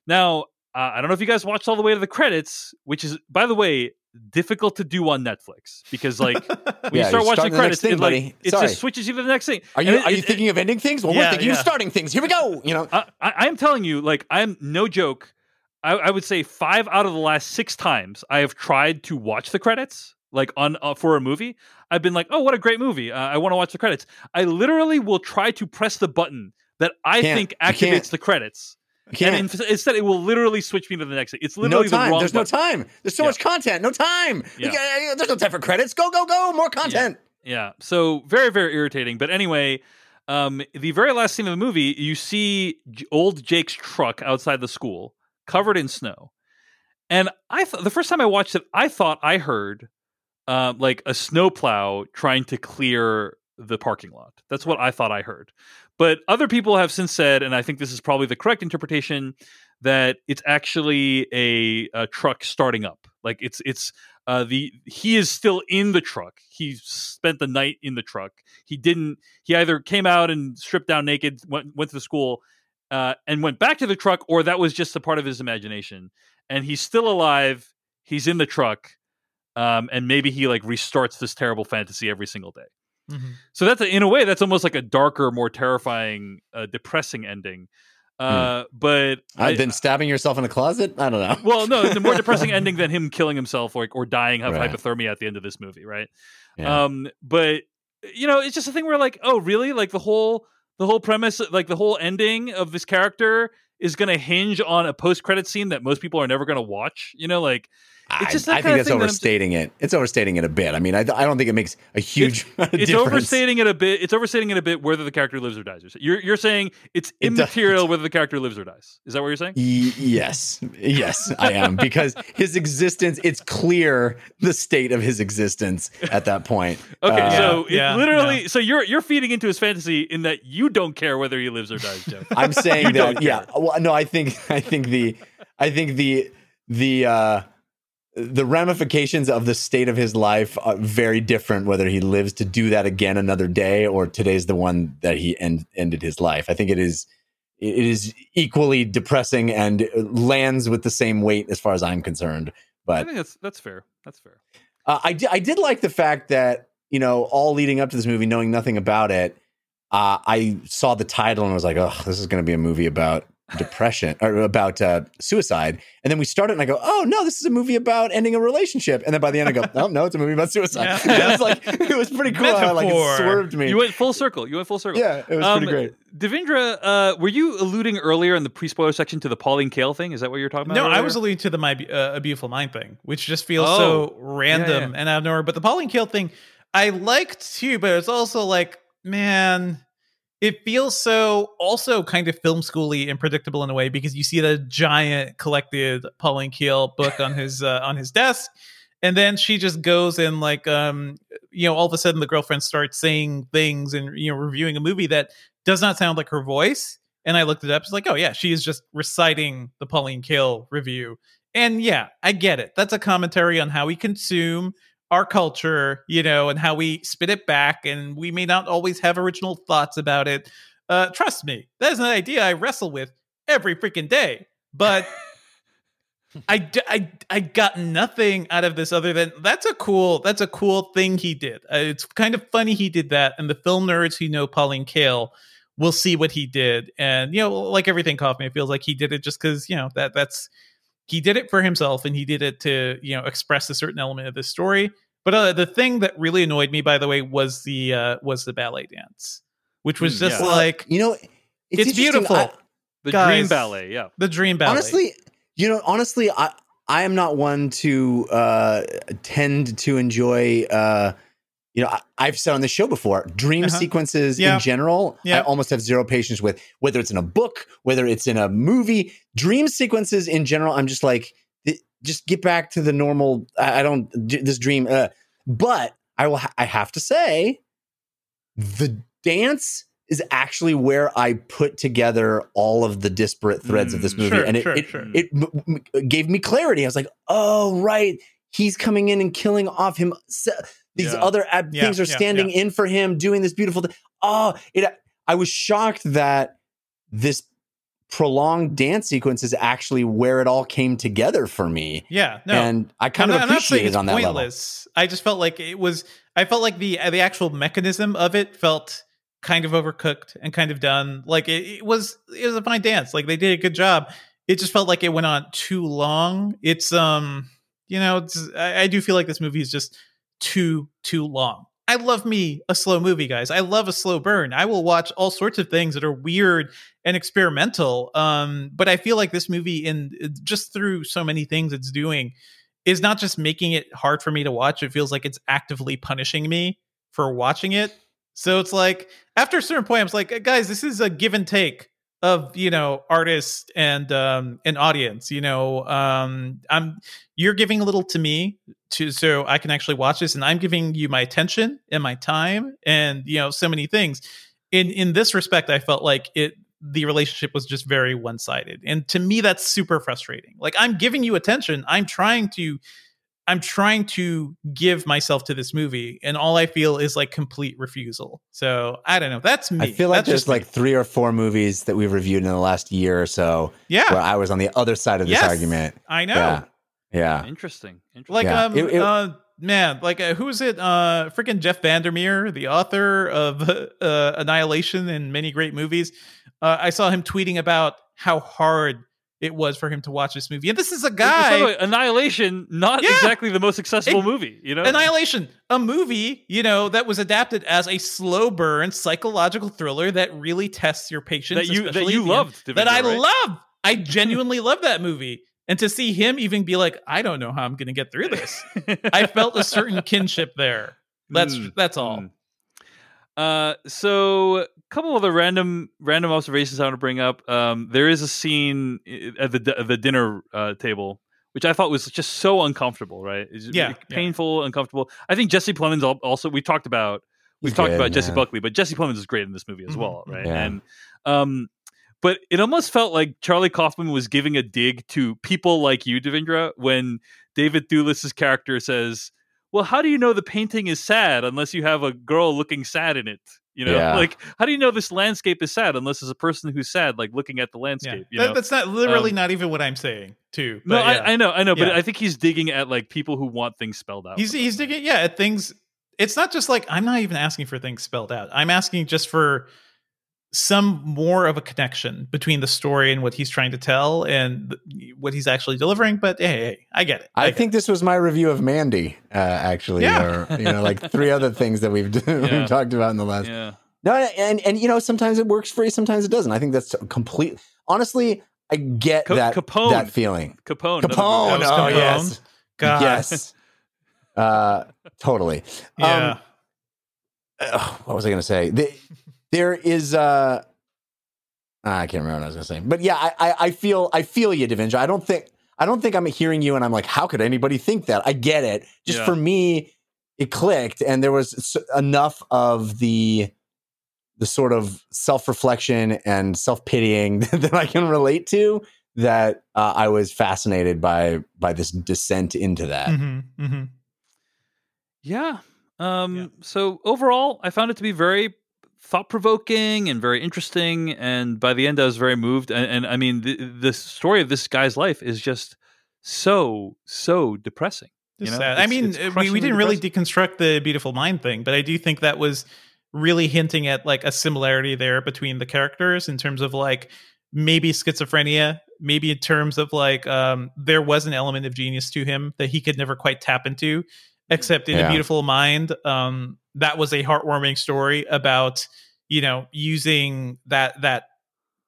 Now uh, i don't know if you guys watched all the way to the credits which is by the way difficult to do on Netflix because like when yeah, you start watching the credits, thing, it, like, it just switches you to the next thing. Are you it, are you thinking of ending things? Well, yeah, we're thinking yeah. of starting things. Here we go. You know, I, am telling you, like I'm no joke. I, I, would say five out of the last six times I have tried to watch the credits. Like on uh, for a movie, I've been like, "Oh, what a great movie! Uh, I want to watch the credits." I literally will try to press the button that I can't, think activates the credits, and instead, it will literally switch me to the next. It's literally no time. The wrong There's button. no time. There's so yeah. much content. No time. Yeah. There's no time for credits. Go, go, go. More content. Yeah. yeah. So very, very irritating. But anyway, um, the very last scene of the movie, you see old Jake's truck outside the school, covered in snow. And I th- the first time I watched it, I thought I heard uh, like a snowplow trying to clear the parking lot. That's what I thought I heard. But other people have since said, and I think this is probably the correct interpretation, that it's actually a, a truck starting up. Like it's it's uh, the he is still in the truck. He spent the night in the truck. He didn't. He either came out and stripped down naked, went went to the school, uh, and went back to the truck, or that was just a part of his imagination. And he's still alive. He's in the truck, um, and maybe he like restarts this terrible fantasy every single day. Mm-hmm. So that's a, in a way that's almost like a darker, more terrifying, uh, depressing ending. Hmm. Uh, mm. But I've been stabbing yourself in a closet. I don't know. well, no, the more depressing ending than him killing himself or or dying of right. hypothermia at the end of this movie, right? Yeah. Um, but you know, it's just a thing where like, oh, really? Like the whole the whole premise, like the whole ending of this character is going to hinge on a post credit scene that most people are never going to watch. You know, like I, I think that's overstating that it. It's overstating it a bit. I mean, I, I don't think it makes a huge. It's, it's overstating it a bit. It's overstating it a bit whether the character lives or dies. You're you're saying it's immaterial it whether the character lives or dies. Is that what you're saying? Y- yes, yes, I am because his existence. It's clear the state of his existence at that point. okay, uh, so yeah, literally, yeah. so you're you're feeding into his fantasy in that you don't care whether he lives or dies, Jeff. I'm saying that. Yeah. Well, no, I think I think the I think the the. uh the ramifications of the state of his life are very different whether he lives to do that again another day or today's the one that he end, ended his life. I think it is it is equally depressing and lands with the same weight as far as i'm concerned but i think that's that's fair. That's fair. Uh, I, did, I did like the fact that you know all leading up to this movie knowing nothing about it uh, i saw the title and was like oh this is going to be a movie about depression or about uh, suicide. And then we started and I go, oh no, this is a movie about ending a relationship. And then by the end I go, oh no, it's a movie about suicide. Yeah. it was like, it was pretty cool. How, like it swerved me. You went full circle. You went full circle. Yeah, it was um, pretty great. Devindra, uh, were you alluding earlier in the pre-spoiler section to the Pauline Kael thing? Is that what you're talking about? No, earlier? I was alluding to the My uh, A Beautiful Mind thing, which just feels oh. so random yeah, yeah. and out of nowhere. But the Pauline Kael thing, I liked too, but it's also like, man, it feels so also kind of film schooly and predictable in a way because you see the giant collected Pauline Kael book on his uh, on his desk, and then she just goes and like um you know all of a sudden the girlfriend starts saying things and you know reviewing a movie that does not sound like her voice. And I looked it up. It's like, oh yeah, she is just reciting the Pauline Kael review. And yeah, I get it. That's a commentary on how we consume our culture, you know, and how we spit it back, and we may not always have original thoughts about it. Uh, trust me, that is an idea I wrestle with every freaking day. But I, I, I got nothing out of this other than that's a cool that's a cool thing he did. Uh, it's kind of funny he did that, and the film nerds who know Pauline Kael will see what he did. And you know, like everything Kaufman, it feels like he did it just because you know that that's he did it for himself and he did it to you know express a certain element of the story. But uh, the thing that really annoyed me by the way was the uh was the ballet dance which was hmm, just yeah. like you know it's, it's beautiful I, the Guys, dream ballet yeah. the dream ballet. Honestly you know honestly i i am not one to uh tend to enjoy uh you know, I, have said on the show before, dream uh-huh. sequences yeah. in general, yeah. I almost have zero patience with. Whether it's in a book, whether it's in a movie, dream sequences in general, I'm just like, just get back to the normal. I, don't this dream, uh, but I will. I have to say, the dance is actually where I put together all of the disparate threads mm, of this mm, movie, sure, and it sure, it, sure. it m- m- gave me clarity. I was like, oh right, he's coming in and killing off him. These yeah. other ab- yeah, things are standing in for him, doing this beautiful thing. Oh, it. I was shocked that this prolonged dance sequence is actually where it all came together for me. Yeah, no, and I kind I'm of appreciate it on that pointless. level. I just felt like it was. I felt like the the actual mechanism of it felt kind of overcooked and kind of done. Like it, it was it was a fine dance. Like they did a good job. It just felt like it went on too long. It's um, you know, I, I do feel like this movie is just too too long. I love me a slow movie, guys. I love a slow burn. I will watch all sorts of things that are weird and experimental. Um, but I feel like this movie, in just through so many things it's doing, is not just making it hard for me to watch. It feels like it's actively punishing me for watching it. So it's like after a certain point, I'm like, guys, this is a give and take of you know artist and um an audience you know um i'm you're giving a little to me to so i can actually watch this and i'm giving you my attention and my time and you know so many things. In in this respect i felt like it the relationship was just very one-sided and to me that's super frustrating. Like i'm giving you attention. I'm trying to I'm trying to give myself to this movie, and all I feel is like complete refusal. So I don't know. That's me. I feel like That's there's like three or four movies that we've reviewed in the last year or so. Yeah, where I was on the other side of this yes, argument. I know. Yeah. yeah. Interesting. Interesting. Like yeah. um it, it, uh man, like uh, who is it? Uh, freaking Jeff Vandermeer, the author of uh, Annihilation and many great movies. Uh, I saw him tweeting about how hard it was for him to watch this movie. And this is a guy Annihilation, not yeah, exactly the most accessible it, movie, you know. Annihilation, a movie, you know, that was adapted as a slow burn psychological thriller that really tests your patience that you that you loved, that I right? love. I genuinely love that movie. And to see him even be like, I don't know how I'm going to get through this. I felt a certain kinship there. That's mm, that's all. Mm. Uh, so couple of the random random observations I want to bring up. Um, there is a scene at the at the dinner uh, table which I thought was just so uncomfortable. Right? It's yeah, painful, yeah. uncomfortable. I think Jesse Plemons also we talked about we've He's talked good, about man. Jessie Buckley, but Jesse Plemons is great in this movie as mm-hmm. well, right? Yeah. And um, but it almost felt like Charlie Kaufman was giving a dig to people like you, Devindra, when David Thewlis's character says well, how do you know the painting is sad unless you have a girl looking sad in it? You know, yeah. like how do you know this landscape is sad unless there's a person who's sad, like looking at the landscape? Yeah. That, that's not literally um, not even what I'm saying, too. no, yeah. I, I, know, I know, but I think he's digging at like people who want things spelled out. He's he's digging, yeah, at things. It's not just like I'm not even asking for things spelled out. I'm asking just for some more of a connection between the story and what he's trying to tell and what he's actually delivering. But hey, hey I get it. I, I get think it. this was my review of Mandy, uh, actually, yeah. or you know, like three other things that we've, yeah. we've talked about in the last. Yeah. No, and and you know, sometimes it works for you, sometimes it doesn't. I think that's complete. Honestly, I get that Capone. that feeling. Capone. Capone. Oh, Capone. yes. God. Yes. Uh, totally. Yeah. Um, uh, what was I going to say? The, there is uh I can't remember what I was gonna say. But yeah, I, I, I feel I feel you, Devindra. I don't think I don't think I'm hearing you and I'm like, how could anybody think that? I get it. Just Yeah. for me, it clicked, and there was enough of the the sort of self reflection and self pitying that I can relate to that uh, I was fascinated by by this descent into that. Mm-hmm, mm-hmm. Yeah. Um, So overall, I found it to be very thought provoking and very interesting. And by the end, I was very moved. And, and I mean, the, the story of this guy's life is just so so depressing. You know? I mean, it's uh, we, we didn't really deconstruct the beautiful mind thing, but I do think that was really hinting at like a similarity there between the characters in terms of like maybe schizophrenia, maybe in terms of like um, there was an element of genius to him that he could never quite tap into, except in Yeah. a beautiful mind. Um, that was a heartwarming story about you know using that that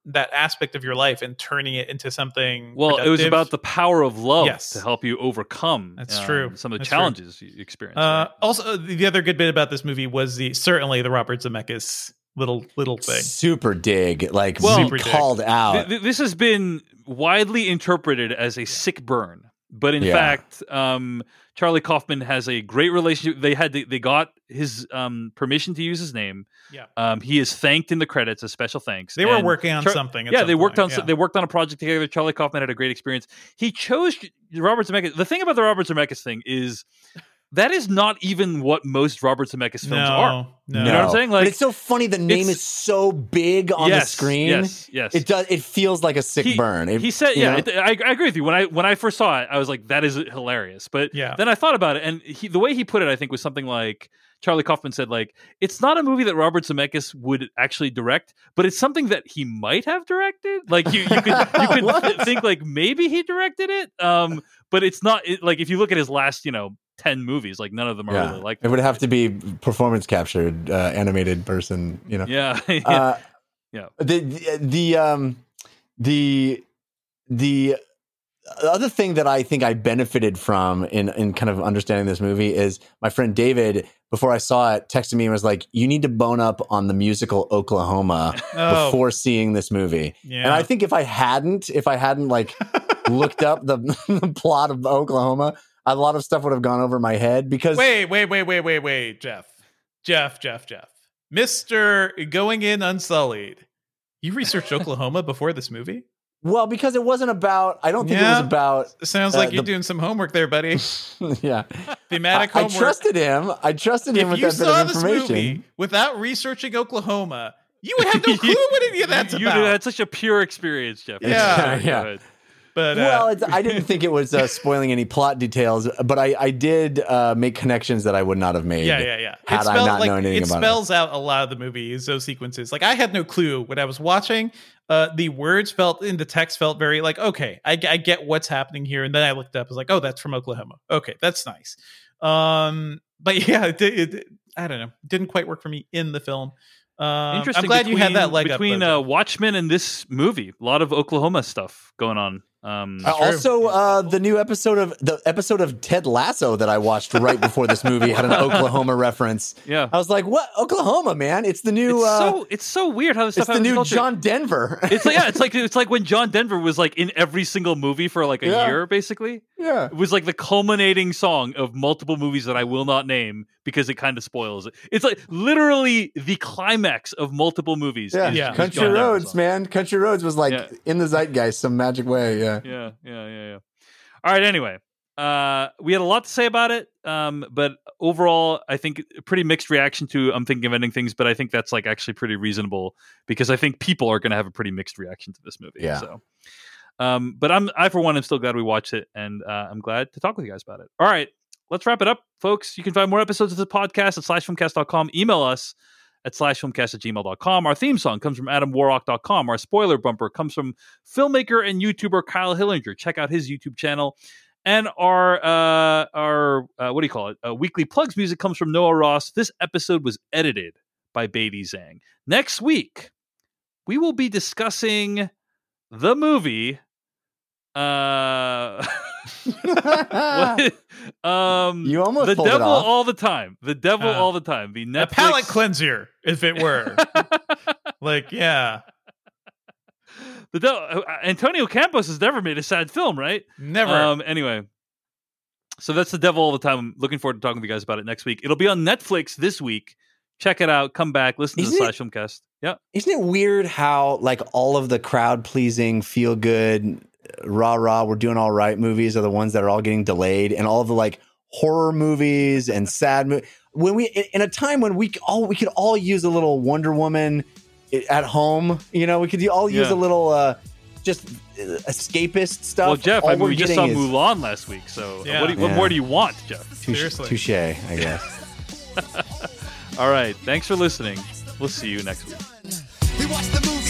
that aspect of your life and turning it into something. Well, it was about the power of love Yes. to help you overcome. That's um, true. Some of the That's true. challenges you experience. Uh, right? also, the other good bit about this movie was the certainly the Robert Zemeckis little little thing. Super dig, like Well- super called out. Th- th- this has been widely interpreted as a sick burn, but in Yeah. fact, um, Charlie Kaufman has a great relationship. They had they got his um, permission to use his name. Yeah. Um, he is thanked in the credits, a special thanks. They were And working on Char- something. at yeah, some they worked point, on yeah. they worked on a project together. Charlie Kaufman had a great experience. He chose Robert Zemeckis. The thing about the Robert Zemeckis thing is that is not even what most Robert Zemeckis films no, are. no. You know what I'm saying? Like but it's so funny. The name is so big on the screen. Yes, yes. It does. It feels like a sick he, burn. It- he said, "Yeah, it, I, I agree with you." When I when I first saw it, I was like, "That is hilarious." But Yeah. then I thought about it, and he, the way he put it, I think, was something like Charlie Kaufman said, "Like it's not a movie that Robert Zemeckis would actually direct, but it's something that he might have directed. Like you, you could you could think like maybe he directed it, um, but it's not. It, like if you look at his last, you know." 10 movies like none of them are yeah. really like it would have to be performance captured, uh, animated person. You know. yeah Uh, Yeah. The, the the um the the other thing that I think I benefited from in in kind of understanding this movie is my friend David. Before I saw it, texted me and was like, "You need to bone up on the musical Oklahoma Oh. before seeing this movie." Yeah. And I think if I hadn't, if I hadn't like looked up the, the plot of Oklahoma, a lot of stuff would have gone over my head because wait, wait, wait, wait, wait, wait, Jeff, Jeff, Jeff, Jeff, Mister Going In Unsullied. You researched Oklahoma before this movie? well, because it wasn't about. I don't think it was about. Sounds Uh, like you're the- doing some homework there, buddy. yeah, Thematic I, I trusted him. I trusted him if with that bit saw of this information. movie without researching Oklahoma, you would have no clue what any of that's you about. That's such a pure experience jeff Yeah. Sorry, go Yeah. Ahead. but uh, well, it's, I didn't think it was uh, spoiling any plot details, but I, I did uh, make connections that I would not have made. yeah, yeah, yeah. Had it I not like, known anything about it about spells out a lot of the movies, those sequences. Like I had no clue when I was watching. Uh, the words felt in the text felt very like okay, I, I get what's happening here, and then I looked up, I was like, oh, that's from Oklahoma. Okay, that's nice. Um, but yeah, it, did- it, I don't know, didn't quite work for me in the film. Um, Interesting. I'm glad you had that between- leg between up. though, uh, Watchmen and this movie. A lot of Oklahoma stuff going on. Um, Uh, also, uh, the new episode of the episode of Ted Lasso that I watched right before this movie had an Oklahoma reference. yeah, I was like, "What Oklahoma, man? It's the new. it's uh, so it's so weird how this it's stuff the happens in new culture. John Denver." It's like yeah, it's like it's like when John Denver was like in every single movie for like a Yeah. year, basically. yeah. It was like the culminating song of multiple movies that I will not name because it kind of spoils it. It's like literally the climax of multiple movies. Yeah, is- Yeah. is Country John Roads, man. Country Roads was like Yeah. in the zeitgeist some magic way. Yeah. Yeah, yeah, yeah, yeah. All right. Anyway, uh, we had a lot to say about it, um, but overall, I think pretty mixed reaction to "I'm thinking of ending things," but I think that's like actually pretty reasonable because I think people are going to have a pretty mixed reaction to this movie. Yeah. So, um, but I'm I for one am still glad we watched it, and uh, I'm glad to talk with you guys about it. All right. Let's wrap it up, folks. You can find more episodes of the podcast at slashfilmcast.com. Email us at slashfilmcast at gmail.com. Our theme song comes from adamwarrock.com. Our spoiler bumper comes from filmmaker and YouTuber Kyle Hillinger. Check out his YouTube channel. And our uh, our uh, what do you call it? Uh, weekly plugs music comes from Noah Ross. This episode was edited by Beatty Zhang. Next week, we will be discussing the movie. Uh, um, you almost the devil it all the time. The devil uh, all the time. The Netflix a palate cleanser, if it were. like, yeah. The devil, uh, Antonio Campos has never made a sad film, right? Never. Um, anyway, so that's the devil all the time. I'm looking forward to talking to you guys about it next week. It'll be on Netflix this week. Check it out. Come back. Listen Isn't to the it, Slash Filmcast. Yeah. Isn't it weird how like all of the crowd pleasing, feel good, rah rah, we're doing all right movies are the ones that are all getting delayed, and all of the like horror movies and sad movies. When we in a time when we all we could all use a little Wonder Woman at home, you know, we could all use yeah. a little uh just escapist stuff. Well, Jeff, all I mean, we just saw is... Mulan last week, so yeah. what, you, what yeah. more do you want, Jeff? Seriously, touche, I guess. all right, thanks for listening. We'll see you next week.